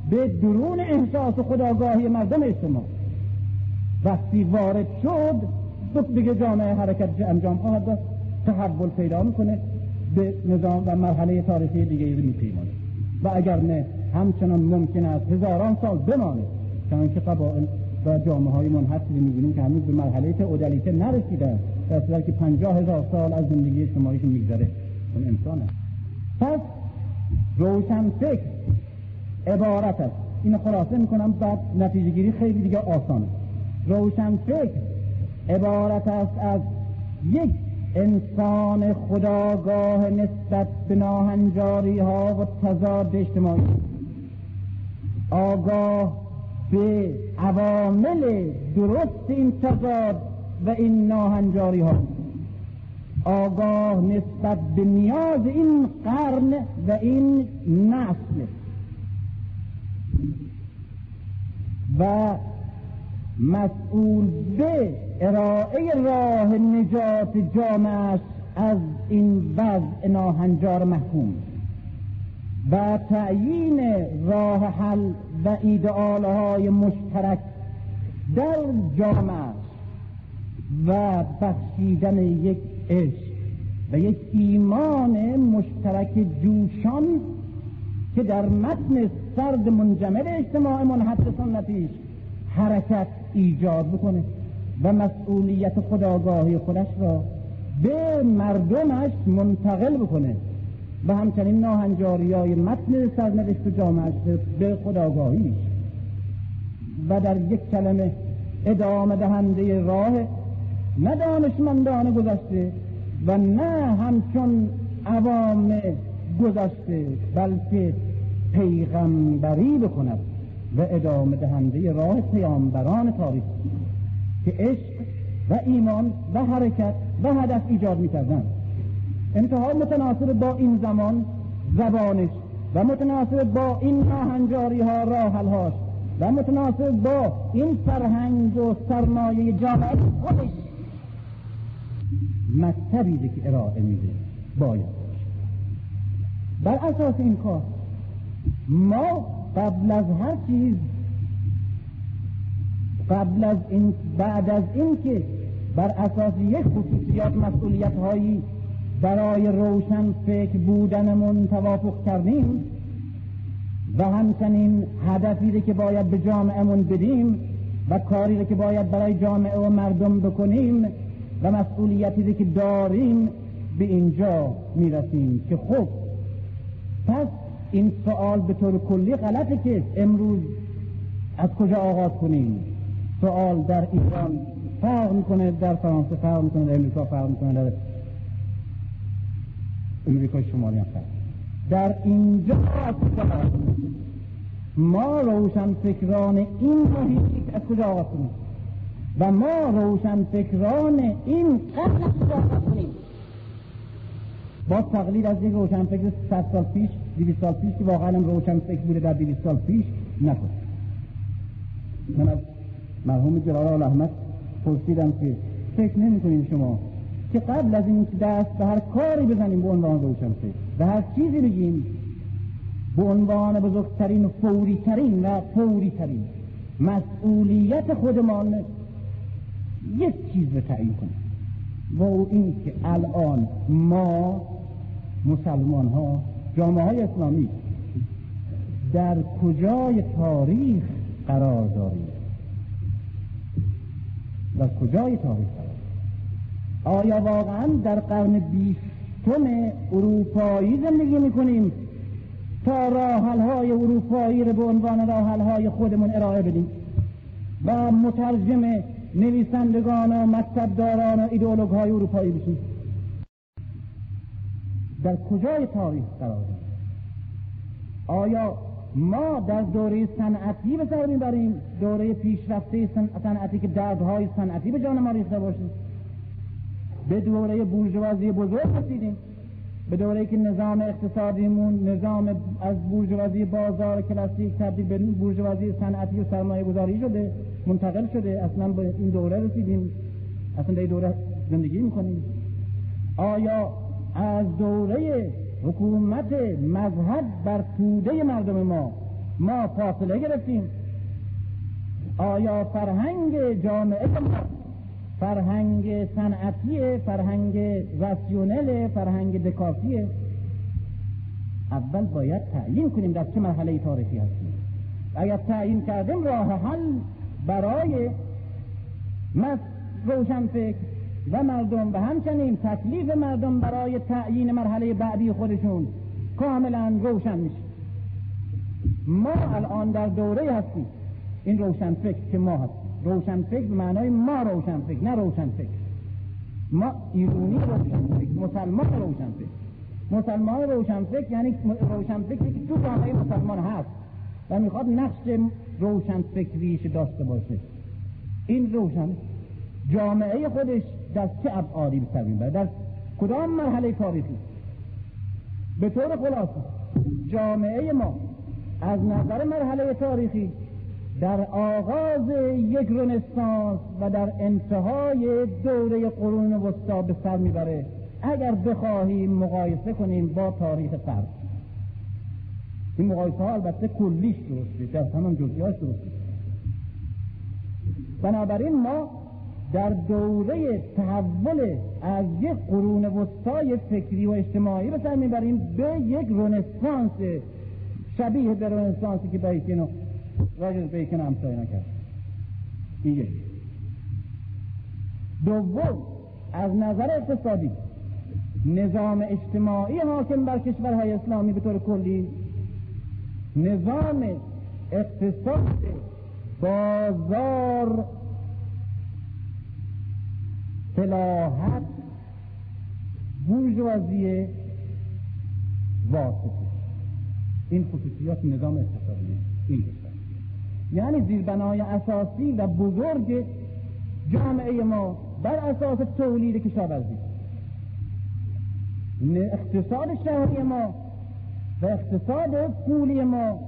به درون احساس و خداگاهی مردم اجتماع وقتی وارد شد دیگه جامعه حرکت انجام خواهد داد تحول پیدا می‌کنه به نظام و مرحله تاریخی دیگه ای میپیمانه. و اگر نه همچنان ممکن است هزاران سال بمانه. چون که قبائل و جامعه های منحصری می‌بینیم که هنوز به مرحله اودالیته نرسیدن در صورت که پنجاه هزار سال از زندگی اجتماعیشون میگذره. اون انسان است. پس روشن فکر عبارت است. این خلاصه می‌کنم بعد نتیجه گیری خیلی دیگه آسانه. روشن فکر عبارت است از یک انسان خداگاه نسبت به ناهنجاری ها و تضاد اجتماعی. آگاه به عوامل درست این تضاد و این ناهنجاری ها آگاه نسبت به نیاز این قرن و این نسل. و مسئول به ارائه راه نجات جامعه از این وضع ناهنجار محکوم. و تعیین راه حل و ایدئالهای مشترک در جامعه و بخشیدن یک عشق و یک ایمان مشترک جوشان که در متن سرد منجمد اجتماع منحط سنتیش حرکت ایجاد بکنه و مسئولیت خداگاهی خودش را به مردمش منتقل بکنه و همچنین ناهنجاری های متن سرنوشت جامعش به خداگاهیش و در یک کلمه ادامه دهنده راه نه دانشمندان گذشته و نه همچون عوام گذشته بلکه پیغمبری بکند و ادامه دهنده راه پیامبران تاریخ که عشق و ایمان و حرکت و هدف ایجاد می‌کردند انتها متناسب با این زمان زبانش و متناسب با این ناهنجاری ها راحل هاش و متناسب با این فرهنگ و سرمایه جامعه خودش مکتبی که ارائه میده باید بر اساس این کار ما قبل از هر چیز قبل از این بعد از این که بر اساس یک خصوصیات مسئولیت هایی برای روشن فکر بودنمون توافق کردیم و همچنین هدفی که باید به جامعهمون بدیم و کاری که باید برای جامعه و مردم بکنیم و مسئولیتی که داریم به اینجا می‌رسیم که خب پس این سوال به طور کلی غلطه که امروز از کجا آغاز کنیم؟ سوال در ایران فرق می‌کنه در فرانسه فرق می‌کنه در امریکا فرق می‌کنه در امریکا شمالی هم فرق در اینجا ما روشن فکران این محیطی از کجا آغاز کنیم؟ و ما روشن فکران این قبل کنیم. با تقلید از یک روشن فکر صد سال پیش دیویس سال پیش که واقعا روشن فکر بوده در دیویس سال پیش نکن من از مرحوم جلال احمد پرسیدم که فکر نمی شما که قبل از این دست به هر کاری بزنیم به عنوان روشنفکر و هر چیزی بگیم به عنوان بزرگترین و فوریترین و فوریترین مسئولیت خودمان یک چیز رو تعیین کنیم. و او این که الان ما مسلمان ها جامعه های اسلامی در کجای تاریخ قرار داریم؟ در کجای تاریخ قرار آیا واقعا در قرن بیستم اروپایی زندگی می‌کنیم تا راحل های اروپایی رو به عنوان راحل های خودمون ارائه بدیم؟ و مترجم نویسندگان و مکتبداران و ایدئولوگ های اروپایی بشیم در کجای تاریخ قرار داریم؟ آیا ما در دوره صنعتی به سر می‌بریم دوره پیشرفته صنعتی که دردهای صنعتی به جان ما ریخته باشیم به دوره بورژوازی بزرگ رسیدیم. به دوره که نظام اقتصادیمون نظام از بورژوازی بازار کلاسیک تبدیل به بورژوازی صنعتی و سرمایه گذاری شده. منتقل شده. اصلا به این دوره رسیدیم. اصلا به این دوره زندگی می‌کنیم. آیا از دوره حکومت مذهب بر توده مردم ما ما فاصله گرفتیم؟ آیا فرهنگ جامعه ما فرهنگ صنعتی فرهنگ راسیونل فرهنگ دکارتیه اول باید تعیین کنیم در چه مرحله تاریخی هستیم. اگر تعیین کردیم راه حل برای روشن فکر و مردم و همچنین تکلیف مردم برای تعیین مرحله بعدی خودشون کاملا روشن میشه. ما الان در دوره هستیم. این روشن فکر که ما هستیم. روشن فکر معنای ما روشن فکر نه روشن فکر ما ایرونی روشن فکر مسلمان روشن فکر مسلمان روشن فکر یعنی روشن فکری که تو جامعه مسلمان هست. و می‌خواد نقش روشن فکریش داشته باشه. این روشن جامعه خودش در چه ابعادی به سر در کدام مرحله تاریخی؟ به طور خلاصه جامعه ما از نظر مرحله تاریخی در آغاز یک رنسانس و در انتهای دوره قرون وسطا به سر می‌بره. اگر بخواهیم مقایسه کنیم با تاریخ قرن این مقایسه ها البته کلیش درسته در همان جزئیات درسته بنابراین ما در دوره تحول از یک قرون وسطای فکری و اجتماعی به سر می‌بریم به یک رنسانس شبیه به رنسانسی که بیکن و راجر بیکن همسایه نکرد. یک دوم از نظر اقتصادی. نظام اجتماعی حاکم بر کشورهای اسلامی به طور کلی نظام اقتصاد بازار فلاحت بورژوازی واسطه. این خصوصیات نظام اقتصادی این یعنی زیربنای اساسی و بزرگ جامعه ما بر اساس تولید کشاورزی. اقتصاد شهری ما و اقتصاد پولی ما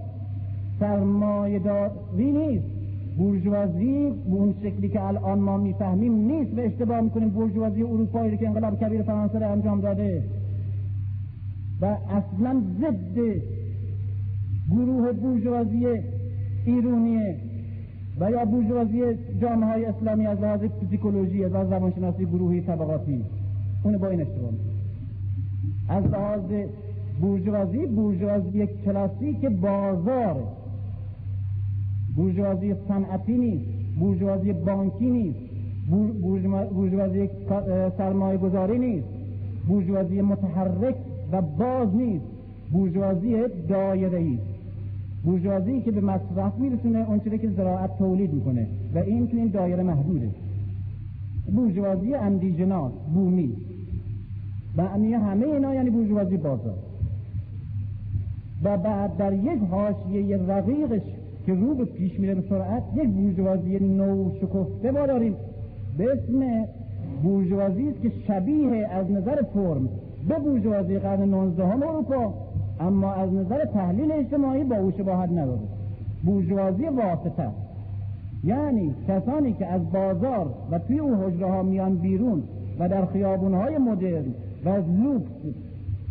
سرمایه داری نیست. بورژوازی به اون شکلی که الان ما می‌فهمیم نیست. و اشتباه می‌کنیم بورژوازی اروپایی که انقلاب کبیر فرانسه را انجام داده. و اصلا ضد گروه بورژوازی ایرونیه. و یا بورژوازی جامعه های اسلامی از لحاظ از زبانشناسی گروهی طبقاتی. اون با این اشتباه از لحاظ بورژوازی بورژوازی یک کلاسیک بازار. بورژوازی صنعتی نیست بورژوازی بانکی نیست بورژوازی سرمایه گذاری نیست بورژوازی متحرک و باز نیست بورژوازی دایره است بورژوازی که به مصرف میرسونه اون که زراعت تولید می‌کنه و این تو این دایره محدوده. بورژوازی اندیجنات بومی. معنی همه اینا یعنی بورژوازی بازار. و بعد در یک حاشیه رقیقش که رو به پیش میره به سرعت یک بورژوازی نو شکفته ما داریم. به اسم بورژوازی است که شبیه از نظر فرم به بورژوازی قرن 19 اروپا اما از نظر تحلیل اجتماعی با او شباهت نداره. بورژوازی واسطه. یعنی کسانی که از بازار و توی اون حجره ها میان بیرون و در خیابونهای مدرن و لوکس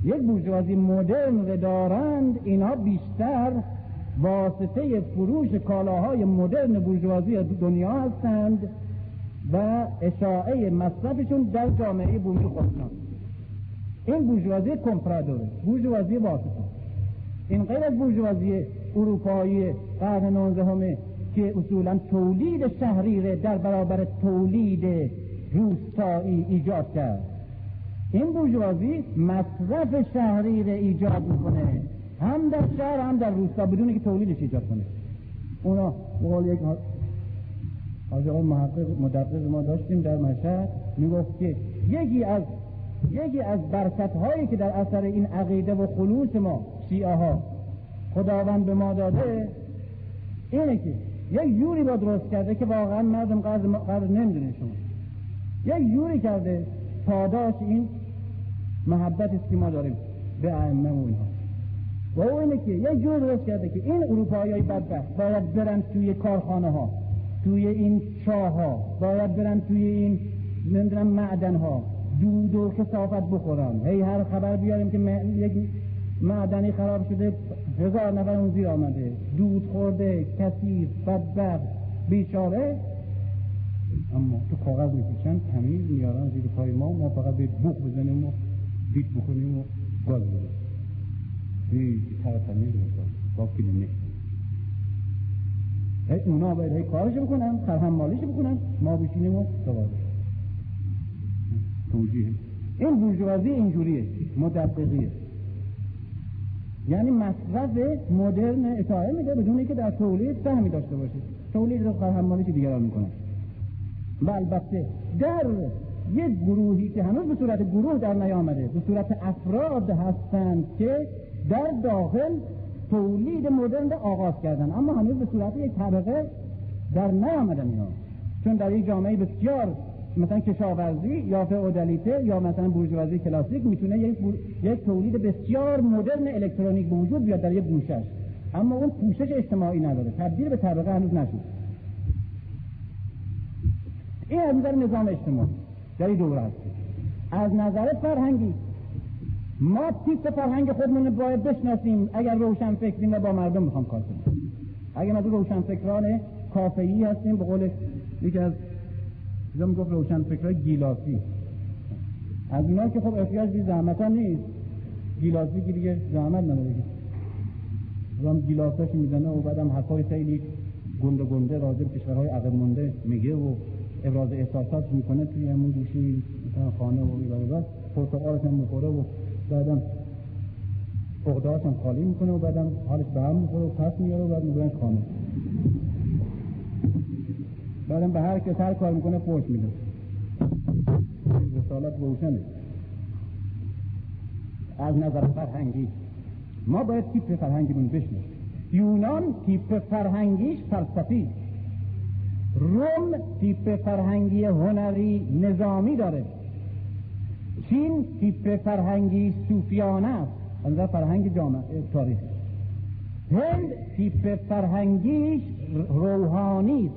یک بورژوازی مدرن رو دارند اینا بیشتر واسطه فروش کالاهای مدرن بورژوازی دنیا هستند و اشاعه مصرفشون در جامعه بومی خودشان. این بورژوازی کمپرادوره بورژوازی واسطه. این غیر از بورژوازی اروپایی قرن نوزدهم که اصولا تولید شهریره در برابر تولید روستایی ایجاد کرد. این بورژوازی مصرف شهری را ایجاد می‌کنه. هم در شهر هم در روستا بدون که تولیدش ایجاد کنه. اونا بقول یک حاج آقای محقق مدقق ما داشتیم در مشهد می‌گفت که یکی از یکی از برکت هایی که در اثر این عقیده و خلوص ما شیعه ها خداوند به ما داده اینه که یک جوری با درست کرده که واقعا مردم قدر, قدر نمی‌دونه شما. یک جوری کرده پاداش این محبت است که ما داریم به ائمه و اینها. و او اینه که یک جور درست کرده که این اروپایی های بدبخت باید برن توی کارخانه ها توی این چاه ها باید برن توی این نمی‌دونم معدن ها دود و کسافت بخورن. هی هر خبر بیاریم که یک معدنی خراب شده هزار نفر اون زیر آمده. دود خورده کثیف بدبخت بیچاره. اما تو کاغذ می‌کشن تمیز میارن زیر پای ما ما فقط به بوخ بزنیم و بیت بکنیم و گاز بزنیم. هی تر تمیز می‌کنم با کلینیک هی اونا باید هی کارش بکنن خرهم مالیش بکنن ما بشینیم و دوباره. توجیه. این بورژوازی اینجوریه مدققیه. یعنی مصرف مدرن اتاعه میده بدون که در تولید سهمی داشته باشه. تولید رو خرهم مالیش دیگران می‌کنن. و البته در یک گروهی که هنوز به صورت گروه در نیامده به صورت افراد هستند که در داخل تولید مدرن آغاز کردن اما هنوز به صورت یک طبقه در نیامدن اینا. چون در یک جامعه بسیار مثلا کشاورزی یا فئودالیته یا مثلا بورژوازی کلاسیک می‌تونه یک, یک تولید بسیار مدرن الکترونیک وجود بیاد در یک گوشش اما اون پوشش اجتماعی نداره. تبدیل به طبقه هنوز نشد. این از نظام اجتماعی. در این دوره از نظر فرهنگی ما تیپ فرهنگ خودمون باید بشناسیم. اگر روشن فکریم و با مردم می‌خوام کار کنیم. اگر ما روشن فکران کافه‌ای هستیم به قول یکی از چیزا می‌گفت روشن فکرای گیلاسی. از اینا که خب احتیاج بی زحمت نیست. گیلاسی که دیگه زحمت نداره هم گیلاساش می‌زنه و بعدم حرفای خیلی گنده گنده راجع به کشورهای عقب مونده میگه و ابراز احساسات می‌کنه توی همون گوشی مثلا خانه و بعد پرتقالش هم می‌خوره و بعدم اقداش هم خالی می‌کنه و بعدم حالش به هم می‌خوره و پس میاره و بعد خانه. بعدم به هر کس هر کار می‌کنه پوش میده. رسالت روشنه. از نظر فرهنگی. ما باید تیپ فرهنگیمون بشنیم یونان تیپ فرهنگیش فلسفی. روم تیپ فرهنگی هنری نظامی داره. چین تیپ فرهنگی صوفیانه است. از فرهنگ جامعه تاریخ. هند تیپ فرهنگیش روحانی است.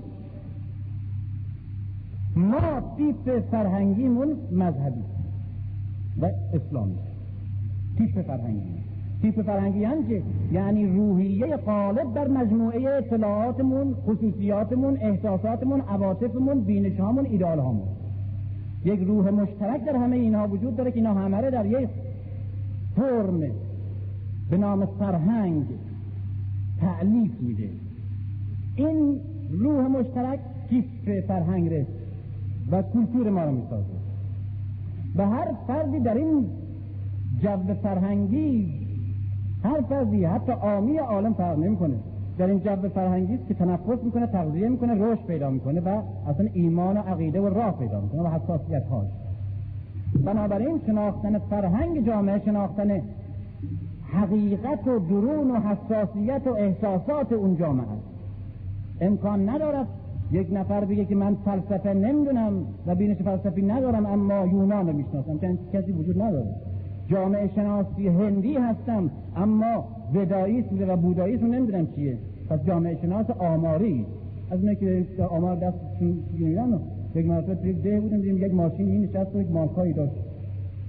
ما تیپ فرهنگیمون مذهبی و اسلامی تیپ فرهنگی. تیپ فرهنگی هم که یعنی روحیه غالب در مجموعه اطلاعاتمون خصوصیاتمون احساساتمون عواطفمون بینشهامون ایدالهامون یک روح مشترک در همه اینها وجود داره که اینا همه در یک فرم به نام فرهنگ تعلیف میده. این روح مشترک کیف فرهنگ ره و کلتور ما رو می‌سازه. و هر فردی در این جو فرهنگی هر فردی حتی آمی عالم فرق نمی‌کنه. در این جو فرهنگی است که تنفس می‌کنه تغذیه می‌کنه رشد پیدا می‌کنه و اصلا ایمان و عقیده و راه پیدا می‌کنه و حساسیت هاش بنابراین شناختن فرهنگ جامعه شناختن حقیقت و درون و حساسیت و احساسات اون جامعه است. امکان ندارد یک نفر بگه که من فلسفه نمی‌دونم و بینش فلسفی ندارم اما یونان رو می‌شناسم. چون کسی وجود نداره. جامعه شناسی هندی هستم اما وداییسم و بوداییسم نمی‌دونم چیه. پس جامعه شناس آماری. از اونه که آمار دست میدن یک مرتبه توی ده بودیم دیدیم یک ماشین این نشست یک مالکایی داشت.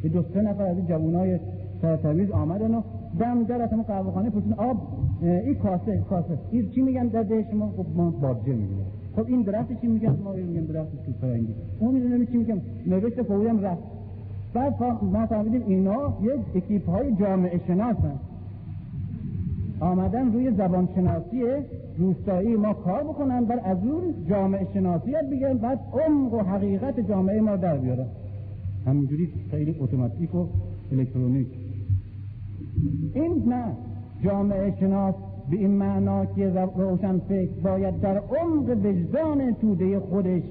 یه دو سه نفر از جوانای سرتویز آمدن و دم در از همون قهوه‌خانه پرسیدن آب این کاسه کاسه. این چی میگن؟ در ده شما؟ خب ما بادجه میگیم خب این درخت چی میگن؟ ما میگن درخت توت فرنگی اون می‌دونه چی میگم؟ نوشته فوری رفت. بعد ما فهمیدیم اینا یک اکیپ های جامعه شناسن. آمدن روی زبان شناسی روستایی ما کار بکنن بر از اون جامعه شناسی یاد بعد عمق و حقیقت جامعه ما در بیارن. همینجوری خیلی اتوماتیک و الکترونیک. این نه. جامعه شناس به این معنا که روشن فکر باید در عمق وجدان توده خودش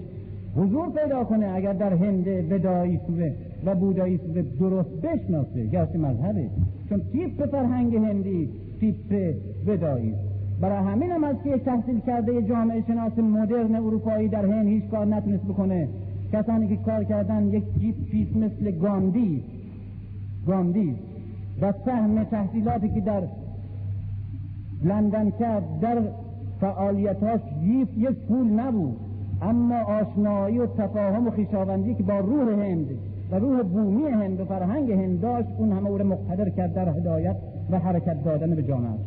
حضور پیدا کنه اگر در هند بدایی سوه و بودایی درست بشناسه گرچه مذهبه. چون تیپ فرهنگ هندی تیپ بدایی برای همین هم از که تحصیل کرده جامعه شناس مدرن اروپایی در هند هیچ کار نتونست بکنه؟ کسانی که کار کردن یک جیپ مثل گاندی. گاندی. و سهم تحصیلاتی که در لندن کرد در فعالیتاش یک پول نبود. اما آشنایی و تفاهم و خیشاوندی که با روح هند و روح بومی هند و فرهنگ هند داشت اون همه او را مقتدر کرد در هدایت و حرکت دادن به جامعه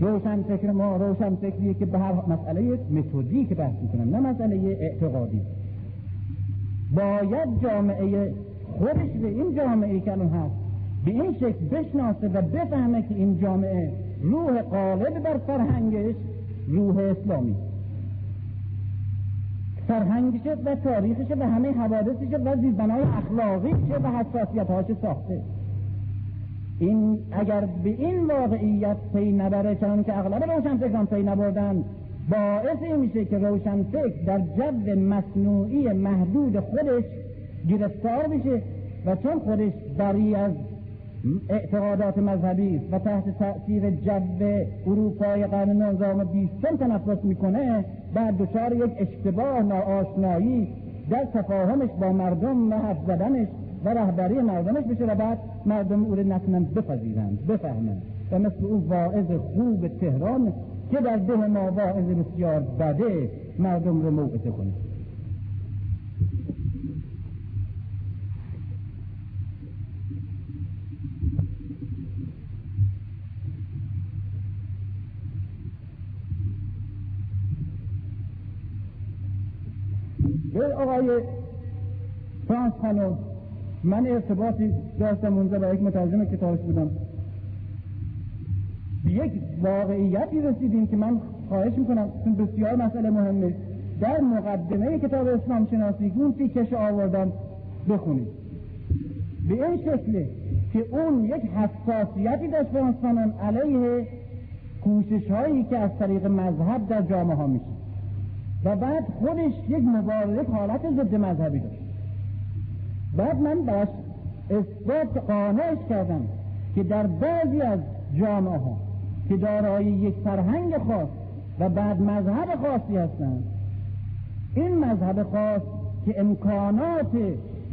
روشن فکر ما روشن فکریه که به هر مسئله متدی که بحث می‌کنن نه مسئله اعتقادی. باید جامعه خودش به این جامعه که الان هست به این شکل بشناسه و بفهمه که این جامعه روح غالب بر فرهنگش روح اسلامی. فرهنگشه و تاریخشه و همه حوادثشه و زیربنای اخلاقیشه و حساسیتهاش ساخته. این اگر به این واقعیت پی نبره چون که اغلب روشنفکران پی نبردن باعث این میشه که روشنفکر در جو مصنوعی محدود خودش گرفتار بشه و چون خودش بری از اعتقادات مذهبی و تحت تأثیر جو اروپای قرن نوزدهم بیستم تنفس می‌کنه بعد دچار یک اشتباه ناآشنایی در تفاهمش با مردم و حرف زدنش و رهبری مردمش بشه و بعد مردم او رو نتونن بپذیرند بفهمند. و مثل اون واعظ خوب تهران که در ده ما واعظ بسیار بده مردم رو موعظه کنه. به آقای فرانس خانم من ارتباطی داشتم اونجا با یک مترجم کتابش بودم. یک واقعیتی رسیدیم که من خواهش می‌کنم چون بسیار مسئله مهمه. در مقدمه کتاب اسلام شناسی اون تیکش آوردم. بخونید. به این شکله که اون یک حساسیتی داشت فرانس خانم علیه کوشش هایی که از طریق مذهب در جامعه ها میشه و بعد خودش یک مبارزه حالت ضد مذهبی داشت. بعد من براش اثبات قانعش کردم که در بعضی از جامعه ها که دارای یک فرهنگ خاص و بعد مذهب خاصی هستند این مذهب خاص که امکانات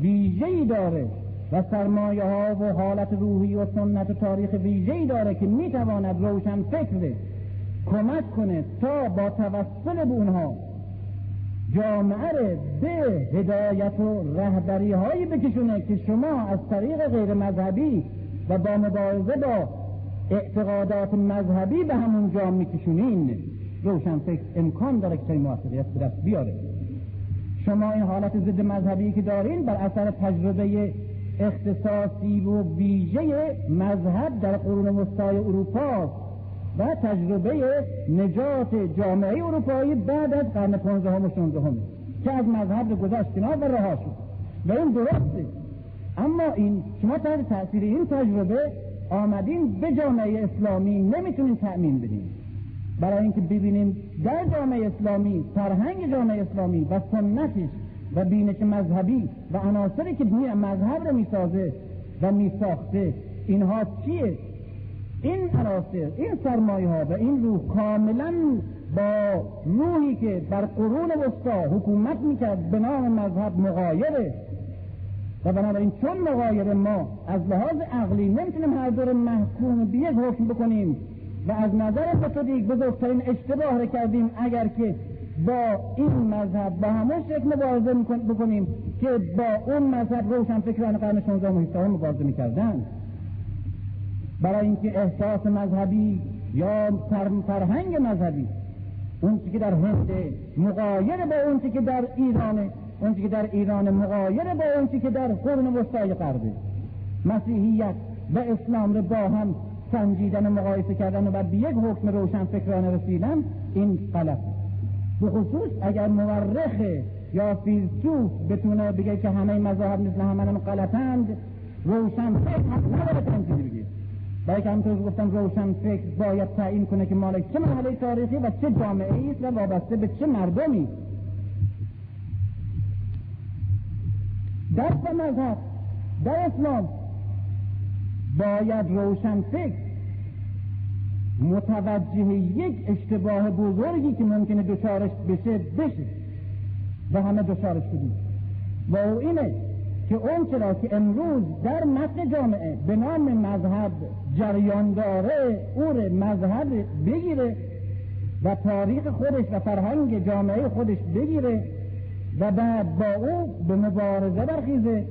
ویژه‌ای داره و سرمایه ها و حالت روحی و سنت و تاریخ ویژه‌ای داره که می‌تواند روشن فکر کمک کنه تا با توسل به اونها جامعه رو به هدایت و رهبری هایی بکشونه که شما از طریق غیر مذهبی و با مبارزه با اعتقادات مذهبی به همون جا میکشونین. روشن فکر امکان داره که چنین موفقیت بیاره شما این حالت ضد مذهبی که دارین بر اثر تجربه اختصاصی و ویژه مذهب در قرون وسطای اروپا و تجربه نجات جامعه اروپایی بعد از قرن پانزدهم و شانزدهم که از مذهب گذشت کنار و رها شد. و این درسته. اما این شما تحت تاثیر این تجربه آمدین به جامعه اسلامی نمی‌تونین تأمین بدین. برای اینکه ببینیم در جامعه اسلامی فرهنگ جامعه اسلامی و سنتش و بینش مذهبی و عناصری که مذهب رو می‌سازه و میساخته اینها چیه؟ این عناصر این سرمایه ها و این روح کاملا با روحی که در قرون وسطا حکومت می‌کرد به نام مذهب مغایره و بنابراین چون مغایر ما از لحاظ عقلی نمی‌تونیم هر دور محکوم به یک حکم بکنیم و از نظر متدیک بزرگترین اشتباه را کردیم اگر که با این مذهب با همون شکل مبارزه بکنیم که با اون مذهب روشن فکران قرن 16 و 17 مبارزه می‌کردن. برای اینکه احساس مذهبی یا فرهنگ مذهبی اون که در هند مقایر با اون که در ایرانه اون که در ایران مقایر با اون که در قرن وسطای غربه. مسیحیت و اسلام رو با هم سنجیدن و مقایسه کردن و به یک حکم روشن فکرانه رسیدن این غلط. به خصوص اگر مورخ یا فیلسوف بتونه بگه که همه مذاهب مثل همه غلطند روشن فکر نداره تنجیدی بگه برای که همونطور گفتم روشن فکر باید تعیین کنه که مالک چه مرحله تاریخی و چه جامعه است و وابسته به چه مردمی. در مذهب در اسلام باید روشن فکر. متوجه یک اشتباه بزرگی که ممکنه دچارش بشه بشه. و همه دچارش شدیم. و او اینه که اون چرا که امروز در متن جامعه به نام مذهب جریان داره او مذهب بگیره و تاریخ خودش و فرهنگ جامعه خودش بگیره و بعد با او به مبارزه برخیزه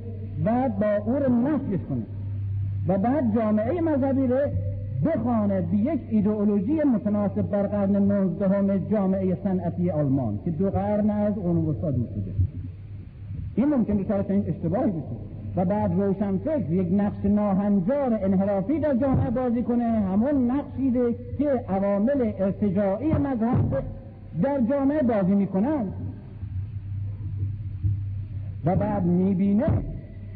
و با او رو نفیش کنه و بعد جامعه مذهبی رو بخوانه به یک ایدئولوژی متناسب بر قرن نوزدهم جامعه صنعتی آلمان که دو قرن از اون وسطا دور شده. این ممکن دچار این اشتباهی بشه. و بعد روشن فکر یک نقش ناهنجار انحرافی در جامعه بازی کنه همون نقشی که عوامل ارتجاعی مذهب در جامعه بازی می‌کنن. و بعد می‌بینه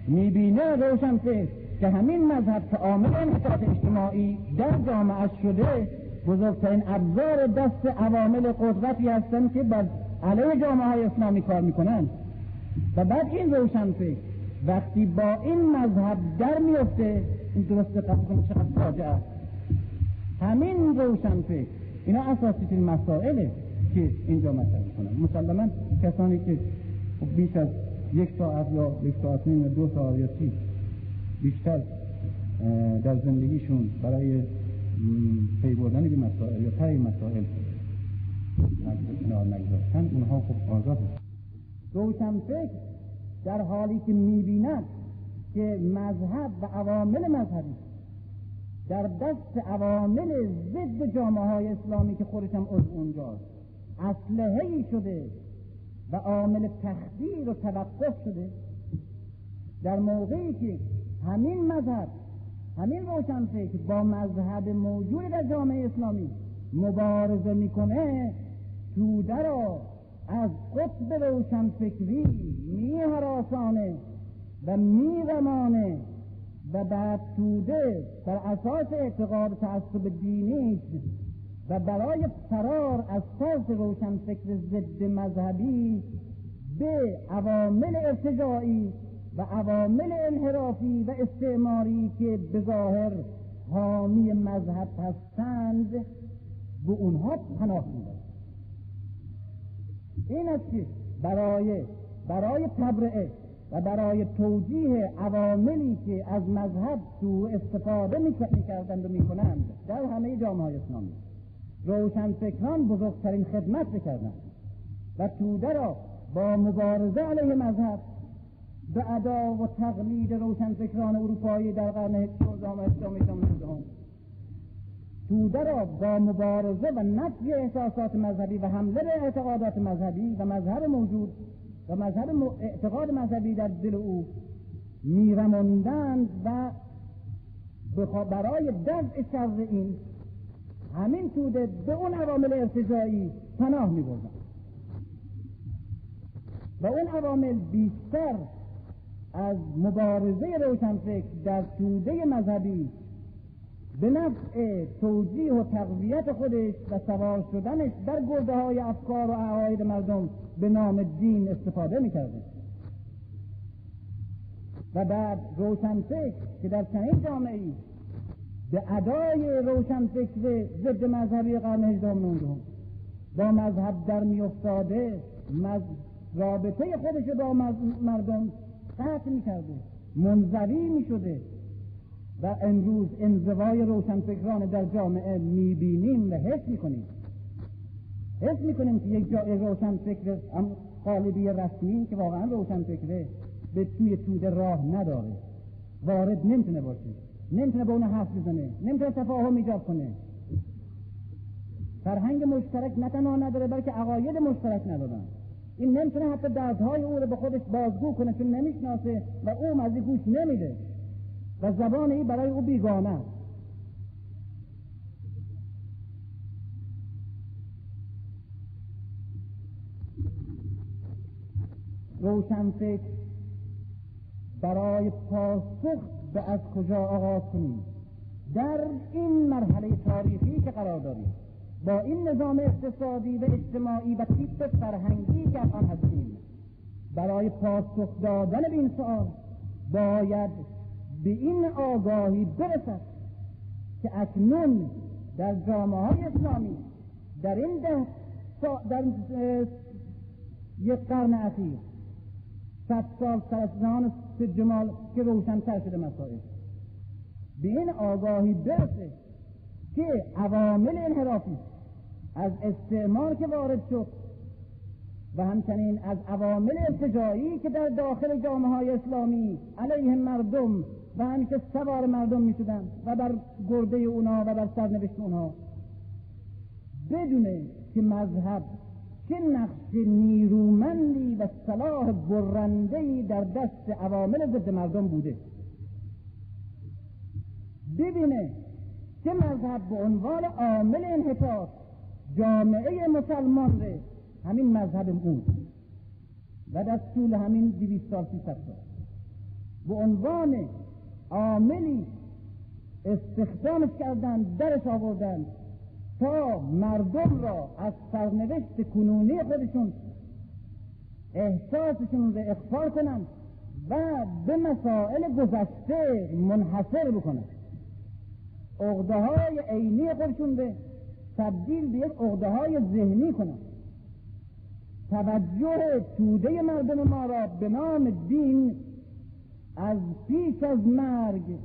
می‌بینه روشن فکر که همین مذهب که عامل انحطاط اجتماعی در جامعه شده بزرگترین ابزار دست عوامل قدرتی هستند که بر علیه جامعه های اسلامی کار می‌کنن. و بعد این روشن فکر وقتی با این مذهب در میفته این درست قبل کنید چقدر فاجعه همین روشن فکر. اینا اساسی ترین مسائله که اینجا مطرح می‌کنن مسلما کسانی که خب بیش از یک ساعت یا یک ساعت نیم دو ساعت یا چی بیشتر در زندگیشون برای پی بردن به مسائل یا تای مسائل نگذاشتن اونها خب آزاد روشن فکر در حالی که می‌بیند که مذهب و عوامل مذهبی در دست عوامل ضد جامعه های اسلامی که خودش هم از اونجاست. اسلحه شده و عامل تخدیر و توقف شده. در موقعی که همین مذهب همین روشنفکر با مذهب موجود در جامعه اسلامی مبارزه می‌کنه توده را از قطب روشنفکری می حراسانه و می غمانه و بعد توده بر اساس اعتقاد تعصب دینی و برای فرار از طرف روشنفکر ضد مذهبی به عوامل ارتجاعی و عوامل انحرافی و استعماری که به ظاهر حامی مذهب هستند به اونها پناه میدن این است که برای برای تبرئه و برای توجیه عواملی که از مذهب تو استفاده می‌کردند و می‌کنند در همه جامعه های اسلامی. روشنفکران بزرگترین خدمت بکردند و توده را با مبارزه علیه مذهب به ادا و تقلید روشنفکران اروپایی در قرن 16 و 18 توده را با مبارزه و نفی احساسات مذهبی و حمله به اعتقادات مذهبی و مذهب موجود و مذهب اعتقاد مذهبی در دل او میرماندند و برای دفع شر این همین توده به اون عوامل ارتجاعی پناه می و اون عوامل بیشتر از مبارزه روشنفکر در توده مذهبی به نفع توجیه و تقویت خودش و سوار شدنش در گرده های افکار و عقاید مردم به نام دین استفاده می‌کرده. و بعد روشنفکر که در چنین جامعه به ادای روشنفکر ضد مذهبی قرن هجدهم با مذهب در میافتاده رابطه خودش با مردم قطع می‌کرده منظوی می‌شده. و امروز انزوای روشنفکران در جامعه می‌بینیم و حس می‌کنیم. حس می‌کنیم که یک جای روشن فکر قالبی رسمی که واقعا روشن فکره به توی توده راه نداره. وارد نمی‌تونه باشه. نمی‌تونه به اون حرف بزنه. نمی‌تونه تفاهم ایجاد کنه. فرهنگ مشترک نه تنها نداره بلکه عقاید مشترک ندارن. این نمی‌تونه حتی دردهای او رو به خودش بازگو کنه چون نمی‌شناسه و او از گوش نمیده. و زبان ای برای او بیگانه روشن فکر برای پاسخ به از کجا آغاز کنیم؟ در این مرحله تاریخی که قرار داریم با این نظام اقتصادی و اجتماعی و تیپ فرهنگی که الان هستیم برای پاسخ دادن به این سؤال باید به این آگاهی برسد که اکنون در جامعه های اسلامی در این ده در یک قرن اخیر صد سال سر از زمان جمال که روشنتر شده مسائل. به این آگاهی برسه که عوامل انحرافی از استعمار که وارد شد و همچنین از عوامل ارتجایی که در داخل جامعه های اسلامی علیه مردم و همیشه سوار مردم می شدن و بر گرده اونا و بر سرنوشت اونها بدونه که مذهب چه نقش نیرومندی و صلاح برندهی در دست عوامل ضد مردم بوده. ببینه که مذهب به عنوان عامل انحطاط جامعه مسلمان ره همین مذهب بود و در طول همین دویست سال سی سال به عنوان عاملی استخدامش کردن درش آوردن. تا مردم را از سرنوشت کنونی خودشون احساسشون را اخفار کنند و به مسائل گذشته منحصر بکنند اغده های عینی خودشون به تبدیل به یک اغده های ذهنی کنند توجه توده مردم ما را به نام دین از پیش از مرگ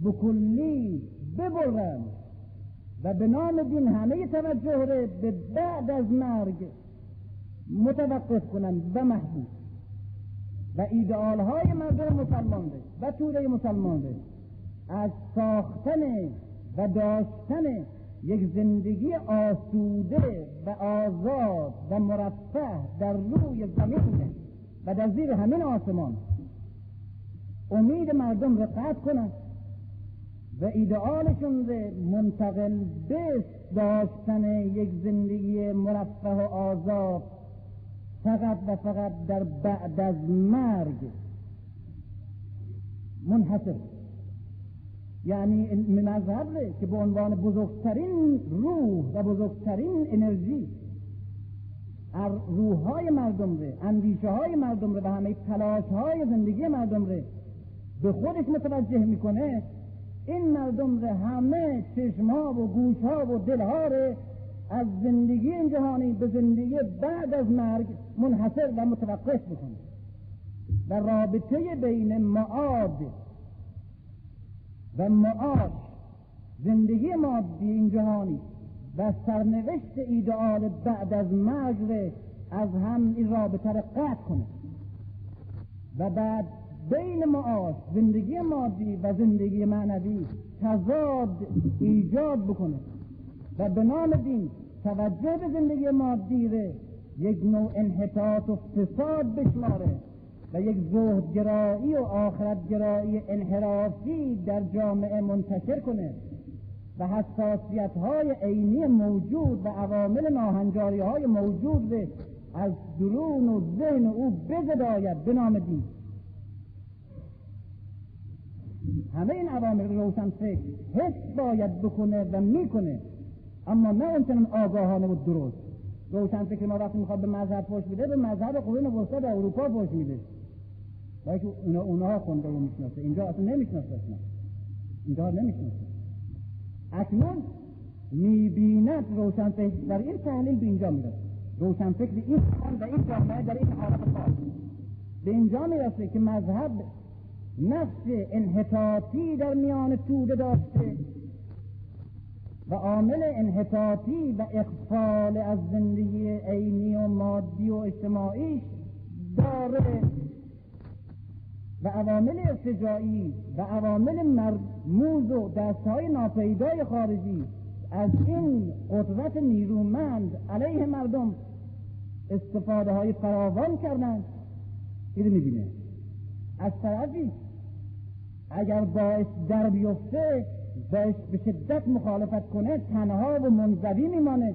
به کلی ببرند و به نام دین همه توجه را به بعد از مرگ متوقف کنند و محبوب و ایدئال های مردم مسلمان و توده مسلمان از ساختن و داشتن یک زندگی آسوده و آزاد و مرفه در روی زمین و در زیر همین آسمان. امید مردم را قطع کنند و ایدئالشون رو منتقل به داشتن یک زندگی مرفه و آزاد فقط و فقط در بعد از مرگ منحصر. یعنی مذهب که به عنوان بزرگترین روح و بزرگترین انرژی روح های مردم ره اندیشه های مردم ره و همه تلاش های زندگی مردم ره به خودش متوجه می‌کنه این مردم ره همه چشمها و گوشها و دلها ره از زندگی این جهانی به زندگی بعد از مرگ منحصر و متوقف بکنه و رابطه بین معاد و معاش زندگی مادی این جهانی و سرنوشت ایدئال بعد از مرگ از هم این رابطه را قطع کنه. و بعد بین معاش زندگی مادی و زندگی معنوی تضاد ایجاد بکنه. و به نام دین توجه به زندگی مادی ره یک نوع انحطاط و فساد بشماره و یک زهدگرایی و آخرتگرایی انحرافی در جامعه منتشر کنه و حساسیت های عینی موجود و عوامل ناهنجاری های موجود از درون و ذهن او بزداید به نام دین. همه این عوامل روشن فکر حس باید بکنه و می‌کنه. اما نه اونچنان آگاهانه و درست. روشن فکر ما وقتی می‌خواد به مذهب پشت میده به مذهب قرون وسطا در اروپا پشت میده. باید اونا اونها خونده و می‌شناسه. اینجا اصلا نمی‌شناسه اصلا. اینجا نمی‌شناسه. اکنون می‌بیند روشن فکر در این تحلیل به اینجا می‌رسه. روشن فکر این و این جامعه در این حالت خاص. به اینجا می‌رسه که مذهب نفس انحطاطی در میان توده داشته و عامل انحطاطی و اخفال از زندگی عینی و مادی و اجتماعی داره و عوامل ارتجاعی و عوامل مرموز و دستهای ناپیدای خارجی از این قدرت نیرومند علیه مردم استفاده های فراوان کردن این می‌بینه؟ از طرفی اگر باعث در بیفته باعث به شدت مخالفت کنه تنها و منزوی میمانه.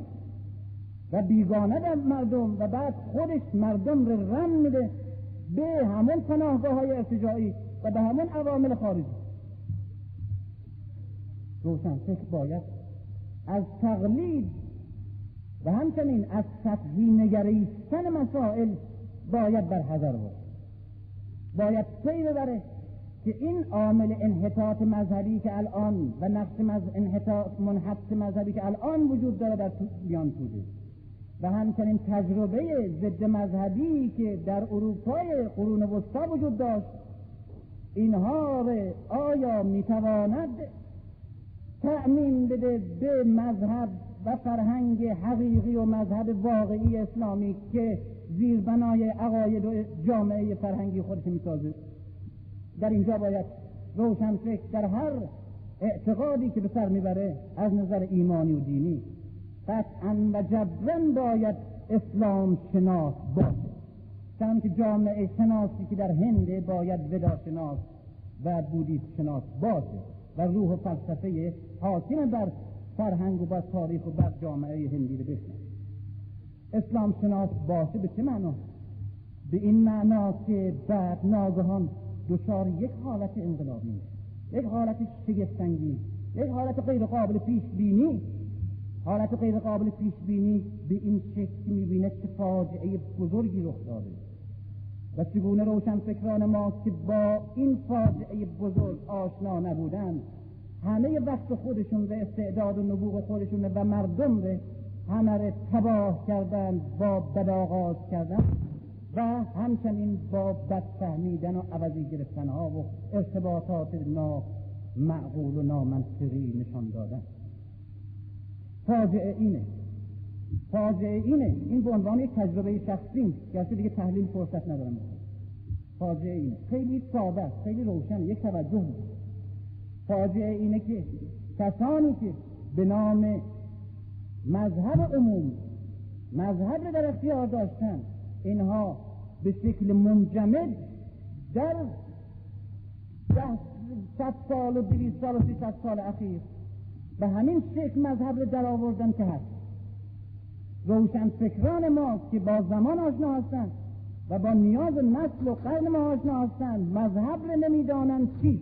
و بیگانه در مردم و بعد خودش مردم رو رم میده به همون پناهگاه های ارتجاعی و به همون عوامل خارجی. روشن فکر باید از تقلید و همچنین از سطحی نگریستن مسائل باید بر حذر بود باید پی ببره که این عامل انحطاط مذهبی که الان و نقش مز... انحطاط منحط مذهبی که الان وجود داره در بیان بوده و همچنین تجربه ضد مذهبی که در اروپای قرون وسطا وجود داشت اینها رو آیا می‌تواند تأمین بده به مذهب و فرهنگ حقیقی و مذهب واقعی اسلامی که زیربنای عقاید و جامعه فرهنگی خودش می‌سازه؟ در اینجا باید روشن فکر در هر اعتقادی که به سر می‌بره از نظر ایمانی و دینی. قطعا و جبرا باید اسلام شناس باشه. چون که جامعه شناسی که در هنده باید ودا شناس و بودیست شناس باشه و روح و فلسفه حاکم بر فرهنگ و بر تاریخ و بر جامعه هندی رو بشنه اسلام شناس باشه به چه معنا به این معنا که بعد ناگهان دچار یک حالت انقلابی یک حالت شگفتانگیز. یک حالت غیر قابل پیش بینی حالت غیر قابل پیش بینی به این شکل می‌بینه که فاجعه بزرگی رخ داده. و چگونه روشن فکران ما که با این فاجعه بزرگ آشنا نبودن همه وقت خودشون و استعداد و نبوغ خودشون و مردم رو همه تباه کردن با بدآغاز کردن و همچنین با بد فهمیدن و عوضی گرفتن ها و ارتباطات معقول و نامنطقی نشان دادن. فاجعه اینه. فاجعه اینه. این به عنوان یک تجربه شخصی گرچه دیگه تحلیل فرصت ندارم. فاجعه اینه. خیلی ساده خیلی روشن. یک توجه فاجعه اینه که کسانی که به نام مذهب عموم مذهب در اختیار داشتن اینها به شکل منجمد در ده صد سال و دویست سال و سیصد سال اخیر به همین شکل مذهب رو در آوردن که هست. روشن فکران ما که با زمان آشنا هستند و با نیاز نسل و قرن ما آشنا هستند. مذهب رو نمی‌دانند چی.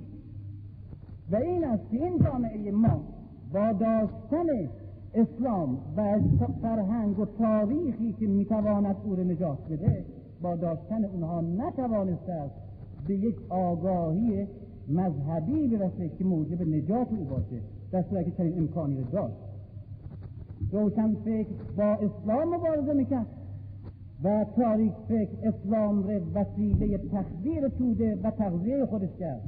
و این است که این جامعه ما با داشتن اسلام و فرهنگ و تاریخی که می‌تواند او را نجات بده با داشتن اونها نتوانسته است به یک آگاهی مذهبی برسه که موجب نجات او باشه در صورتی که چنین امکانی رو داشت. روشن فکر با اسلام مبارزه می‌کرد و تاریک فکر اسلام رو وسیله تخدیر توده و تغذیه خودش کرد.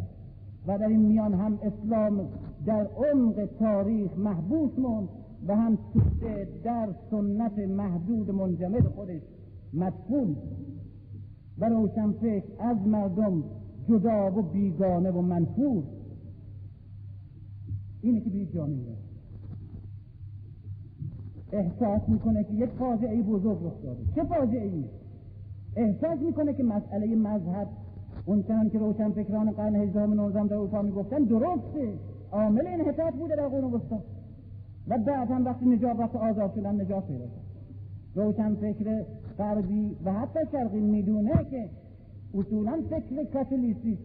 و در این میان هم اسلام در عمق تاریخ محبوس موند. و هم در سنت محدود منجمد خودش مدفون و روشن فکر از مردم جدا و بیگانه و منفور. اینه که به جامعه احساس می‌کنه که یک فاجعه بزرگ رخ داده. چه فاجعه ای؟ احساس می‌کنه که مسئله مذهب اون چنان که روشن فکران قرن هجدهم نوزدهم در اروپا می‌گفتن درسته. عامل انحطاط بوده در قرون وسطا. و بعد هم وقتی نجات وقت آزاد شدن نجات پیدا روشن فکر غربی و حتی شرقی می‌دونه که اصولا فکر کاتولیسی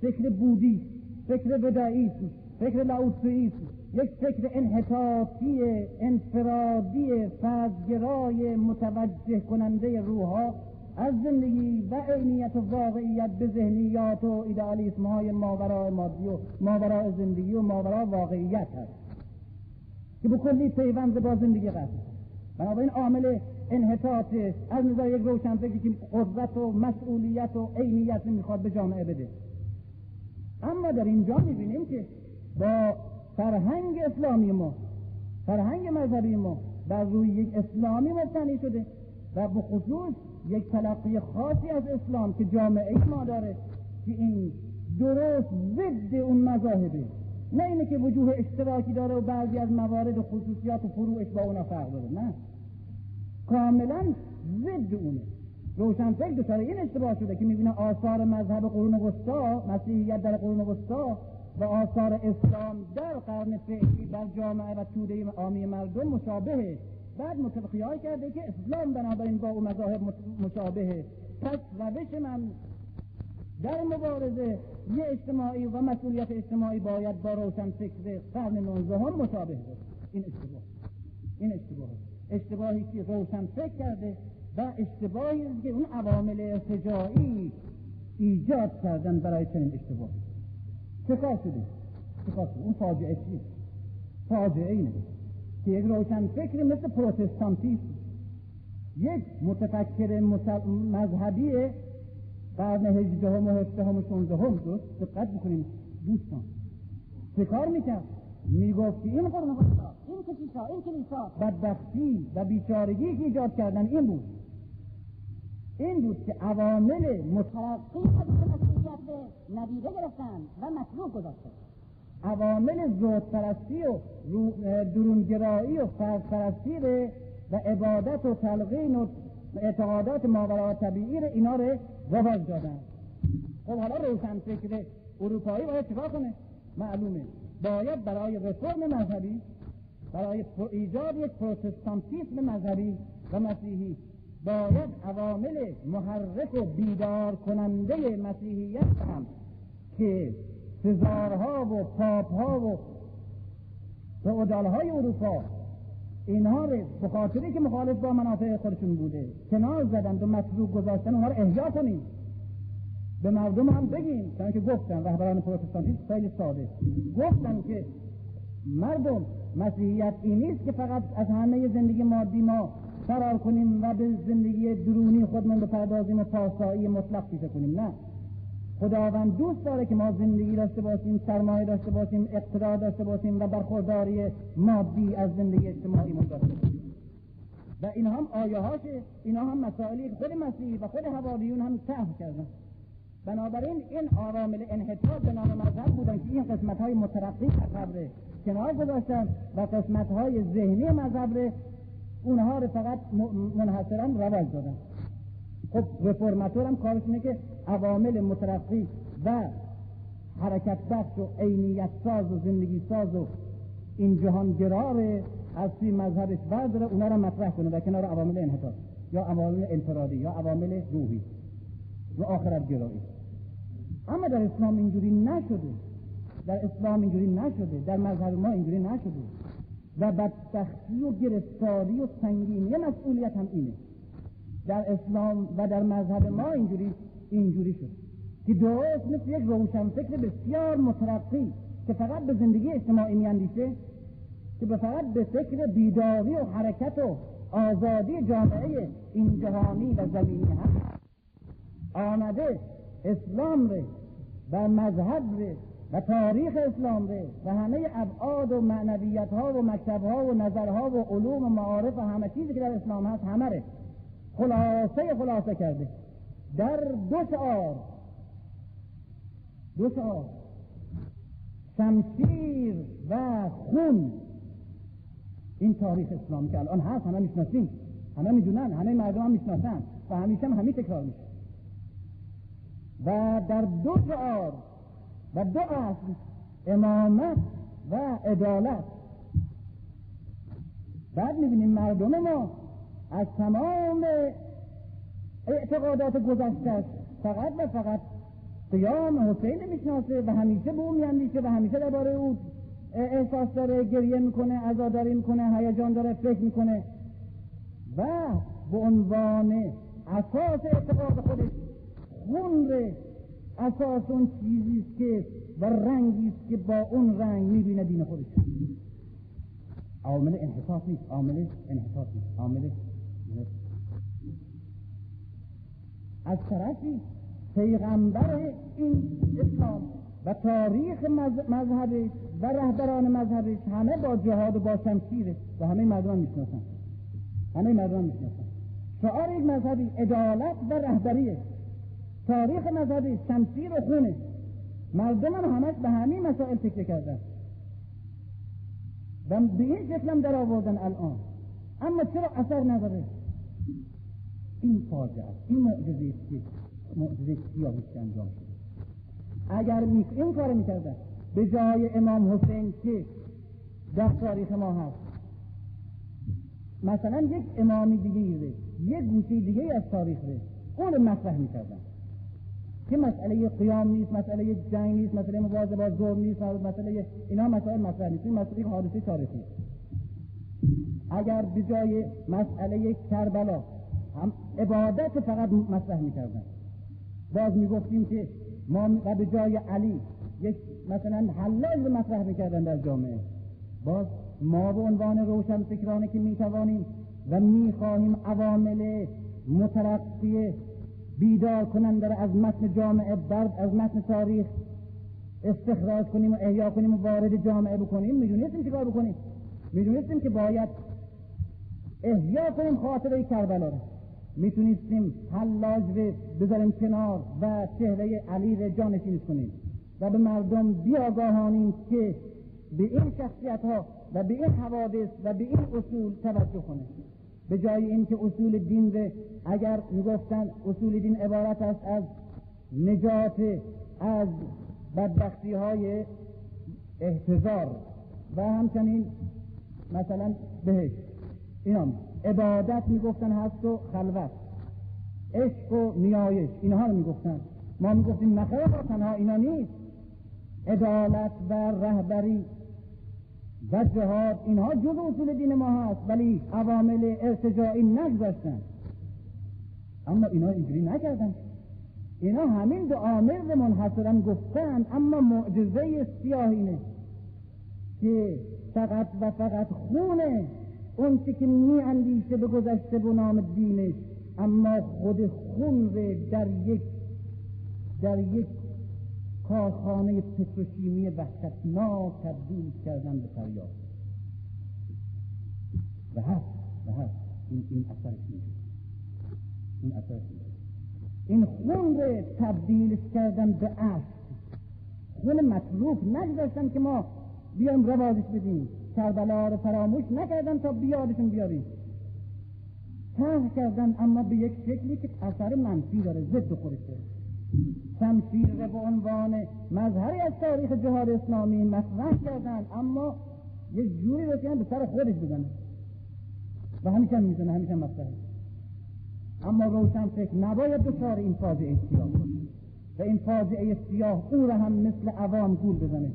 فکر بودی فکر بدائیسم فکر لاوتسویسم یک فکر انحطاطی انفرادی فردگرای متوجه کننده روحها از زندگی و عینیت و واقعیت به ذهنیات و ایدئالیسم های ماورای مادی و ماورای زندگی و ماورای واقعیت هست. که به کلی پیوند با زندگی قصد بنابراین عامل انحطاط از نظر یک روشن فکری که قدرت و مسئولیت و عینیت می‌خواد به جامعه بده. اما در اینجا می‌بینیم که با فرهنگ اسلامی ما فرهنگ مذهبی ما بر روی یک اسلامی مبتنی شده و به خصوص یک تلقی خاصی از اسلام که جامعه ما داره که این درست ضد اون مذاهبه. نه اینه که وجوه اشتراکی داره و بعضی از موارد و خصوصیات و فروعش با اونا فرق داره نه. کاملا ضد اونه. روشنفکر دچار این اشتباه شده که می‌بینه آثار مذهب قرون وسطا مسیحیت در قرون وسطا و آثار اسلام در قرن فعلی بر جامعه و توده عامی مردم مشابهه. بعد متقیای کرده که اسلام بنابراین با او مذاهب مشابهه. پس روش من در مبارزه یه اجتماعی و مسئولیت اجتماعی باید با روشن فکر قرن نوزده هم مشابه بود. این اشتباه. این اشتباه. اشتباهی که روشن فکر کرده و اشتباهی که اون عوامل ارتجاعی ایجاد کردن برای چنین اشتباه چه کار شده چه اون فاجعه چیه فاجعه اینه که یک روشن فکر مثل پروتستانتیسم. یک متفکر مذهبی قرن هجدهم و هفدهم و شونزدهم درست دقت بکنیم. دوستان چه کار می‌کرد؟ می‌گفت که این قرن وسطا این کشیشا این کلیسا بدبختی و بیچارگی که ایجاد کردن این بود. این بود که عوامل مترقی از مسیحیت به ندیده گرفتن و مطلوب گذاشتن عوامل زود پرستی و درونگرایی و فردپرستی و عبادت و تلقین و اعتقادات ماورا طبیعی رو اینا رو رواج دادن. خب حالا روشن فکر اروپایی باید چیکار کنه؟ معلومه. باید برای رفرم مذهبی برای ایجاد یک پروتستانتیسم مذهبی و مسیحی باید عوامل محرک و بیدار کننده مسیحیت هم که سزارها و پاپها و های اروپا اینها رو به خاطری که مخالف با منافع خودشون بوده کنار زدن و مطلوب گذاشتن اونها رو احیا کنیم. به مردم هم بگیم چون که گفتن رهبران پروتستانتی خیلی ساده. گفتن که مردم مسیحیت این نیست که فقط از همه زندگی مادی ما فرار کنیم و به زندگی درونی خودمون بپردازیم و پاسایی مطلق پیشه کنیم. نه. خداوند دوست داره که ما زندگی داشته باشیم سرمایه داشته باشیم اقتدار داشته باشیم و برخورداری مادی از زندگی اجتماعی داشته باشیم. و این هم آیه اینا هم مسائلی خود مسیحی و خود حواریون هم تحف کردن. بنابراین این عوامل انحطاط به نام مذهب بودن که این قسمت های مترقی مذهب ره کنار گذاشتن و قسمت های ذهنی مذهب ره اونها رو فقط منحصرا رواج دادن. خب رفرماتور هم کارش اینه که عوامل مترقی و حرکت بخش و عینیت ساز و زندگی ساز و این جهان گرار توی مذهبش برداره اونا رو مطرح کنه و کنار عوامل انحطاط. یا عوامل انفرادی یا عوامل روحی. و آخرت گرایی. اما در اسلام اینجوری نشده. در اسلام اینجوری نشده. در مذهب ما اینجوری نشده. و بدبختی و گرفتاری و سنگینی مسئولیت هم اینه. در اسلام و در مذهب ما اینجوری اینجوری شد که درست مثل یک روشنفکر بسیار مترقی که فقط به زندگی اجتماعی میاندیشه که به فقط به فکر بیداری و حرکت و آزادی جامعه این جهانی و زمینی هست آمده اسلام ره و مذهب ره و تاریخ اسلام ره و همه ابعاد و معنویت ها و مکتب ها و نظرها و علوم و معارف و همه چیزی که در اسلام هست همه ره. خلاصه خلاصه کرده. در دو شعار دو شعار. شمشیر و خون. این تاریخ اسلام که الان هست همه می‌شناسیم. همه می‌دونن همه مردم هم می‌شناسن و همیشه هم همین تکرار میشه. و در دو شعار و دو اصل امامت و عدالت. بعد می‌بینیم مردم ما از تمام اعتقادات گذشته فقط و فقط قیام حسین می‌شناسه و همیشه به او میاندیشه و همیشه درباره او احساس داره گریه می‌کنه عزاداری می‌کنه هیجان داره فکر می‌کنه. و به عنوان اساس اعتقاد خودش خون اساس اون چیزی که و رنگی است که با اون رنگ می‌بینه دین خودش. عامل انحطاط نیست عامل انحطاط نیست عامل از طرفی پیغمبر این اسلام و تاریخ مذهبش و رهبران مذهبش همه با جهاد و با شمشیره و همه مردم می‌شناسن. همه مردم می‌شناسن. شعار یک مذهبی عدالت و رهبریه تاریخ مذهبی شمشیر و خونه مردم هم همش به همین مسائل فکر کردن. و به این شکل هم در آوردن الان. اما چرا اثر نداره؟ این فاجعه است. این معجزه است که معجزه سیاهی انجام شده. اگر این کار می‌کردن به جای امام حسین که در تاریخ ما هست مثلا یک امامی دیگه ره یک گوشه دیگه از تاریخ ره اون مطرح می‌کردن. که مسئله قیام نیست مسئله جنگ نیست مسئله مبارزه با زور نیست مسئله اینا مسائل مطرح نیست. این مسئله حادثه تاریخی اگر به جای مسئله کربلا هم عبادت فقط مطرح می‌کردن. باز می‌گفتیم که ما و به جای علی یک مثلا حلال مطرح می‌کردن در جامعه. باز ما به عنوان روشن فکرانه که می‌توانیم و می‌خواهیم عوامل مترقی بیدار کننده را از متن جامعه برد از متن تاریخ استخراج کنیم و احیا کنیم و وارد جامعه بکنیم می‌دونستیم چیکار بکنیم؟ می‌دونستیم که باید احیا کنیم خاطره کربلا را. می‌تونستیم حلاج رو بذاریم کنار و چهره علی رو جانشین کنیم و به مردم بیاگاهانیم که به این شخصیت ها و به این حوادث و به این اصول توجه کنه به جای اینکه اصول دین رو اگر می‌گفتن اصول دین عبارت است از نجات از بدبختی های احتضار و همچنین مثلا بهش اینا عبادت می‌گفتن هست و خلوت. عشق و نیایش اینها رو می‌گفتن. ما می‌گفتیم نخیر تنها اینا نیست. عدالت و رهبری و جهاد اینها جز اصول دین ما هست ولی عوامل ارتجاعی نگذاشتن. اما اینا اینجوری نکردن. اینا همین دو عامل منحصرا گفتن اما معجزه سیاه اینه که فقط و فقط خونه اون که می اندیشه به گذشته به نام دینش اما خود خون در یک در یک کارخانه پتروشیمی وحشتناک تبدیل کردن به فریاد. و هست و هست. این, این اثرش این اثرش این خون رو تبدیلش کردن به عشق. خون مطلوب. نگذاشتن که ما بیایم روازش بدیم. کربلا رو فراموش نکردن تا بیادشون بیاریم ته کردن اما به یک شکلی که اثر منفی داره ضد داره. شمشیر به عنوان مظهری از تاریخ جهاد اسلامی مطرح کردن اما یک جوری رو به سر خودش بزنه. و همیشه می‌زنه همیشه مطرحه. اما روشن فکر نباید دچار این فاجعه سیاه و این فاجعه سیاه او را هم مثل عوام گول بزنه.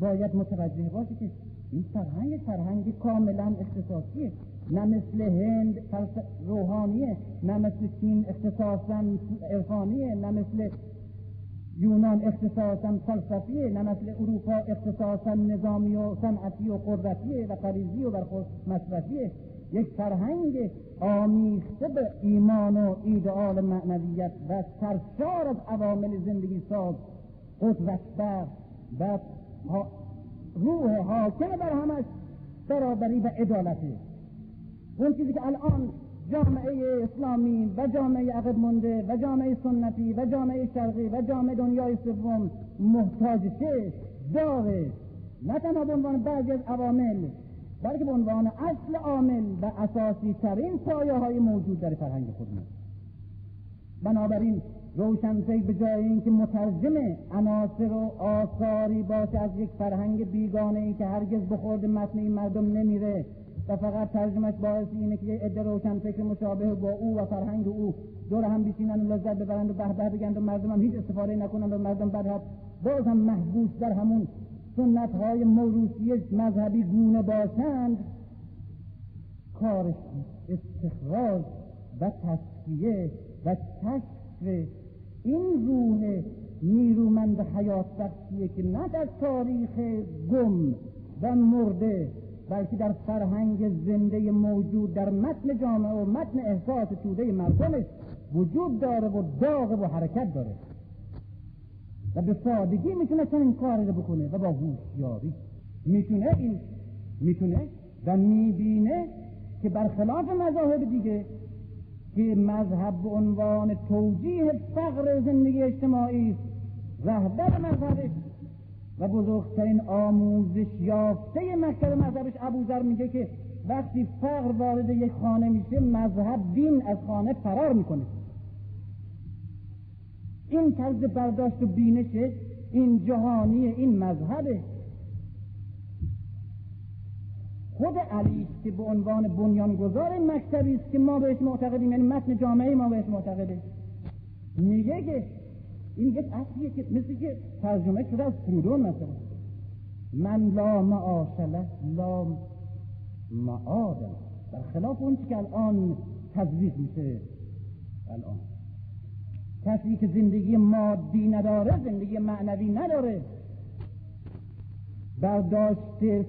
باید متوجه باشه که این فرهنگ فرهنگ کاملا اختصاصیه. نه مثل هند روحانیه نه مثل چین اختصاصا عرفانیه نه مثل یونان اختصاصا فلسفیه نه مثل اروپا اختصاصا نظامی و صنعتی و قدرتیه و قریزی و برخود مصرفیه. یک فرهنگ آمیخته به ایمان و ایدئال معنویت و سرشار از عوامل زندگی ساز قدرت و روح حاکم بر همش برابری و عدالته اون چیزی که الان جامعه اسلامی و جامعه عقب مونده و جامعه سنتی و جامعه شرقی و جامعه دنیای سوم محتاجشه داره نه تنها به عنوان بعضی از عوامل بلکه به عنوان اصل عامل و اساسی ترین پایه های موجود در فرهنگ خودمون. بنابراین روشنفکر به جای اینکه مترجم عناصر و آثاری باشه از یک فرهنگ بیگانه ای که هرگز بخورد متن این مردم نمیره و فقط ترجمش باعث اینه که یه عده روشن فکر مشابه با او و فرهنگ او دور هم بیشینن و لذت ببرند و به به بگند و مردم هم هیچ استفاده نکنند و مردم بعد باز هم محبوس در همون سنت های موروثی مذهبی گونه باشند کارش استخراج و تصفیه و کشف این روح نیرومند حیات بخشیه که نه در تاریخ گم و مرده بلکه در فرهنگ زنده موجود در متن جامعه و متن احساس توده مردمش وجود داره و داغ و حرکت داره. و به سادگی می‌تونه چنین کاری رو بکنه و با هوشیاری می‌تونه این می‌تونه و می‌بینه که برخلاف مذاهب دیگه که مذهب به عنوان توجیه فقر زندگی اجتماعی است رهبر مذهبش. و بزرگترین آموزش یافته مکتب مذهبش ابوذر میگه که وقتی فقر وارد یک خانه میشه مذهب دین از خانه فرار می‌کنه. این طرز برداشت و بینشه این جهانی این مذهبه. خود علی است که به عنوان بنیانگذار مکتبی است که ما بهش معتقدیم یعنی متن جامعه ما بهش معتقده. میگه که این یک اصلیه که مثل که ترجمه شده از پرودون مثلا. من لا معاشله لا معادم برخلاف اون که الان تزریق میشه. الان. کسی که زندگی مادی نداره زندگی معنوی نداره. برداشت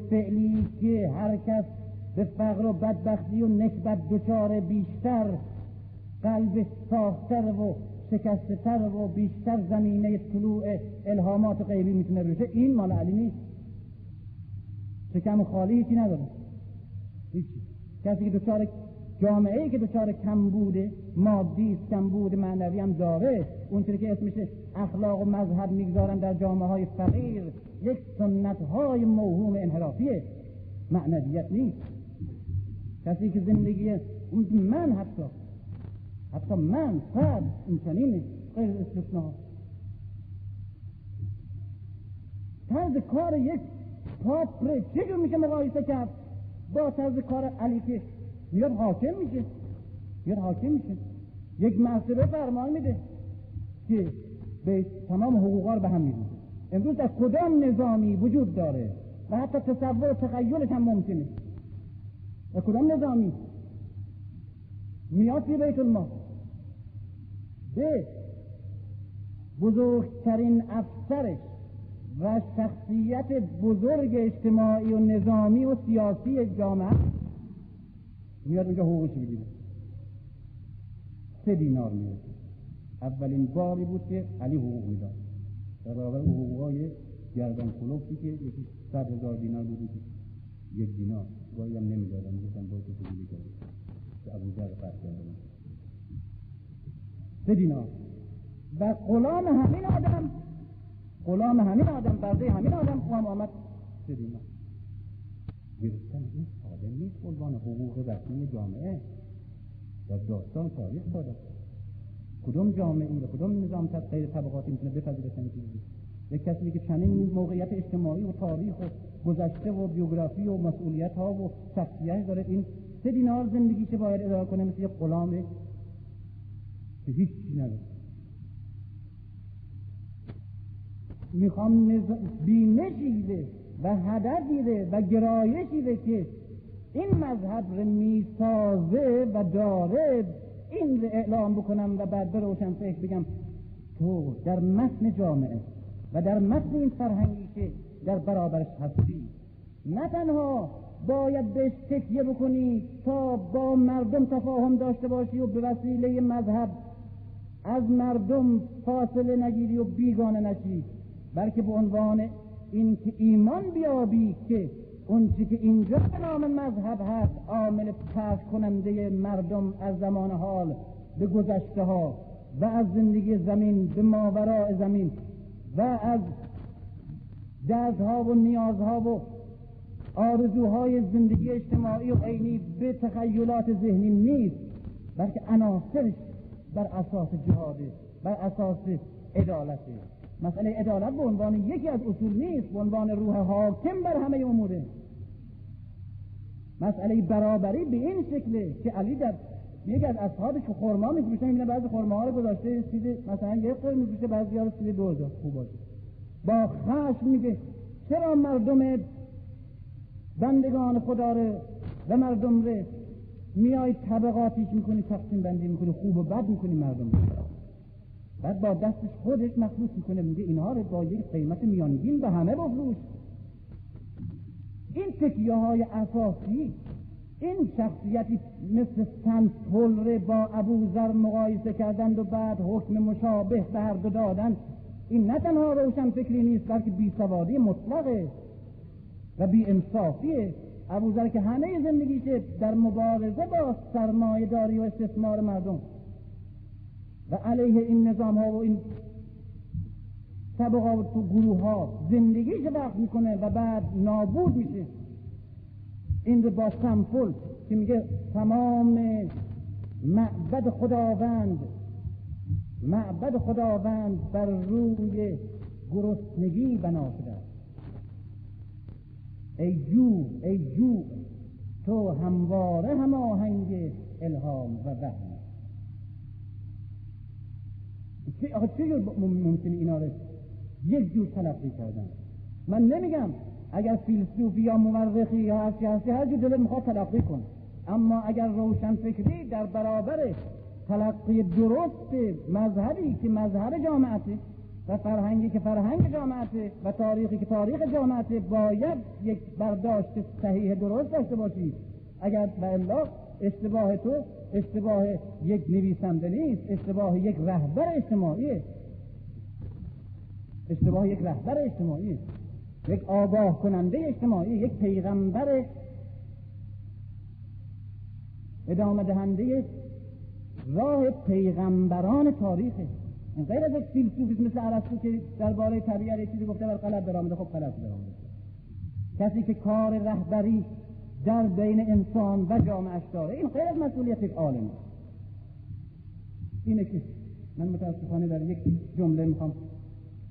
فعلی که هر کس به فقر و بدبختی و نکبت دچار بیشتر قلب ساختر و شکسته و بیشتر زمینه طلوع الهامات غیبی می‌تونه بشه این مال علی نیست. شکم خالی هیچی نداره. هیچی. کسی که دچار جامعه ای که دچار بوده مادی بوده معنوی هم داره. اونطوری که اسمش اخلاق و مذهب می‌گذارن در جامعه های فقیر یک سنت های موهوم انحرافیه. معنویت نیست. کسی که زندگی من حتی حتی من فرد این چنینه غیر استثناء. طرز کار یک پاپره چجور میشه مقایسه کرد با طرز کار علی که میاد حاکم میشه میاد حاکم میشه یک مرتبه فرمان میده که به تمام حقوقا رو به هم می‌دونه امروز در کدام نظامی وجود داره و حتی تصور و تخیلش هم ممکنه در کدام نظامی میاد توی بیت المال به بزرگترین افسرش و شخصیت بزرگ اجتماعی و نظامی و سیاسی جامعه میاد اونجا حقوقش بگیره سه دینار می‌رسه اولین باری بود که علی حقوق می‌داد. در برابر حقوقهای گردن کلوفتی که یکی صد هزار دینار بود یک دینار. گاهی هم نمی‌دادن. می‌گفتن باید تو دیگه کردی که ابو ذر فرق کردن سه دینار. و غلام همین آدم غلام همین آدم برده همین آدم او هم آمد. سه دینار. گرفتن این ساده نیست عنوان حقوق رسمی جامعه. در داستان تاریخ داده کدوم جامعه و کدوم نظام غیر طبقاتی می‌تونه بپذیره چنین چیزی یک کسی که چنین موقعیت اجتماعی و تاریخ و گذشته و بیوگرافی و مسئولیت ها و شخصیت داره این سه دینار زندگی چه باید اداره کنه مثل یک غلامه که هیچ نداره. می‌خوام بینشی و هدفی و گرایشی که این مذهب رو می‌سازه و داره این رو اعلام بکنم و بعد به روشن فکر بگم تو در متن جامعه و در متن این فرهنگی که در برابرش هستی نه تنها باید بهش تکیه بکنی تا با مردم تفاهم داشته باشی و به وسیله مذهب از مردم فاصله نگیری و بیگانه نشی بلکه به عنوان اینکه ایمان بیابی که اون که اینجا به نام مذهب هست عامل پس کننده مردم از زمان حال به گذشته ها و از زندگی زمین به ماوراء زمین و از دردها و نیازها و آرزوهای زندگی اجتماعی و عینی به تخیلات ذهنی نیست بلکه عناصرش بر اساس جهاده بر اساس عدالته مسئله عدالت به عنوان یکی از اصول نیست به عنوان روح حاکم بر همه اموره مسئله برابری به این شکله که علی در یکی از اصحابش که خرما میفروشه می‌بینه بعضی خرما رو گذاشته چیزی مثلا یک قرم میفروشه بعضی ها رو چیزی دو خوب باشه. با خشم میگه چرا مردم بندگان خدا رو و مردم رو میای طبقاتیش می‌کنی تقسیم بندی می‌کنی خوب و بد می‌کنی مردم رو. بعد با دستش خودش مخلوط می‌کنه میگه اینها رو با یک قیمت میانگین به همه بفروش. این تکیه های اساسی این شخصیتی مثل سنتولره با ابوذر مقایسه کردند و بعد حکم مشابه به هر دو دادن این نه تنها روشن فکری نیست بلکه بیسوادی مطلقه و بی انصافیه ابوذر که همه زندگیشه در مبارزه با سرمایه داری و استثمار مردم و علیه این نظام ها و این طبقات و گروه ها زندگیش وقت می‌کنه و بعد نابود میشه. این رو با سمپل که میگه تمام معبد خداوند معبد خداوند بر روی گرسنگی بنا شده. ای جو ای جو تو همواره هماهنگ الهام و وحی چه چه ممکنه اینا رو یک جور تلقی کردن؟ من نمیگم اگر فیلسوفی یا مورخی یا هرچی هستی هر جور دلت می‌خواد تلقی کن اما اگر روشن فکری در برابر تلقی درست مذهبی که مذهب جامعته و فرهنگی که فرهنگ جامعته و تاریخی که تاریخ جامعته باید یک برداشت صحیح درست داشته باشی. اگر به الله اشتباه تو اشتباه یک نویسنده نیست اشتباه یک رهبر اجتماعی. اشتباه یک رهبر اجتماعی. یک آگاه کننده اجتماعی یک پیغمبر ادامه دهنده راه پیغمبران تاریخه این غیر از یک فیلسوفی مثل ارسطو که درباره طبیعت چیزی گفته بر غلط درآمده خب غلط درآمده کسی که کار رهبری در بین انسان و جامعه داره. این غیر از مسئولیت یک عالم. اینه که من متاسفانه در یک جمله می‌خوام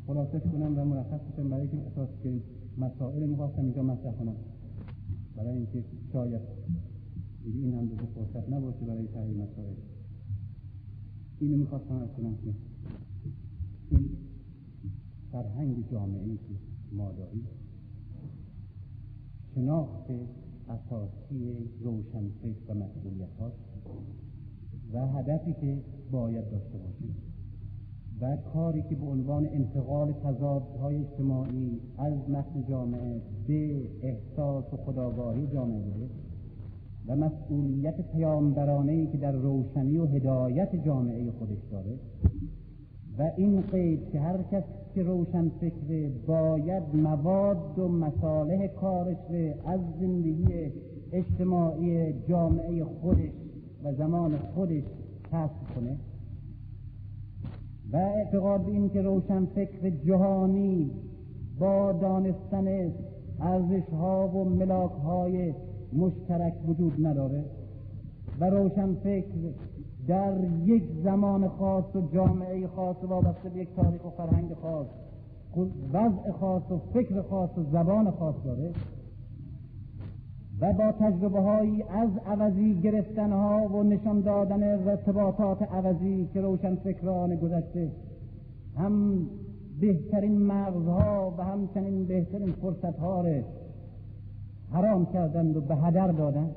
خلاصش کنم و مرخص کنم برای که اساس که مسائل می‌خواستم اینجا مطرح کنم. برای اینکه شاید این هم دیگه فرصت نباشه برای تحلیل مسائل. اینو می‌خواستم از کنم که این فرهنگ جامعه ای که ما داریم شناخت اساسی روشنفکر و مسئولیت هاست و هدفی که باید داشته باشیم و کاری که به عنوان انتقال تضادهای اجتماعی از متن جامعه به احساس و خداگاهی جامعه بوده و مسئولیت پیامبرانه ای که در روشنی و هدایت جامعه خودش داره و این قید که هر کس که روشن فکر باید مواد و مصالح کارش از زندگی اجتماعی جامعه خودش و زمان خودش کسب کنه و اعتقاد این که روشن فکر جهانی با دانستن ارزش ها و ملاک های مشترک وجود نداره و روشن فکر در یک زمان خاص و جامعه خاص و وابسته به یک تاریخ و فرهنگ خاص وضع خاص و فکر خاص و زبان خاص داره و با تجربه هایی از عوضی گرفتن ها و نشان دادن ارتباطات عوضی که روشن فکران گذشته هم بهترین مغزها و همچنین بهترین فرصت ها حرام کردند و به هدر دادند.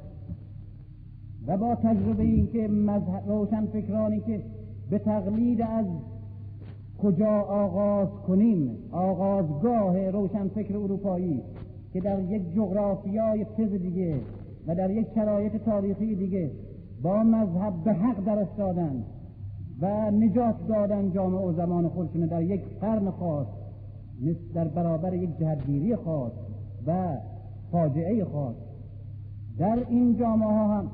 و با تجربه این که روشن فکرانی که به تقلید از کجا آغاز کنیم آغازگاه روشن فکر اروپایی که در یک جغرافیای تز دیگه و در یک شرایط تاریخی دیگه با مذهب به حق در استادن و نجات دادن جامعه و زمان خودشون در یک قرن خاص در برابر یک جهتگیری خاص و فاجعه خاص. در این جامعه ها هم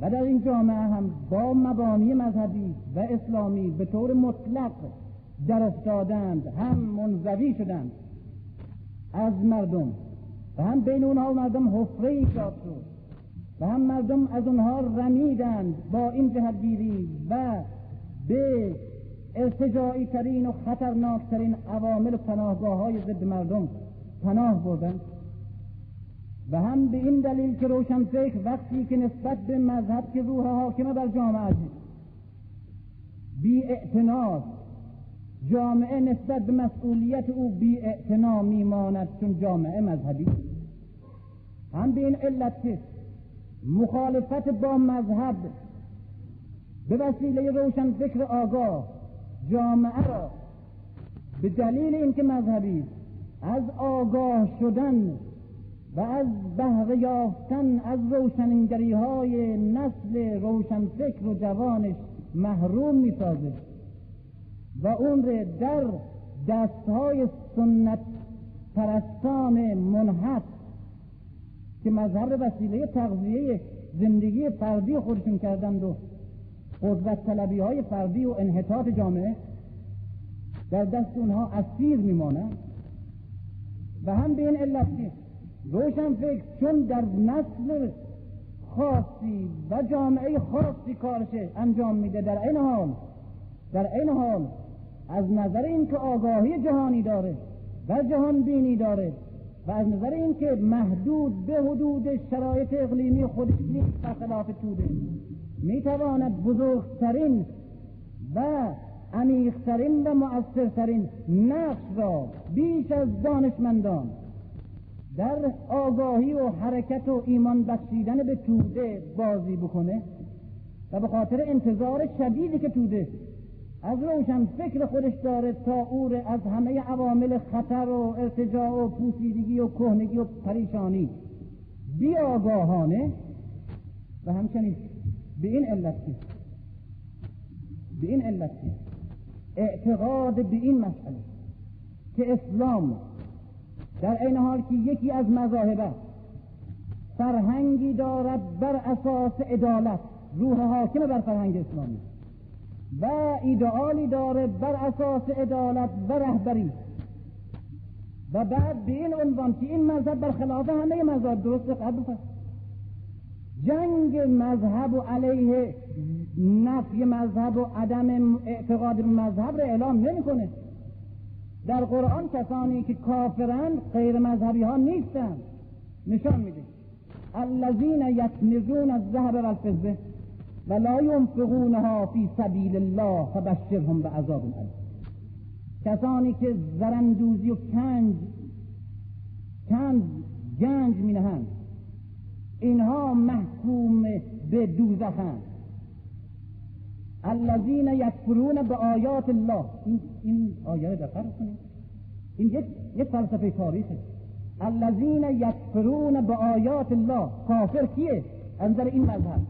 و در این جامعه هم با مبانی مذهبی و اسلامی به طور مطلق در افتادند هم منزوی شدند از مردم و هم بین اونها و مردم حفره ایجاد شد و هم مردم از اونها رمیدند با این جهتگیری و به ارتجاعی ترین و خطرناکترین عوامل و پناهگاه های ضد مردم پناه بردند. و هم به این دلیل که روشن فکر وقتی که نسبت به مذهب که روح حاکمه بر جامعه بی جامعه نسبت به مسئولیت او بی اعتنا میماند چون جامعه مذهبی. هم به این علت که مخالفت با مذهب به وسیله روشن فکر آگاه جامعه را به دلیل اینکه مذهبی از آگاه شدن و از بهره یافتن از روشنگری های نسل روشنفکر و جوانش محروم می‌سازه. و اون را در دستهای سنت پرستان منحط که مذهب وسیله تغذیه زندگی فردی خودشون کردند و قدرت طلبی های فردی و انحطاط جامعه در دست اونها اسیر میمانند. و هم به این علت روشن فکر چون در نسل خاصی و جامعه خاصی کارش انجام میده. در این حال در این حال از نظر اینکه آگاهی جهانی داره و جهان بینی داره و از نظر اینکه محدود به حدود شرایط اقلیمی خودش نیست برخلاف توده. می‌تواند بزرگترین و عمیقترین و مؤثرترین نقش را بیش از دانشمندان در آگاهی و حرکت و ایمان بخشیدن به توده بازی بکنه و به خاطر انتظار شدیدی که توده از روشن فکر خودش داره تا او از همه عوامل خطر و ارتجاع و پوسیدگی و کهنگی و پریشانی بیاگاهانه و همچنین به این علت به این علت اعتقاد به این مسئله که اسلام در این حال که یکی از مذاهب فرهنگی دارد بر اساس عدالت. روح حاکم بر فرهنگ اسلامی. و ایدئالی داره بر اساس عدالت و رهبری. و بعد به این عنوان که این مذهب برخلاف همه مذهب درست قبل جنگ مذهب و علیه نفی مذهب و عدم اعتقاد مذهب را اعلام نمی‌کنه. در قرآن کسانی که کافرند غیر مذهبی ها نیستند نشان میده. الذین یکنزون الذهب والفضه و لا ینفقونها فی سبیل الله فبشرهم بعذاب علیم کسانی که زرندوزی و کنج کنج گنج می نهند اینها محکوم به دوزخند. الذین یکفرون به آیات الله. این, این آیه دقت کنید این یک یک فلسفه تاریخه. الذین یکفرون به آیات الله. کافر کیه؟ انظر این مذهب.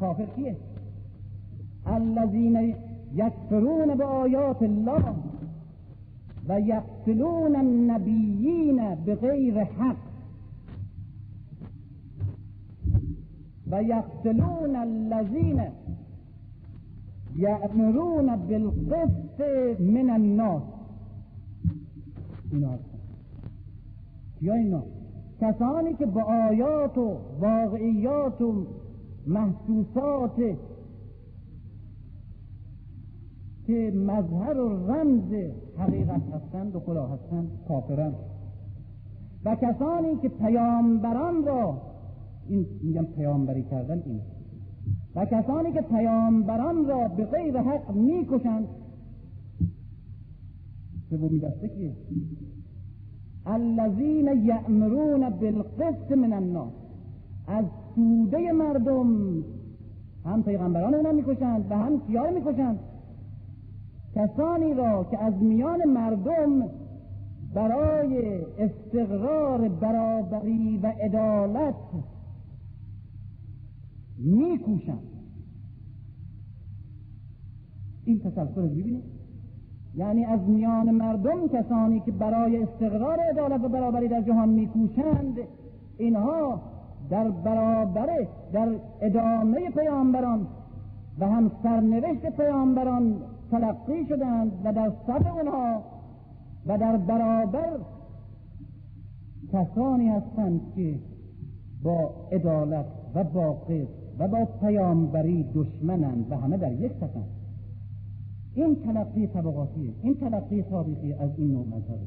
کافر کیه؟ الذین یکفرون به آیات الله و یقتلون النبیین بغیر حق. و یقتلون الذین یأمرون بالقسط من الناس اینا یا اینا؟ کسانی که با آیات و واقعیات و محسوسات که مظهر و رمز حقیقت هستند و خدا هستند کافرند و کسانی که پیامبران را این میگم پیامبری کردن این و کسانی که پیامبران را به غیر حق می‌کشند. سومی دسته کیه؟ الذین یأمرون بالقسط من الناس از سوده مردم هم پیغمبران اونا می‌کشند و هم کیا می‌کشند. کسانی را که از میان مردم برای استقرار برابری و عدالت میکوشند این تسلسل رو ببینید یعنی از میان مردم کسانی که برای استقرار عدالت و برابری در جهان میکوشند اینها در برابر در ادامه پیامبران و هم سرنوشت پیامبران تلقی شدند و در صف اونها و در برابر کسانی هستند که با عدالت و با قسط و با پیامبری دشمنند و همه در یک صفند این تلقی طبقاتیه این تلقی تاریخی از این نوع مذهبه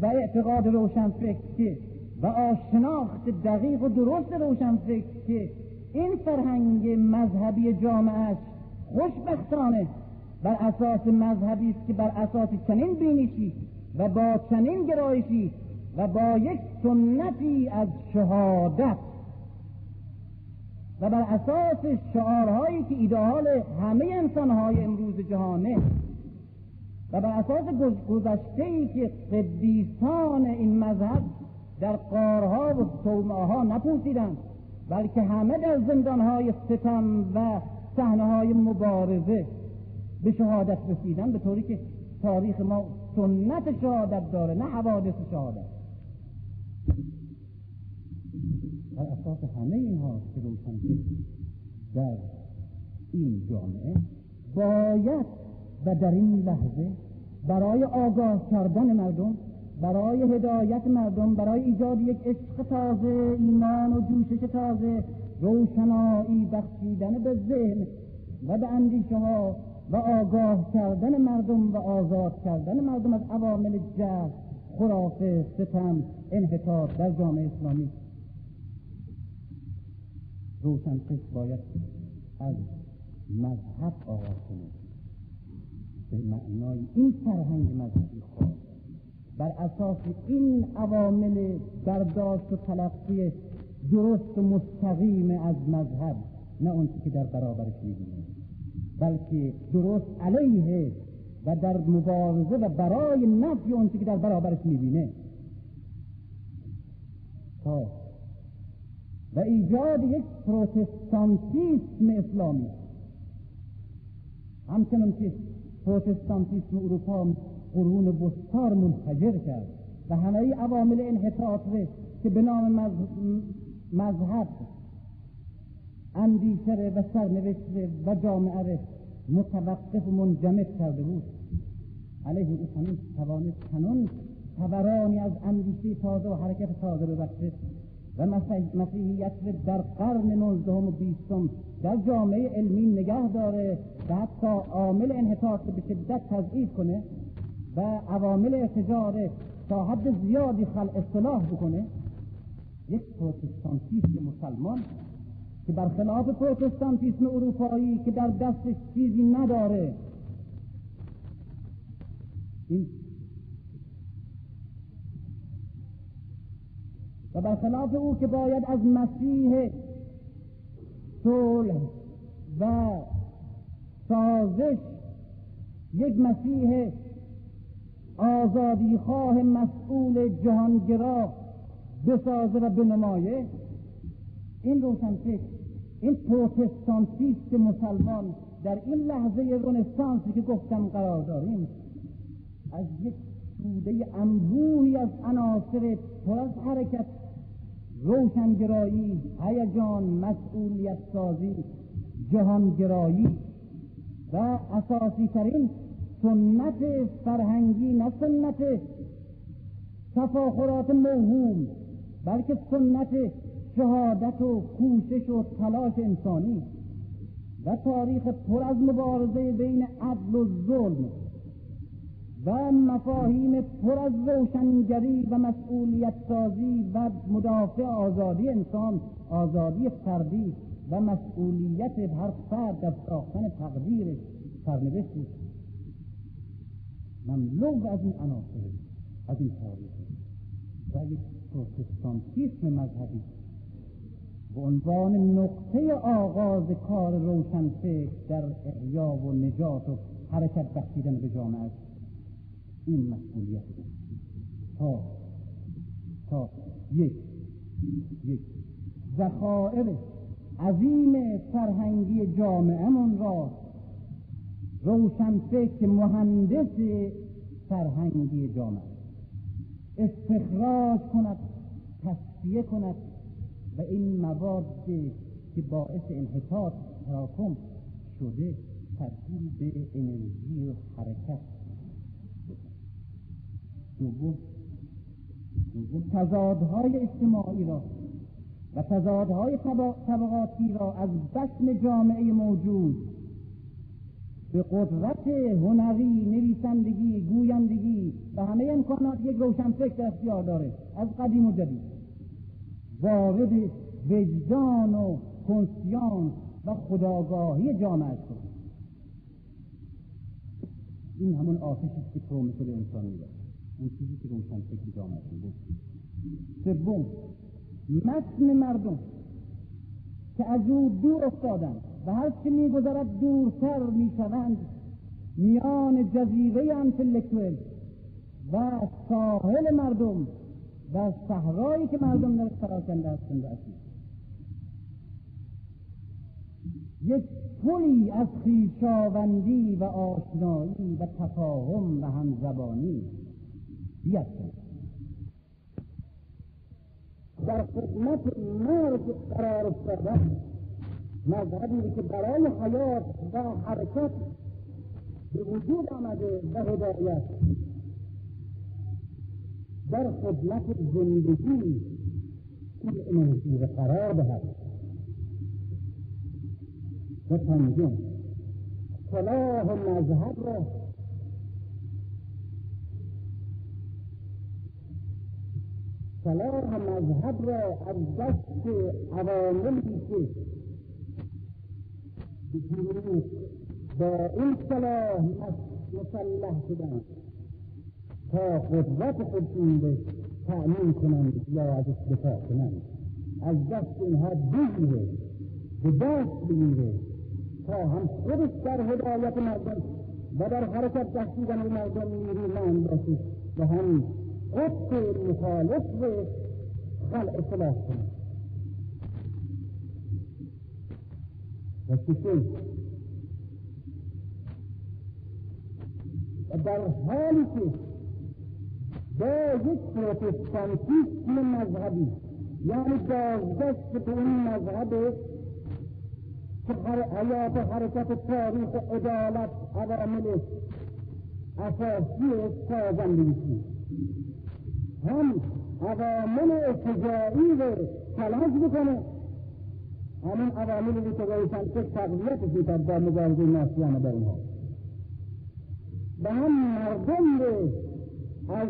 و اعتقاد روشن فکر و آشناخت دقیق و درست روشن فکر که این فرهنگ مذهبی جامعه خوشبختانه بر اساس مذهبی است که بر اساس چنین بینشی و با چنین گرایشی و با یک سنتی از شهادت و بر اساس شعارهایی که ایدئال همه انسانهای امروز جهانه و بر اساس گذشته که قدیسان این مذهب در قارها و صومعه ها نپوسیدند بلکه همه در زندانهای ستم و صحنه مبارزه به شهادت رسیدن به طوری که تاریخ ما سنت شهادت داره نه حوادث شهادت. بر اساس همه اینها که روشن در این جامعه باید و در این لحظه برای آگاه کردن مردم برای هدایت مردم برای ایجاد یک عشق تازه ایمان و جوشش تازه روشنایی بخشیدن به ذهن و به اندیشه ها و آگاه کردن مردم و آزاد کردن مردم از عوامل جهل خرافه ستم انحطاط در جامعه اسلامی. روشنفکر باید از مذهب آغاز کنه به معنای این فرهنگ مذهبی خواهد بر اساس این عوامل برداشت و تلقی درست و مستقیم از مذهب نه اون که در برابرش می‌بینه بلکه درست علیه و در مبارزه و برای نفی اون که در برابرش می‌بینه. تا و ایجاد یک پروتستانتیسم اسلامی. همچنان که پروتستانتیسم اروپا قرون بستار منفجر کرد و همه عوامل انحطاط که به نام مذهب اندیشه و سرنوشت و جامعه متوقف و منجمد کرده بود. علیه او همین توانست کنون تورانی از اندیشه تازه و حرکت تازه ببخشه و مسیحیت در قرن نوزدهم و بیستم در جامعه علمی نگه داره و حتی عامل انحطاط به شدت تضعیف کنه و عوامل احتجار تا حد زیادی خل اصلاح بکنه. یک پروتستانتیسم مسلمان که برخلاف پروتستانتیسم اروپایی که در دستش چیزی نداره. این و برخلاف او که باید از مسیح صلح و سازش یک مسیح آزادی خواه مسئول جهانگرا بسازه و بنمایه این روشنفکر این پروتستانتیست مسلمان در این لحظه رنسانسی که گفتم قرار داریم از یک سوده انبوهی از عناصر پر از حرکت روشنگرایی هیجان مسئولیت سازی جهانگرایی و اساسی ترین سنت فرهنگی نه سنت تفاخرات موهوم بلکه سنت شهادت و کوشش و تلاش انسانی و تاریخ پر از مبارزه بین عدل و ظلم. و مفاهیم پر از روشنگری و مسئولیت سازی و مدافع آزادی انسان آزادی فردی و مسئولیت هر فرد در ساختن تقدیرش سرنوشتش مملو از این عناصر از این تاریخ. و یک پروتستانتیسم مذهبی به عنوان نقطه آغاز کار روشنفکر در احیا و نجات و حرکت بخشیدن به جامعه این مسئولیت تا تا یک یک. ذخائر عظیم فرهنگی جامعهمون را روشنفکر مهندس فرهنگی جامعه استخراج کند تصفیه کند و این مواد که باعث انحطاط تراکم شده تبدیل به انرژی حرکت. دوم دوم تضادهای اجتماعی را و تضادهای طبقاتی را از بسم جامعه موجود به قدرت هنری نویسندگی گویندگی و همه امکانات یک روشنفکر اختیار داره. از قدیم و جدید. وارد وجدان و کنسیانس و خداگاهی جامعه شد این همون آتشی که پرومتر انسان میده اون چیزی که روشن فکر جامعه بود سوم متن مردم که از او دور افتادند و هر چه میگذرد دورتر می‌شوند. میان جزیره انتلکتوئل و ساحل مردم و صحرایی که مردم در پراکنده هستند یک پلی از خویشاوندی و آشنایی و تفاهم و همزبانی. بیفکن در خدمت مرگ قرار افتادن مذهبی که برای حیات و حرکت به وجود آمده و هدایت. در خدمت زندگی این انرژی را قرار دهد. و پنجم صلاح مذهب را صلاح مذهب را از دست عواملی که با این صلاح مسلح شدن تا قدرت خودشون به تأمین کنند یا از دفاع کنند. از دست اینها بگیره به دست بگیره تا هم خودش در هدایت مردم و در حرکت دستیدن مردم نیرومند باشه و هم قطب مخالف به خلع اصلاح کنند و و در حالی که با یک پروتستانتیسم مذهبی یعنی بازگشت به این مذهب که حیات حرکت تاریخ عدالت عوامل اساسی سازندگی هم عوامل ارتجاعی رو تلاش بکنه. همین عواملی که روشن که تقویتش می‌کرد در مبارزه ناسیانه با اونها و هم مردم رو از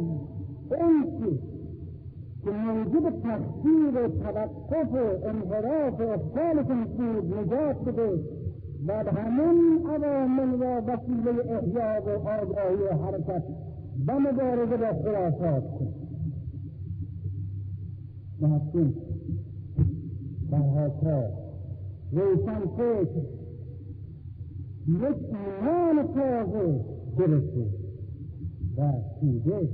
اون که موجب تقصیر و توقف و انحراف و افعالشون بود نجات بده و همون عوامل و وسیله احیا و آگاهی و حرکت و مبارزه با خرافات کن. هستیم برها روشن فکر. یک ایمان تازه برسه و سوده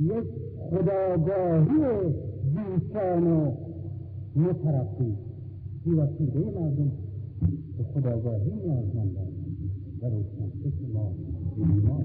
یک خداگاهی بیشان و مترفی بی وسیله مردم به خداگاهی نیازمندند. و روشن فکر ما ایمان